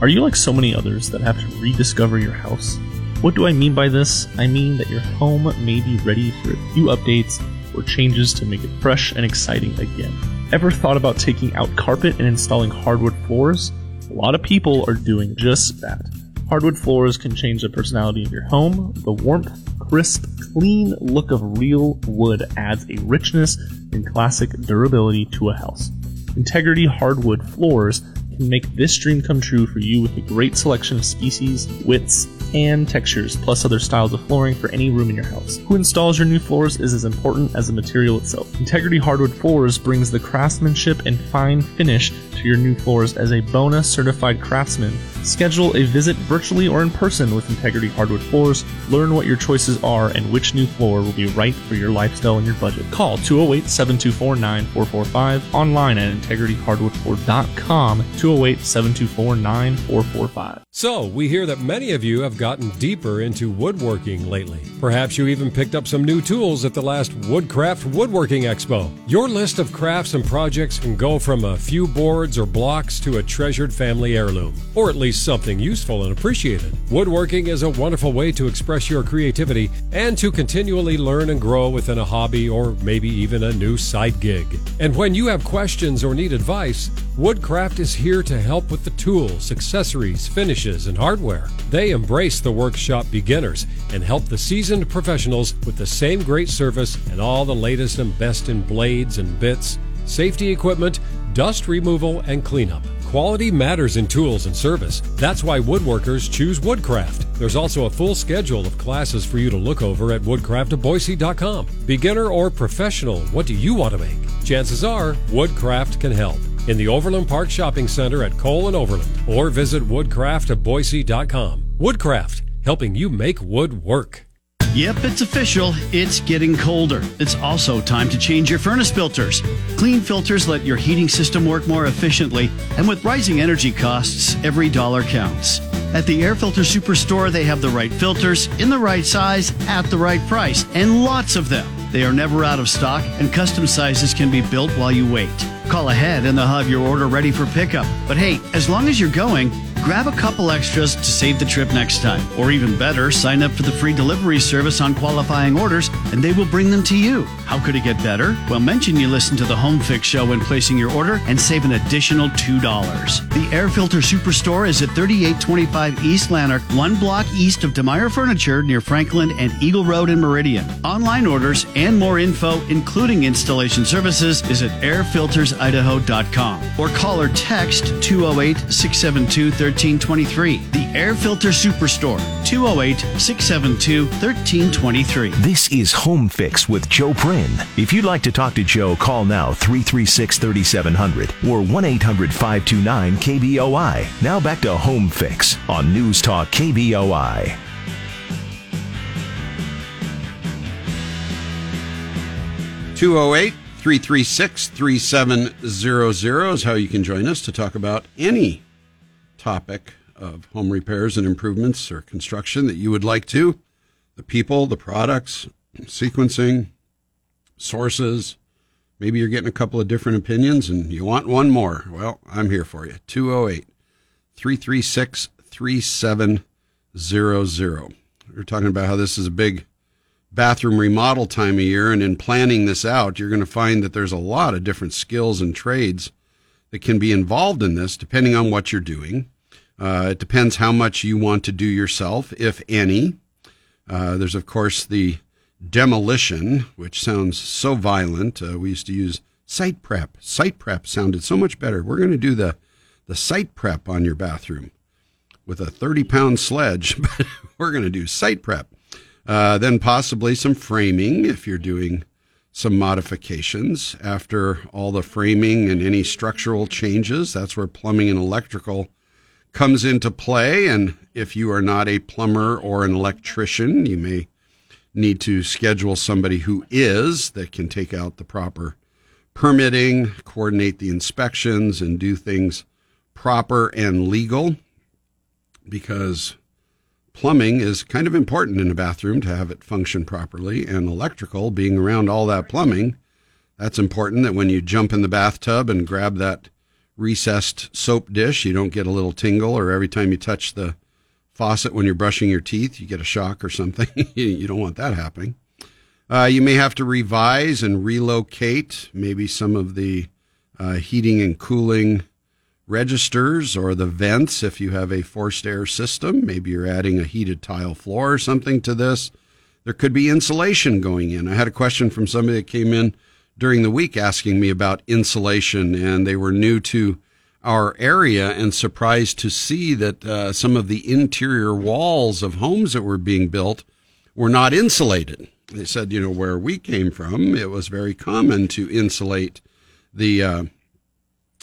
Are you like so many others that have to rediscover your house? What do I mean by this? I mean that your home may be ready for a few updates or changes to make it fresh and exciting again. Ever thought about taking out carpet and installing hardwood floors? A lot of people are doing just that. Hardwood floors can change the personality of your home. The warmth, crisp, clean look of real wood adds a richness and classic durability to a house. Integrity Hardwood Floors can make this dream come true for you with a great selection of species, widths, and textures, plus other styles of flooring for any room in your house. Who installs your new floors is as important as the material itself. Integrity Hardwood Floors brings the craftsmanship and fine finish to your new floors as a BONA certified craftsman. Schedule a visit virtually or in person with Integrity Hardwood Floors. Learn what your choices are and which new floor will be right for your lifestyle and your budget. Call 208 724 9445 online at integrityhardwoodfloor.com 208 724 9445. So, we hear that many of you have gotten deeper into woodworking lately. Perhaps you even picked up some new tools at the last Woodcraft Woodworking Expo. Your list of crafts and projects can go from a few boards or blocks to a treasured family heirloom, or at least least something useful and appreciated. Woodworking is a wonderful way to express your creativity and to continually learn and grow within a hobby or maybe even a new side gig. And when you have questions or need advice, Woodcraft is here to help with the tools, accessories, finishes, and hardware. They embrace the workshop beginners and help the seasoned professionals with the same great service and all the latest and best in blades and bits, safety equipment, dust removal, and cleanup. Quality matters in tools and service. That's why woodworkers choose Woodcraft. There's also a full schedule of classes for you to look over at woodcraftofboise.com. Beginner or professional, what do you want to make? Chances are Woodcraft can help. In the Overland Park Shopping Center at Cole and Overland, or visit woodcraftofboise.com. Woodcraft, helping you make wood work. Yep, it's official. It's getting colder. It's also time to change your furnace filters. Clean filters let your heating system work more efficiently, and with rising energy costs, every dollar counts. At the Air Filter Superstore, they have the right filters in the right size at the right price, and lots of them. They are never out of stock, and custom sizes can be built while you wait. Call ahead and they'll have your order ready for pickup. But hey, as long as you're going, grab a couple extras to save the trip next time. Or even better, sign up for the free delivery service on qualifying orders and they will bring them to you. How could it get better? Well, mention you listen to the Home Fix Show when placing your order and save an additional $2. The Air Filter Superstore is at 3825 East Lanark, one block east of DeMeyer Furniture near Franklin and Eagle Road in Meridian. Online orders and more info, including installation services, is at airfiltersidaho.com or call or text 208 672 1323. The Air Filter Superstore, 208 672 1323. This is Home Fix with Joe Prin. If you'd like to talk to Joe, call now 336 3700 or 1 800 529 KBOI. Now back to Home Fix on News Talk KBOI. Two zero eight three three six three seven zero zero is how you can join us to talk about any topic of home repairs and improvements or construction that you would like to. The people, the products, sequencing, sources. Maybe you're getting a couple of different opinions and you want one more. Well, I'm here for you. 208 336 3700. We're talking about how this is a big bathroom remodel time of year, and in planning this out, you're going to find that there's a lot of different skills and trades that can be involved in this, depending on what you're doing. Uh, it depends how much you want to do yourself, if any. Uh, there's, of course, the demolition, which sounds so violent. Uh, we used to use site prep. Site prep sounded so much better. We're going to do the, the site prep on your bathroom with a 30 pound sledge, but we're going to do site prep. Uh, then possibly some framing if you're doing some modifications. After all the framing and any structural changes, that's where plumbing and electrical comes into play. And if you are not a plumber or an electrician, you may need to schedule somebody who is that can take out the proper permitting, coordinate the inspections, and do things proper and legal because plumbing is kind of important in a bathroom to have it function properly, and electrical, being around all that plumbing, that's important that when you jump in the bathtub and grab that recessed soap dish, you don't get a little tingle, or every time you touch the faucet when you're brushing your teeth, you get a shock or something. you don't want that happening. Uh, you may have to revise and relocate maybe some of the uh, heating and cooling registers or the vents if you have a forced air system. Maybe you're adding a heated tile floor or something to this. There could be insulation going in. I had a question from somebody that came in during the week asking me about insulation, and they were new to our area and surprised to see that uh, some of the interior walls of homes that were being built were not insulated. They said, you know, where we came from, it was very common to insulate the uh,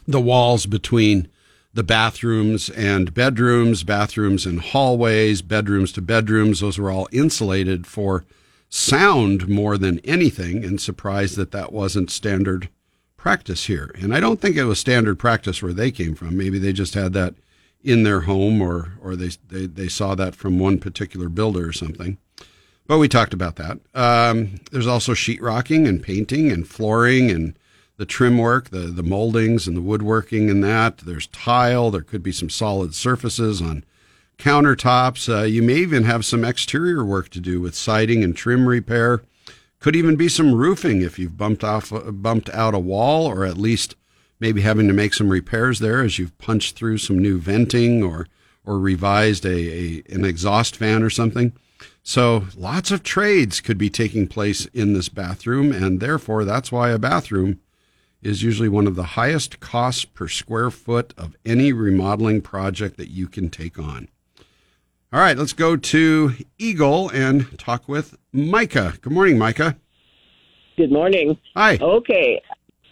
the walls between the bathrooms and bedrooms, bathrooms and hallways, bedrooms to bedrooms. Those were all insulated for sound more than anything, and surprised that that wasn't standard practice here. And I don't think it was standard practice where they came from. Maybe they just had that in their home or, or they, they, they saw that from one particular builder or something. But we talked about that. Um, there's also sheetrocking and painting and flooring and the trim work, the the moldings and the woodworking in that. There's tile. There could be some solid surfaces on countertops. Uh, you may even have some exterior work to do with siding and trim repair. Could even be some roofing if you've bumped off bumped out a wall, or at least maybe having to make some repairs there as you've punched through some new venting or or revised a, a an exhaust fan or something. So lots of trades could be taking place in this bathroom, and therefore that's why a bathroom is usually one of the highest costs per square foot of any remodeling project that you can take on. All right, let's go to Eagle and talk with Micah. Good morning, Micah. Good morning. Hi. Okay.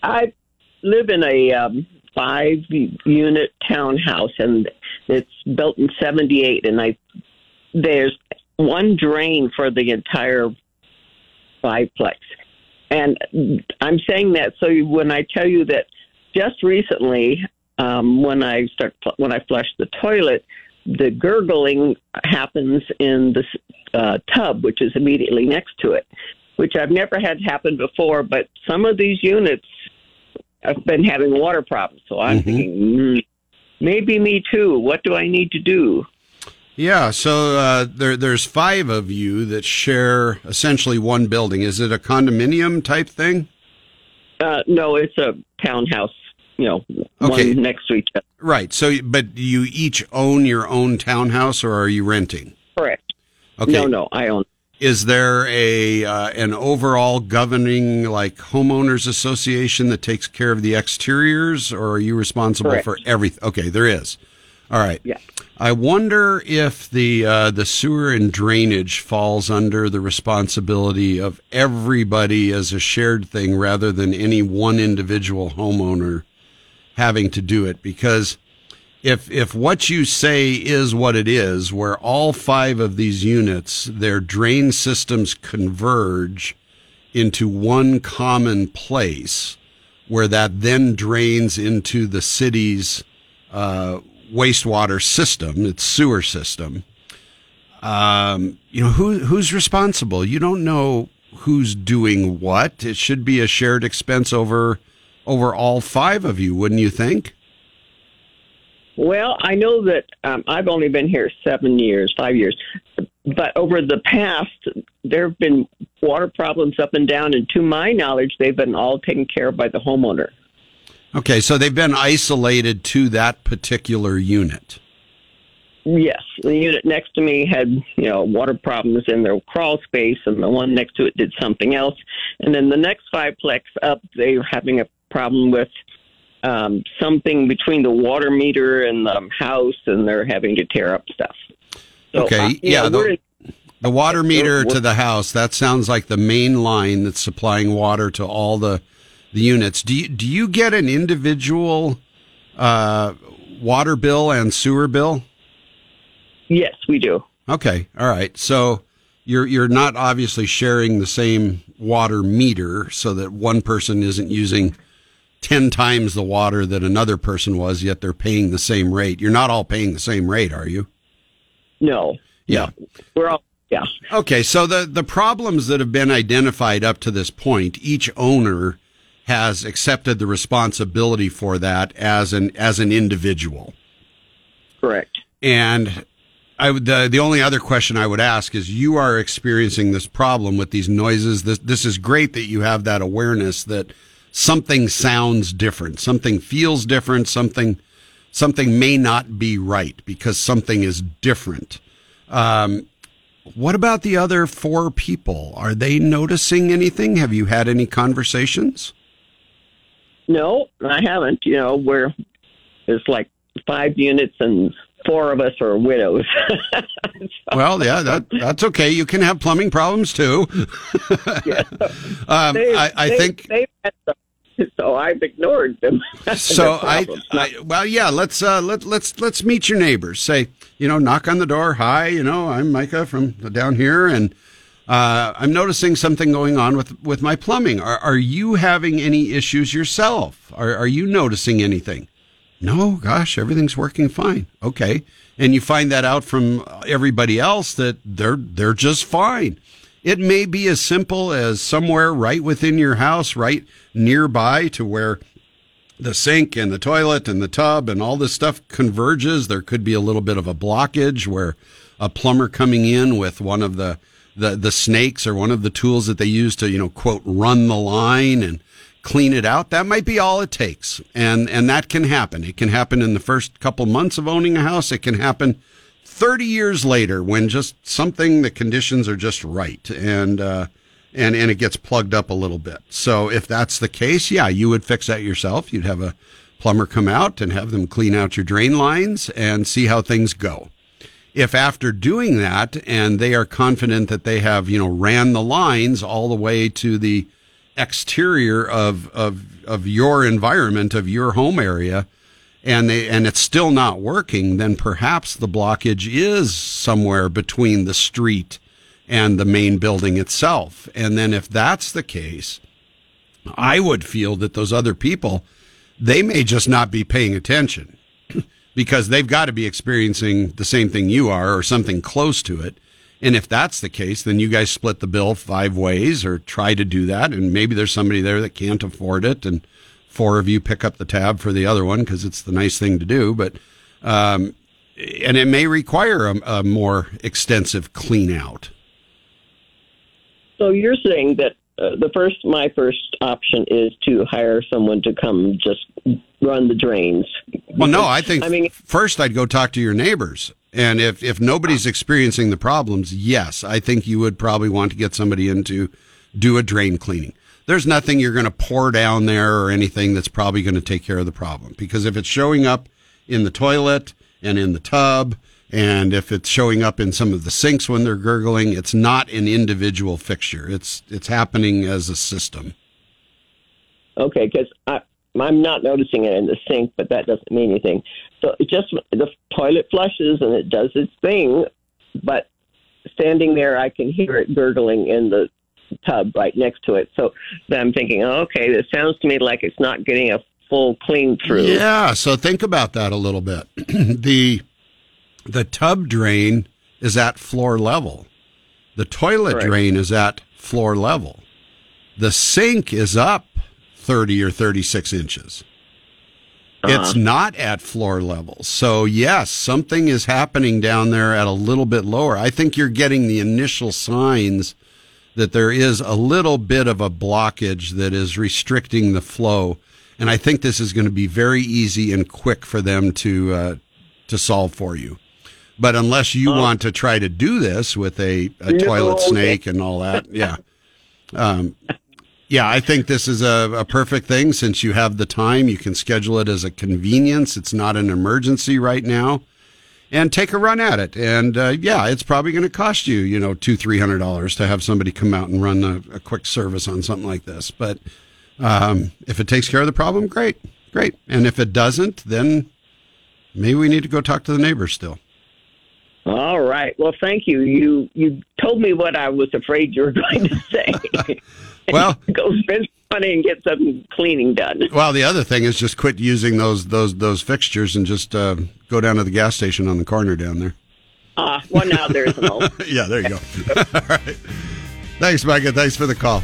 I live in a um, five unit townhouse and it's built in 78 and I there's one drain for the entire fiveplex. And I'm saying that so when I tell you that just recently um, when I start when I flush the toilet, the gurgling happens in the uh, tub, which is immediately next to it, which I've never had happen before. But some of these units have been having water problems, so I'm thinking mm, maybe me too. What do I need to do? Yeah, so uh, there, there's five of you that share essentially one building. Is it a condominium type thing? Uh, no, it's a townhouse. You know, Okay. one next to each other. Right. So, but you each own your own townhouse, or are you renting? Correct. Okay. No, no, I own. Is there a uh, an overall governing like homeowners association that takes care of the exteriors, or are you responsible Correct. for everything? Okay, there is. All right. Yeah. I wonder if the uh, the sewer and drainage falls under the responsibility of everybody as a shared thing, rather than any one individual homeowner having to do it. Because if if what you say is what it is, where all five of these units, their drain systems converge into one common place, where that then drains into the city's uh, wastewater system, its sewer system. Um, you know who who's responsible? You don't know who's doing what. It should be a shared expense over over all five of you, wouldn't you think? Well, I know that um, I've only been here seven years, five years, but over the past, there have been water problems up and down, and to my knowledge, they've been all taken care of by the homeowner. Okay, so they've been isolated to that particular unit. Yes, the unit next to me had you know water problems in their crawl space, and the one next to it did something else. And then the next fiveplex up, they were having a problem with um, something between the water meter and the house, and they're having to tear up stuff. So, Okay, uh, yeah, know, the, the water meter to the house, that sounds like the main line that's supplying water to all the the units. Do you, do you get an individual uh, water bill and sewer bill? Yes, we do. Okay, all right. So you're you're not obviously sharing the same water meter, so that one person isn't using ten times the water that another person was, yet they're paying the same rate. You're not all paying the same rate, are you? No, Yeah. we're all yeah. Okay, so the the problems that have been identified up to this point, each owner has accepted the responsibility for that as an as an individual. Correct. And I would the the only other question I would ask is you are experiencing this problem with these noises. This this is great that you have that awareness that something sounds different, something feels different, something something may not be right because something is different. Um, what about the other four people? Are they noticing anything? Have you had any conversations? No, I haven't. You know, we're it's like five units and four of us are widows. Well, yeah, that that's okay. You can have plumbing problems too. um, They- I, I they- think they've had some, so I've ignored them. so. I. I well, yeah. Let's uh, let let's let's meet your neighbors. Say, you know, knock on the door. Hi, you know, I'm Micah from down here, and uh, I'm noticing something going on with with my plumbing. Are are you having any issues yourself? Are are you noticing anything? No, gosh, everything's working fine. Okay, and you find that out from everybody else that they're they're just fine. It may be as simple as somewhere right within your house, right nearby to where the sink and the toilet and the tub and all this stuff converges. There could be a little bit of a blockage where a plumber coming in with one of the, the, the snakes are one of the tools that they use to, you know, quote, run the line and clean it out. That might be all it takes. And, and that can happen. It can happen in the first couple months of owning a house. It can happen 30 years later when just something, the conditions are just right. And, uh, and, and it gets plugged up a little bit. So if that's the case, yeah, you would fix that yourself. You'd have a plumber come out and have them clean out your drain lines and see how things go. If after doing that and they are confident that they have, you know, ran the lines all the way to the exterior of, of, of your environment, of your home area, and they, and it's still not working, then perhaps the blockage is somewhere between the street and the main building itself. And then if that's the case, I would feel that those other people, they may just not be paying attention because they've got to be experiencing the same thing you are or something close to it. And if that's the case, then you guys split the bill five ways or try to do that. And maybe there's somebody there that can't afford it. And four of you pick up the tab for the other one because it's the nice thing to do. But, um, and it may require a, a more extensive clean out. So you're saying that uh, the first, my first option is to hire someone to come just run the drains. Well, no, I think I mean, first I'd go talk to your neighbors. And if, if nobody's experiencing the problems, yes, I think you would probably want to get somebody in to do a drain cleaning. There's nothing you're going to pour down there or anything that's probably going to take care of the problem. Because if it's showing up in the toilet and in the tub and if it's showing up in some of the sinks when they're gurgling, it's not an individual fixture. It's it's happening as a system. Okay, because I'm not noticing it in the sink, but that doesn't mean anything. So it just the toilet flushes and it does its thing, but standing there, I can hear it gurgling in the tub right next to it. So then I'm thinking, oh, okay, this sounds to me like it's not getting a full clean through. Yeah, so think about that a little bit. the the tub drain is at floor level. The toilet Correct. drain is at floor level. The sink is up 30 or 36 inches. It's Uh-huh. not at floor level. So, yes, something is happening down there at a little bit lower. I think you're getting the initial signs that there is a little bit of a blockage that is restricting the flow. And I think this is going to be very easy and quick for them to, uh, to solve for you. But unless you want to try to do this with a, a toilet okay. snake and all that, yeah. Um, yeah, I think this is a, a perfect thing since you have the time. You can schedule it as a convenience. It's not an emergency right now. And take a run at it. And uh, yeah, it's probably going to cost you, you know, two, three hundred dollars to have somebody come out and run a, a quick service on something like this. But um, if it takes care of the problem, great, great. And if it doesn't, then maybe we need to go talk to the neighbors still. All right. Well, thank you. You you told me what I was afraid you were going to say. Well, go spend money and get some cleaning done. Well, the other thing is just quit using those those those fixtures and just uh, go down to the gas station on the corner down there. Ah, well now there's an old. yeah, there you go. All right. Thanks, Micah. Thanks for the call.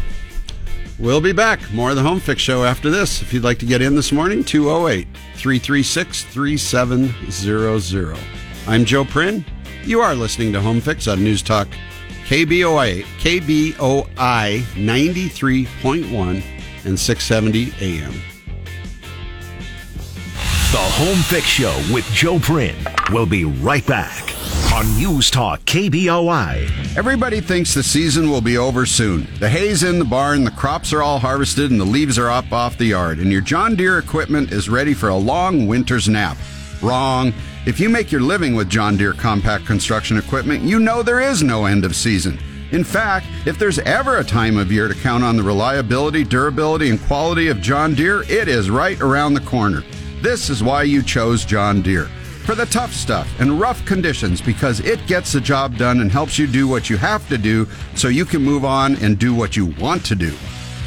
We'll be back. More of the Home Fix Show after this. If you'd like to get in this morning, 208 336 3700. I'm Joe Prin. You are listening to Home Fix on News Talk KBOI, KBOI 93.1 and 670 AM. The Home Fix Show with Joe Prin. We'll be right back on News Talk KBOI. Everybody thinks the season will be over soon. The hay's in the barn, the crops are all harvested, and the leaves are up off the yard, and your John Deere equipment is ready for a long winter's nap. Wrong. If you make your living with John Deere compact construction equipment, you know there is no end of season. In fact, if there's ever a time of year to count on the reliability, durability, and quality of John Deere, it is right around the corner. This is why you chose John Deere. For the tough stuff and rough conditions because it gets the job done and helps you do what you have to do so you can move on and do what you want to do.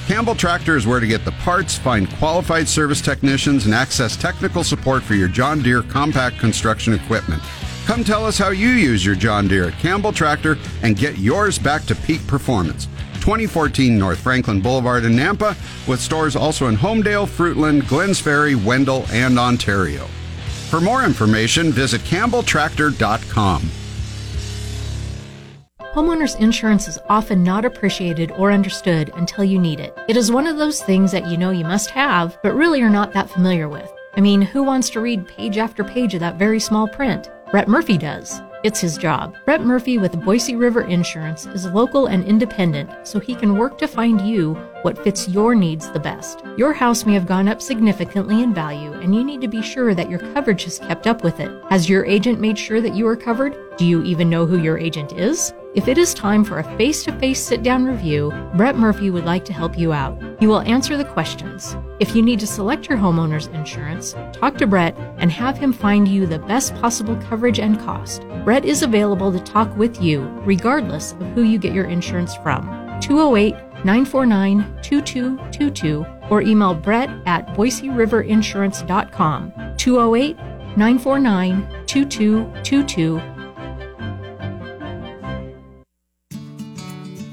Campbell Tractor is where to get the parts, find qualified service technicians, and access technical support for your John Deere compact construction equipment. Come tell us how you use your John Deere at Campbell tractor and get yours back to peak performance. 2014 North Franklin Boulevard in Nampa, with stores also in Homedale, Fruitland, Glenns Ferry, Wendell, and Ontario. For more information, visit campbelltractor.com. Homeowners insurance is often not appreciated or understood until you need it. It is one of those things that you know you must have, but really are not that familiar with. I mean, who wants to read page after page of that very small print? Brett Murphy does. It's his job. Brett Murphy with Boise River Insurance is local and independent, so he can work to find you what fits your needs the best. Your house may have gone up significantly in value, and you need to be sure that your coverage has kept up with it. Has your agent made sure that you are covered? Do you even know who your agent is? If it is time for a face to face sit down review, Brett Murphy would like to help you out. He will answer the questions. If you need to select your homeowner's insurance, talk to Brett and have him find you the best possible coverage and cost. Brett is available to talk with you, regardless of who you get your insurance from. 208 949 2222 or email Brett at BoiseRiverInsurance.com. 208 949 2222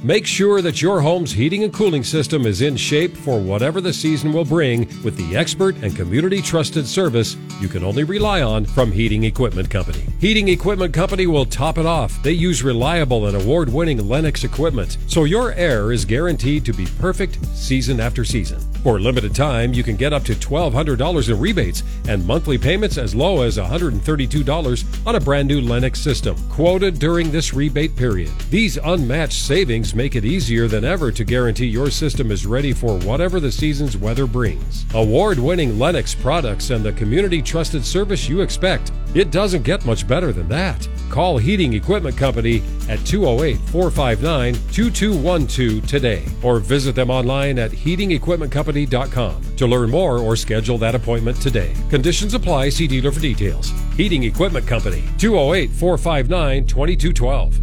Make sure that your home's heating and cooling system is in shape for whatever the season will bring with the expert and community trusted service you can only rely on from Heating Equipment Company. Heating Equipment Company will top it off. They use reliable and award winning Lennox equipment, so your air is guaranteed to be perfect season after season. For limited time, you can get up to $1,200 in rebates and monthly payments as low as $132 on a brand new Lennox system, quoted during this rebate period. These unmatched savings make it easier than ever to guarantee your system is ready for whatever the season's weather brings. Award winning Lennox products and the community trusted service you expect. It doesn't get much better than that. Call Heating Equipment Company at 208 459 2212 today or visit them online at heatingequipmentcompany.com to learn more or schedule that appointment today. Conditions apply. See dealer for details. Heating Equipment Company 208 459 2212.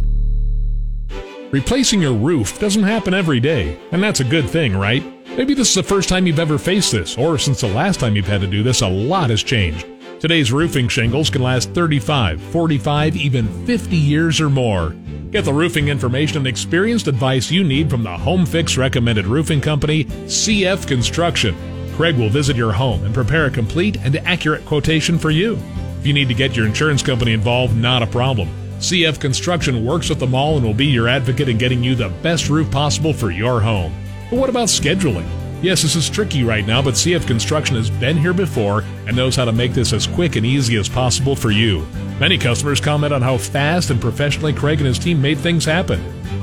Replacing your roof doesn't happen every day, and that's a good thing, right? Maybe this is the first time you've ever faced this, or since the last time you've had to do this, a lot has changed. Today's roofing shingles can last 35, 45, even 50 years or more. Get the roofing information and experienced advice you need from the Home Fix recommended roofing company, CF Construction. Craig will visit your home and prepare a complete and accurate quotation for you. If you need to get your insurance company involved, not a problem. CF Construction works with them all and will be your advocate in getting you the best roof possible for your home. But what about scheduling? Yes, this is tricky right now, but CF Construction has been here before and knows how to make this as quick and easy as possible for you. Many customers comment on how fast and professionally Craig and his team made things happen.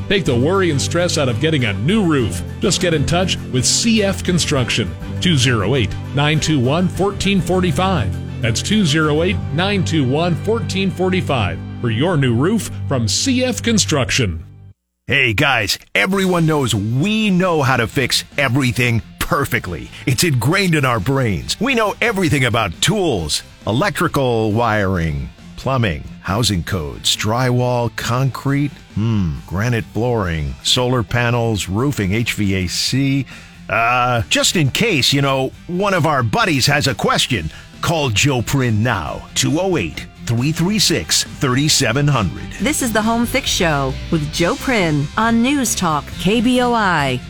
Take the worry and stress out of getting a new roof. Just get in touch with CF Construction. 208 921 1445. That's 208 921 1445 for your new roof from CF Construction. Hey guys, everyone knows we know how to fix everything perfectly. It's ingrained in our brains. We know everything about tools, electrical wiring, plumbing, housing codes, drywall, concrete, hmm, granite flooring, solar panels, roofing, HVAC. Uh, just in case, you know, one of our buddies has a question, call Joe Prin now, 208 336 3700. This is the Home Fix Show with Joe Prin on News Talk KBOI.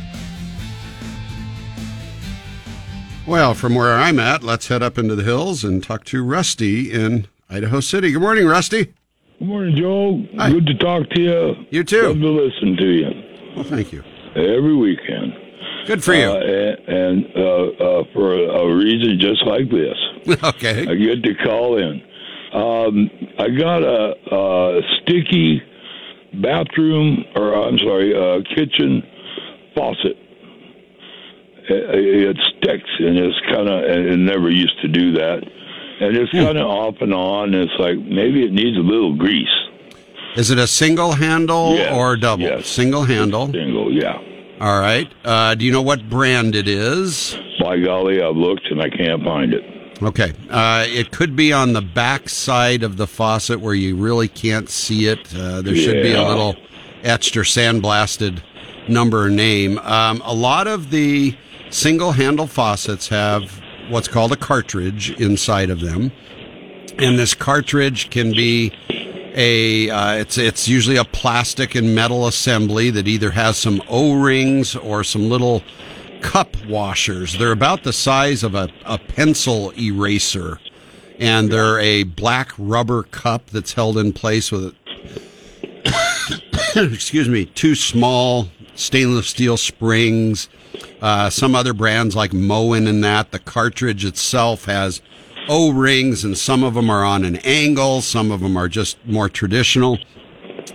Well, from where I'm at, let's head up into the hills and talk to Rusty in Idaho City. Good morning, Rusty. Good morning, Joe. Good to talk to you. You too. Love to listen to you. Well, thank you. Every weekend. Good for you. Uh, and and uh, uh, for a, a reason just like this. okay. I get to call in. Um, I got a, a sticky bathroom, or I'm sorry, a kitchen faucet. It, it sticks, and it's kind of, it never used to do that. And it's kind of off and on. And it's like maybe it needs a little grease. Is it a single handle Yes, or double? yes. Single handle. Single, yeah. All right. Uh, do you know what brand it is? By golly, I've looked and I can't find it. Okay. Uh, it could be on the back side of the faucet where you really can't see it. Uh, there should be a little etched or sandblasted number or name. Um, a lot of the single handle faucets have what's called a cartridge inside of them. And this cartridge can be a uh, it's it's usually a plastic and metal assembly that either has some O-rings or some little cup washers. They're about the size of a, a pencil eraser, and they're a black rubber cup that's held in place with excuse me, two small stainless steel springs. Uh, some other brands like Moen and that. The cartridge itself has O rings, and some of them are on an angle, some of them are just more traditional.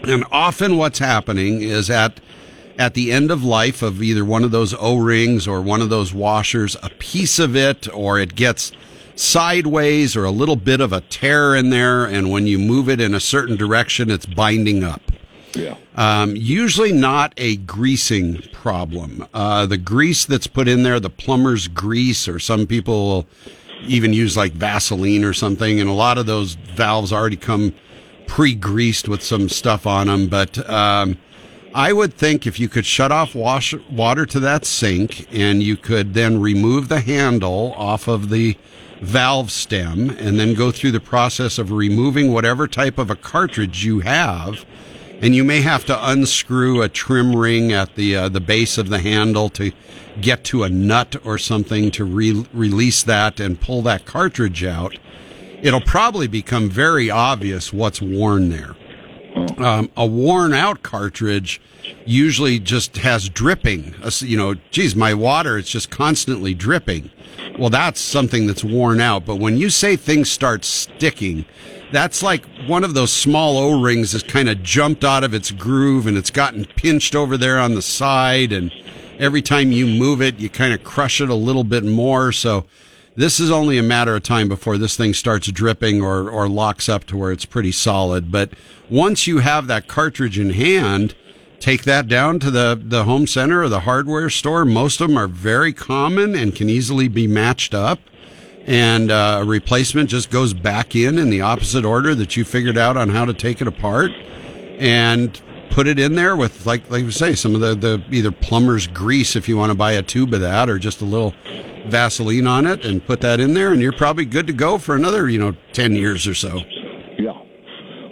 And often what's happening is at at the end of life of either one of those O rings or one of those washers, a piece of it or it gets sideways or a little bit of a tear in there, and when you move it in a certain direction, it's binding up. Yeah. Um, usually not a greasing problem. Uh, the grease that's put in there, the plumber's grease, or some people even use like Vaseline or something, and a lot of those valves already come pre-greased with some stuff on them. But um, I would think if you could shut off wash, water to that sink, and you could then remove the handle off of the valve stem, and then go through the process of removing whatever type of a cartridge you have and you may have to unscrew a trim ring at the uh, the base of the handle to get to a nut or something to re- release that and pull that cartridge out. It'll probably become very obvious what's worn there. Um, a worn out cartridge usually just has dripping. You know, geez, my water it's just constantly dripping. Well, that's something that's worn out. But when you say things start sticking, that's like one of those small O rings that's kind of jumped out of its groove and it's gotten pinched over there on the side. And every time you move it, you kind of crush it a little bit more. So this is only a matter of time before this thing starts dripping or, or locks up to where it's pretty solid. But once you have that cartridge in hand, take that down to the, the home center or the hardware store. Most of them are very common and can easily be matched up. And uh, a replacement just goes back in in the opposite order that you figured out on how to take it apart and put it in there with, like, like we say, some of the, the either plumber's grease if you want to buy a tube of that or just a little Vaseline on it and put that in there. And you're probably good to go for another, you know, 10 years or so. Yeah.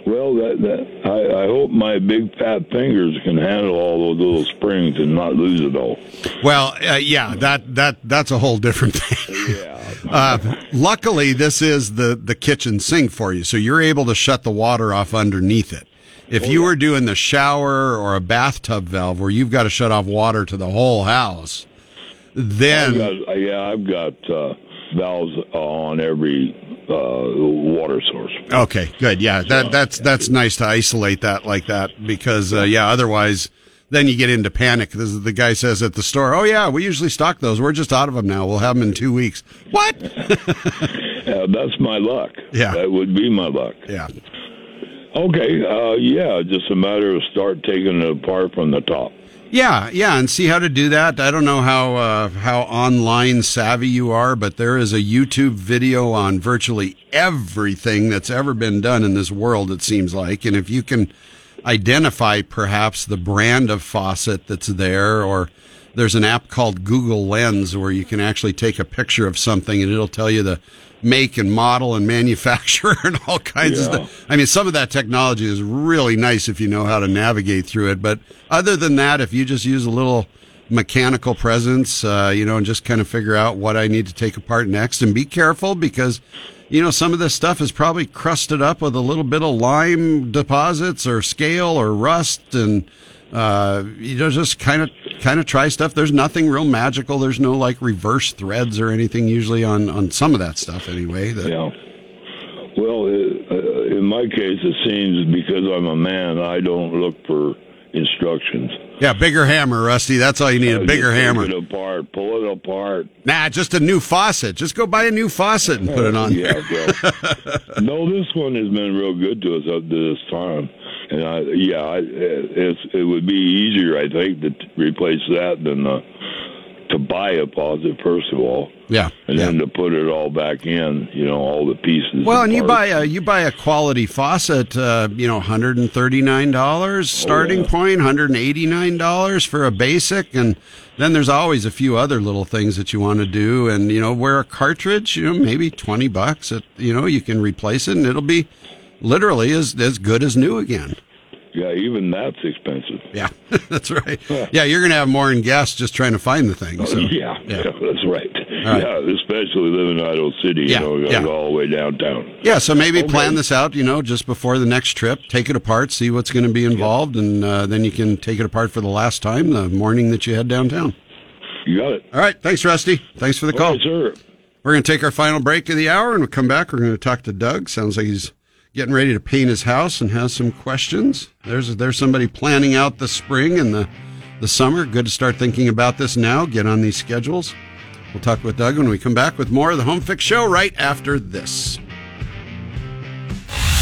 Well, that, that I, I hope my big fat fingers can handle all those little springs and not lose it all. Well, uh, yeah, that that that's a whole different thing. Yeah. Uh, luckily, this is the the kitchen sink for you, so you're able to shut the water off underneath it. If you were doing the shower or a bathtub valve where you've got to shut off water to the whole house, then I've got, yeah, I've got uh, valves on every uh, water source. Okay, good. Yeah, that that's that's nice to isolate that like that because uh, yeah, otherwise then you get into panic. The guy says at the store, "Oh yeah, we usually stock those. We're just out of them now. We'll have them in two weeks." What? Yeah, that's my luck. Yeah. that would be my luck. Yeah. Okay. Uh, yeah, just a matter of start taking it apart from the top. Yeah, yeah, and see how to do that. I don't know how uh, how online savvy you are, but there is a YouTube video on virtually everything that's ever been done in this world. It seems like, and if you can identify perhaps the brand of faucet that's there, or there's an app called Google Lens where you can actually take a picture of something and it'll tell you the make and model and manufacturer and all kinds of stuff. I mean, some of that technology is really nice if you know how to navigate through it. But other than that, if you just use a little mechanical presence, uh, you know, and just kind of figure out what I need to take apart next and be careful because, you know, some of this stuff is probably crusted up with a little bit of lime deposits or scale or rust and, uh, you know, just kind of, kind of try stuff. There's nothing real magical. There's no like reverse threads or anything usually on, on some of that stuff anyway. That, Yeah. Well, it, uh, in my case, it seems because I'm a man, I don't look for instructions. Yeah, bigger hammer, Rusty. That's all you need, a bigger hammer. Pull it apart, pull it apart. Nah, just a new faucet. Just go buy a new faucet and put it on. Yeah, well, no, this one has been real good to us up to this time, and I, yeah, I, it's, it would be easier, I think, to replace that than uh, to buy a faucet first of all, Yeah. and then to put it all back in. You know, all the pieces. Well, and you buy a you buy a quality faucet, uh, you know, hundred and thirty nine dollars starting point, hundred and eighty nine dollars for a basic, and then there's always a few other little things that you want to do, and you know, where a cartridge, you know, maybe twenty bucks. It, you know, you can replace it, and it'll be literally as as good as new again. Yeah, even that's expensive. Yeah, that's right. Yeah, you're going to have more in gas just trying to find the thing. So. yeah, yeah, that's right. right. Yeah, especially living in Idaho City, Yeah, you know, yeah. all the way downtown. Yeah, so maybe Okay. plan this out, you know, just before the next trip. Take it apart, see what's going to be involved, and uh, then you can take it apart for the last time the morning that you head downtown. You got it. All right. Thanks, Rusty. Thanks for the call. sir. We're going to take our final break of the hour, and we'll come back. We're going to talk to Doug. Sounds like he's getting ready to paint his house and has some questions. There's there's somebody planning out the spring and the the summer. Good to start thinking about this now. Get on these schedules. We'll talk with Doug when we come back with more of the Home Fix Show right after this.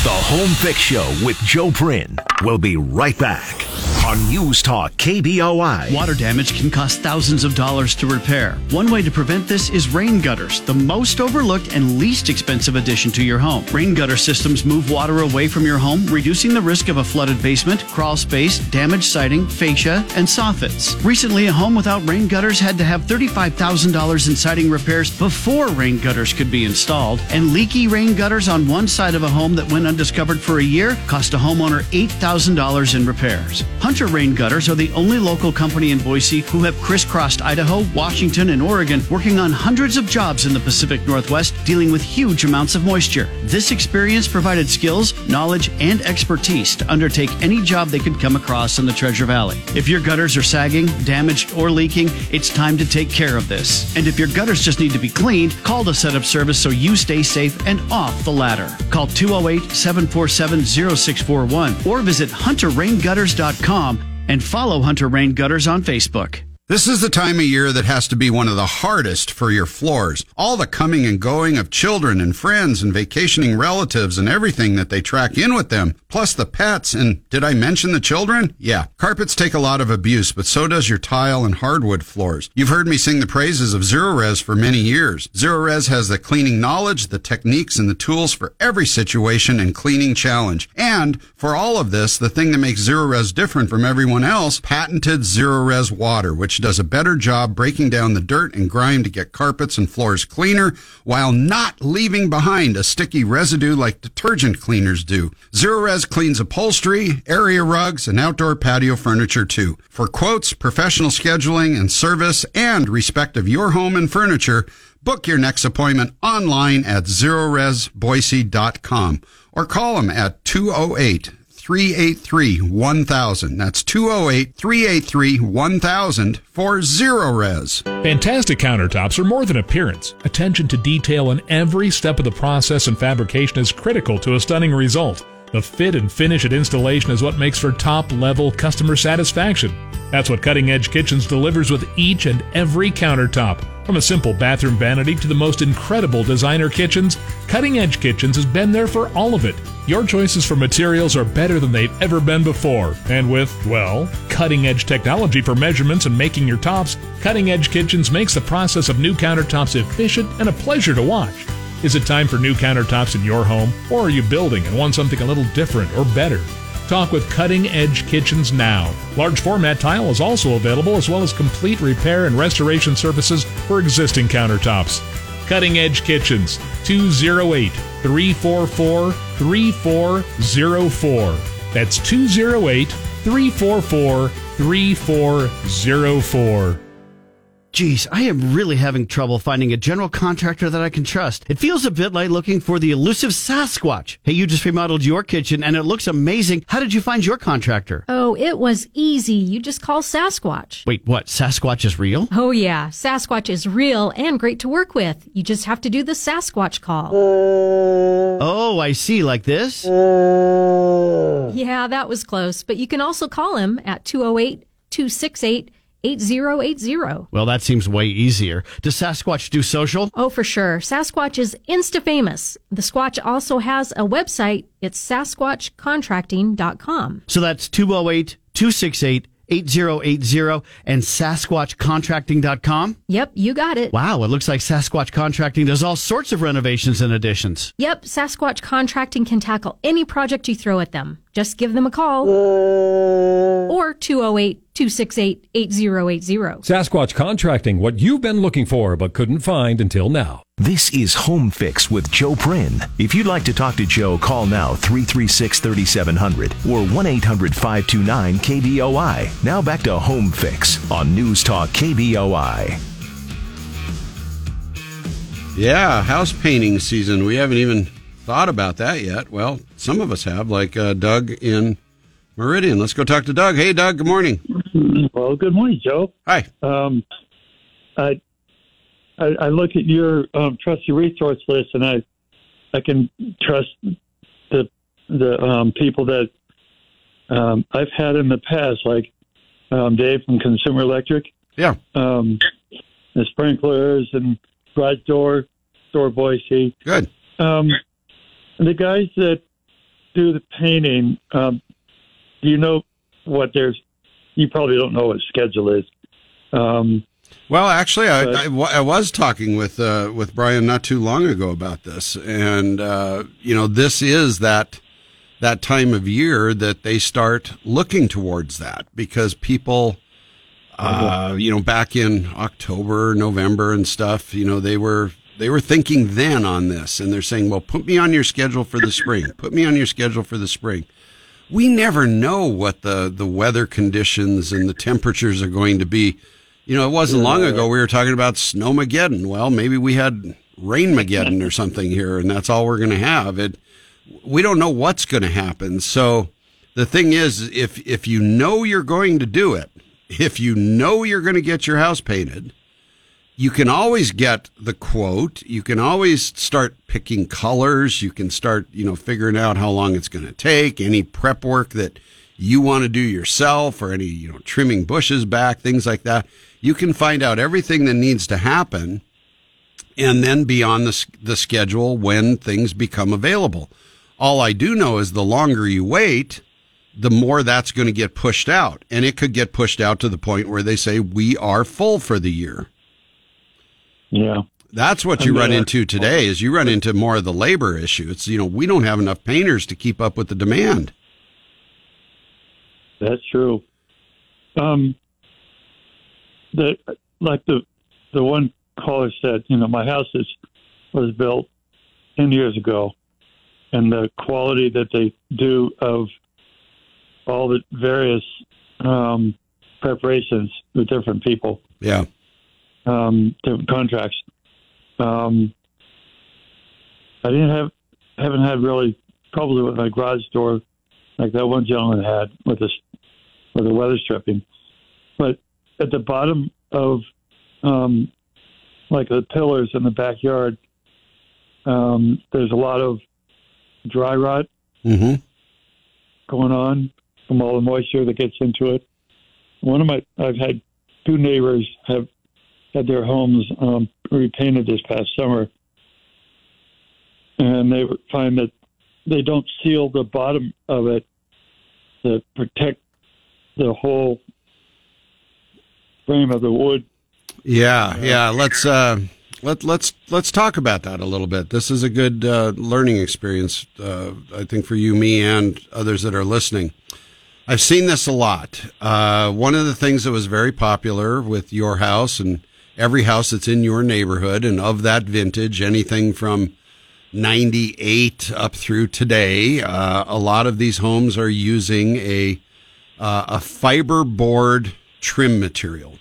The Home Fix Show with Joe Prin. We'll be right back on News Talk KBOI. Water damage can cost thousands of dollars to repair. One way to prevent this is rain gutters, the most overlooked and least expensive addition to your home. Rain gutter systems move water away from your home, reducing the risk of a flooded basement, crawl space, damaged siding, fascia, and soffits. Recently, a home without rain gutters had to have $35,000 in siding repairs before rain gutters could be installed, and leaky rain gutters on one side of a home that went undiscovered for a year cost a homeowner $8,000 in repairs. Hunter Rain Gutters are the only local company in Boise who have crisscrossed Idaho, Washington, and Oregon, working on hundreds of jobs in the Pacific Northwest, dealing with huge amounts of moisture. This experience provided skills, knowledge, and expertise to undertake any job they could come across in the Treasure Valley. If your gutters are sagging, damaged, or leaking, it's time to take care of this. And if your gutters just need to be cleaned, call to set up service so you stay safe and off the ladder. Call 208 747 0641 or visit hunterraingutters.com and follow Hunter Rain Gutters on Facebook. This is the time of year that has to be one of the hardest for your floors. All the coming and going of children and friends and vacationing relatives and everything that they track in with them, plus the pets. And did I mention the children? Yeah. Carpets take a lot of abuse, but so does your tile and hardwood floors. You've heard me sing the praises of Zerorez for many years. Zerorez has the cleaning knowledge, the techniques, and the tools for every situation and cleaning challenge. And for all of this, the thing that makes Zerorez different from everyone else, patented Zerorez water, which does a better job breaking down the dirt and grime to get carpets and floors cleaner while not leaving behind a sticky residue like detergent cleaners do. Zerorez cleans upholstery, area rugs, and outdoor patio furniture too. For quotes, professional scheduling and service, and respect of your home and furniture, book your next appointment online at zerorezboise.com or call them at 208 383 1000. That's 208 383 1000 for Zerorez. Fantastic countertops are more than appearance. Attention to detail in every step of the process and fabrication is critical to a stunning result. The fit and finish at installation is what makes for top level customer satisfaction. That's what Cutting Edge Kitchens delivers with each and every countertop. From a simple bathroom vanity to the most incredible designer kitchens, Cutting Edge Kitchens has been there for all of it. Your choices for materials are better than they've ever been before. And with, well, cutting edge technology for measurements and making your tops, Cutting Edge Kitchens makes the process of new countertops efficient and a pleasure to watch. Is it time for new countertops in your home, or are you building and want something a little different or better? Talk with Cutting Edge Kitchens now. Large format tile is also available, as well as complete repair and restoration services for existing countertops. Cutting Edge Kitchens, 208 344 3404. That's 208 344 3404. Geez, I am really having trouble finding a general contractor that I can trust. It feels a bit like looking for the elusive Sasquatch. Hey, you just remodeled your kitchen and it looks amazing. How did you find your contractor? Oh, it was easy. You just call Sasquatch. Wait, what? Sasquatch is real? Oh, yeah. Sasquatch is real and great to work with. You just have to do the Sasquatch call. Oh, I see. Like this? Yeah, that was close. But you can also call him at 208 268 8080. Well, that seems way easier. Does Sasquatch do social? Oh, for sure. Sasquatch is insta famous. The Squatch also has a website. It's sasquatchcontracting.com. So that's 208 268 8080 and SasquatchContracting.com? Yep, you got it. Wow, it looks like Sasquatch Contracting does all sorts of renovations and additions. Yep, Sasquatch Contracting can tackle any project you throw at them. Just give them a call uh. or 208 268 8080. Sasquatch Contracting, what you've been looking for but couldn't find until now. This is Home Fix with Joe Prin. If you'd like to talk to Joe, call now 336 3700 or 1 800 529 KBOI. Now back to Home Fix on News Talk KBOI. Yeah, house painting season. We haven't even thought about that yet. Well, some of us have, like uh, Doug in Meridian. Let's go talk to Doug. Hey, Doug. Good morning. Well, good morning, Joe. Hi. Um, I, I I look at your um, trusty resource list, and I I can trust the the um, people that um, I've had in the past, like um, Dave from Consumer Electric. Yeah. Um, the sprinklers and garage door, door Boise. Good. Um, the guys that do the painting, um, do you know what there's? You probably don't know what schedule is. Um, Well, actually, I, I, I was talking with uh, with Brian not too long ago about this, and uh, you know, this is that that time of year that they start looking towards that because people, uh, you know, back in October, November, and stuff, you know, they were they were thinking then on this, and they're saying, "Well, put me on your schedule for the spring. Put me on your schedule for the spring." We never know what the the weather conditions and the temperatures are going to be. You know, it wasn't long ago we were talking about snowmageddon. Well, maybe we had rainmageddon or something here, and that's all we're going to have. It. We don't know what's going to happen. So the thing is, if if you know you're going to do it, if you know you're going to get your house painted, you can always get the quote. You can always start picking colors. You can start, you know, figuring out how long it's going to take, any prep work that you want to do yourself or any, you know, trimming bushes back, things like that. You can find out everything that needs to happen and then be on the, the schedule when things become available. All I do know is the longer you wait, the more that's going to get pushed out. And it could get pushed out to the point where they say, we are full for the year. Yeah. That's what you mean, run uh, into today is you run into more of the labor issue. It's, you know, we don't have enough painters to keep up with the demand. That's true. Um, the like the the one caller said, you know, my house is was built ten years ago, and the quality that they do of all the various um, preparations with different people, Yeah. Um, different contracts. Um, I didn't have haven't had really trouble with my garage door like that one gentleman had with this with the weather stripping. But at the bottom of um, like the pillars in the backyard, um, there's a lot of dry rot Mm-hmm. going on from all the moisture that gets into it. One of my I've had two neighbors have had their homes um, repainted this past summer, and they find that they don't seal the bottom of it to protect the whole frame of the wood. Yeah, yeah. Let's uh, let let's let's talk about that a little bit. This is a good uh, learning experience, uh, I think, for you, me, and others that are listening. I've seen this a lot. Uh, one of the things that was very popular with your house and every house that's in your neighborhood and of that vintage, anything from 98 up through today, uh, a lot of these homes are using a uh, a fiber board trim material.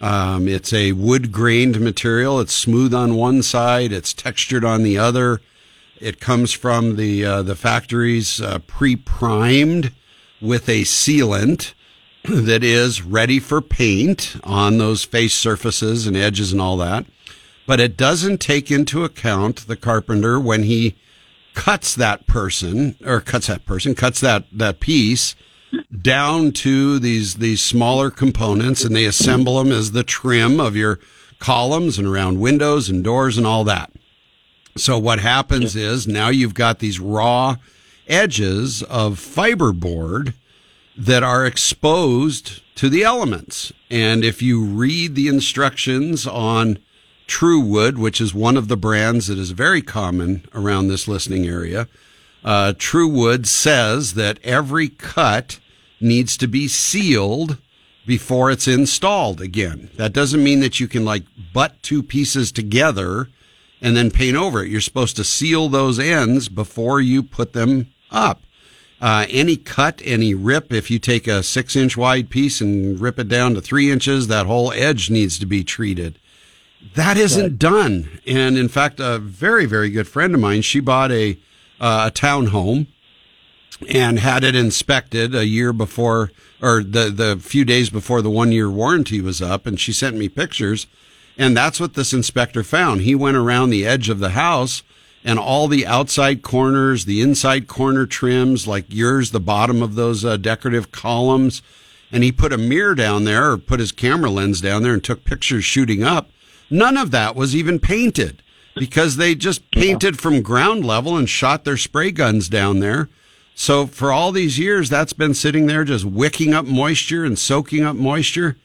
Um, it's a wood grained material. It's smooth on one side. It's textured on the other. It comes from the uh, the factories uh, pre primed with a sealant that is ready for paint on those face surfaces and edges and all that. But it doesn't take into account the carpenter when he cuts that person or cuts that person, cuts that, that piece down to these, these smaller components and they assemble them as the trim of your columns and around windows and doors and all that. So what happens is now you've got these raw edges of fiberboard that are exposed to the elements. And if you read the instructions on TruWood, which is one of the brands that is very common around this listening area, uh, TruWood says that every cut needs to be sealed before it's installed again. That doesn't mean that you can like butt two pieces together and then paint over it. You're supposed to seal those ends before you put them up. Uh, any cut, any rip, if you take a six inch wide piece and rip it down to three inches, that whole edge needs to be treated. That isn't done. And in fact, a very, very good friend of mine, she bought a, uh, a town home and had it inspected a year before or the, the few days before the one year warranty was up. And she sent me pictures. And that's what this inspector found. He went around the edge of the house and all the outside corners, the inside corner trims, like yours, the bottom of those uh, decorative columns. And he put a mirror down there or put his camera lens down there and took pictures shooting up. None of that was even painted because they just painted from ground level and shot their spray guns down there. So for all these years, that's been sitting there just wicking up moisture and soaking up moisture.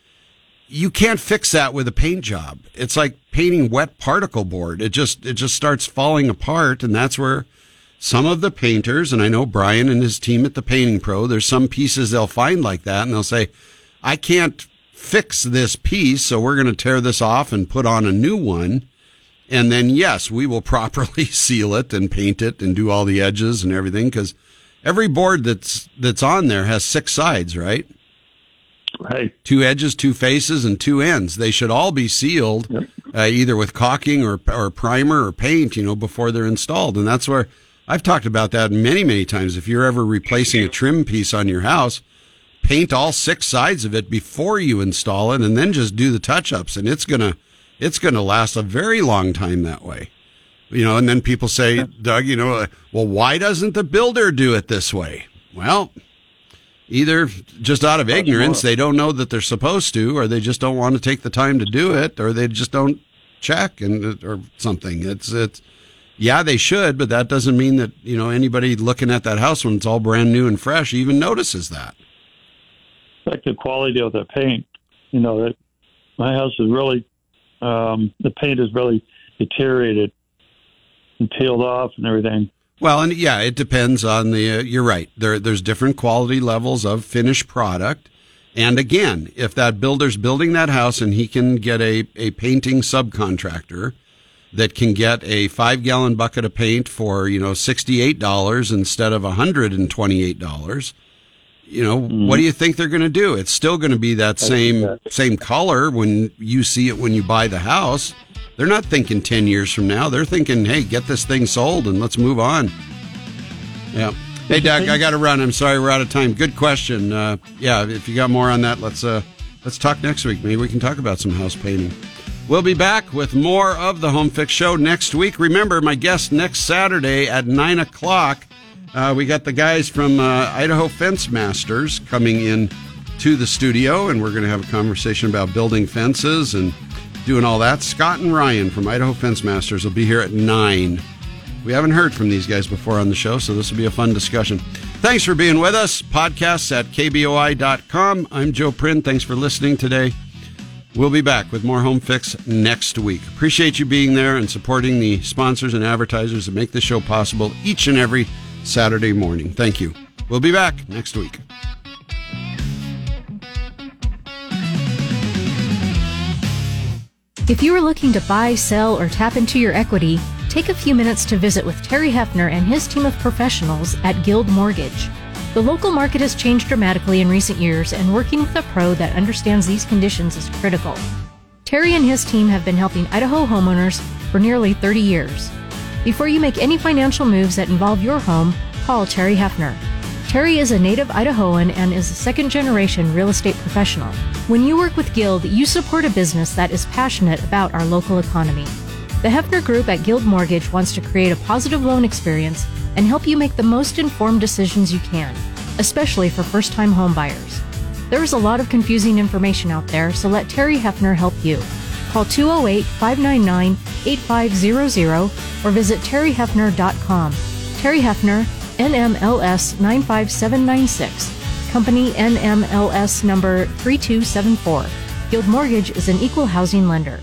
You can't fix that with a paint job. It's like painting wet particle board. It just, it just starts falling apart. And that's where some of the painters, and I know Brian and his team at the Painting Pro, there's some pieces they'll find like that and they'll say, I can't fix this piece. So we're going to tear this off and put on a new one. And then, yes, we will properly seal it and paint it and do all the edges and everything because every board that's that's on there has six sides, right? Right. Two edges, two faces, and two ends. They should all be sealed, uh, either with caulking or or primer or paint, you know, before they're installed. And that's where I've talked about that many, many times. If you're ever replacing a trim piece on your house, paint all six sides of it before you install it, and then just do the touch ups, and it's gonna it's gonna last a very long time that way. You know, and then people say, Doug, you know, uh, well, why doesn't the builder do it this way? Well, either just out of ignorance, they don't know that they're supposed to, or they just don't want to take the time to do it, or they just don't check and or something. It's it's yeah, they should, but that doesn't mean that you know anybody looking at that house when it's all brand new and fresh even notices that. like the quality of the paint. You know, that my house is really um, the paint is really deteriorated and peeled off and everything. Well, and yeah, it depends on the. Uh, you're right. There, there's different quality levels of finished product. And again, if that builder's building that house and he can get a, a painting subcontractor that can get a five gallon bucket of paint for, you know, $68 instead of $128, you know, what do you think they're going to do? It's still going to be that same, same color when you see it when you buy the house. They're not thinking 10 years from now. They're thinking, hey, get this thing sold and let's move on. Yeah. Hey, Doug, I got to run. I'm sorry, we're out of time. Good question. Uh, yeah, if you got more on that, let's uh, let's talk next week. Maybe we can talk about some house painting. We'll be back with more of the Home Fix Show next week. Remember, my guest next Saturday at nine o'clock. Uh, we got the guys from uh, Idaho Fence Masters coming in to the studio, and we're going to have a conversation about building fences and doing all that. Scott and Ryan from Idaho Fence Masters will be here at nine. We haven't heard from these guys before on the show, so this will be a fun discussion. Thanks for being with us. Podcasts at kboi.com. I'm Joe Prin. Thanks for listening today. We'll be back with more Home Fix next week. Appreciate you being there and supporting the sponsors and advertisers that make this show possible each and every Saturday morning. Thank you. We'll be back next week. If you are looking to buy, sell, or tap into your equity, take a few minutes to visit with Terry Hefner and his team of professionals at Guild Mortgage. The local market has changed dramatically in recent years, and working with a pro that understands these conditions is critical. Terry and his team have been helping Idaho homeowners for nearly 30 years. Before you make any financial moves that involve your home, call Terry Hefner. Terry is a native Idahoan and is a second generation real estate professional. When you work with Guild, you support a business that is passionate about our local economy. The Hefner Group at Guild Mortgage wants to create a positive loan experience and help you make the most informed decisions you can, especially for first time homebuyers. There is a lot of confusing information out there, so let Terry Hefner help you. Call 208 599 8500 or visit terryhefner.com. Terry Hefner, NMLS 95796. Company NMLS number 3274. Guild Mortgage is an equal housing lender.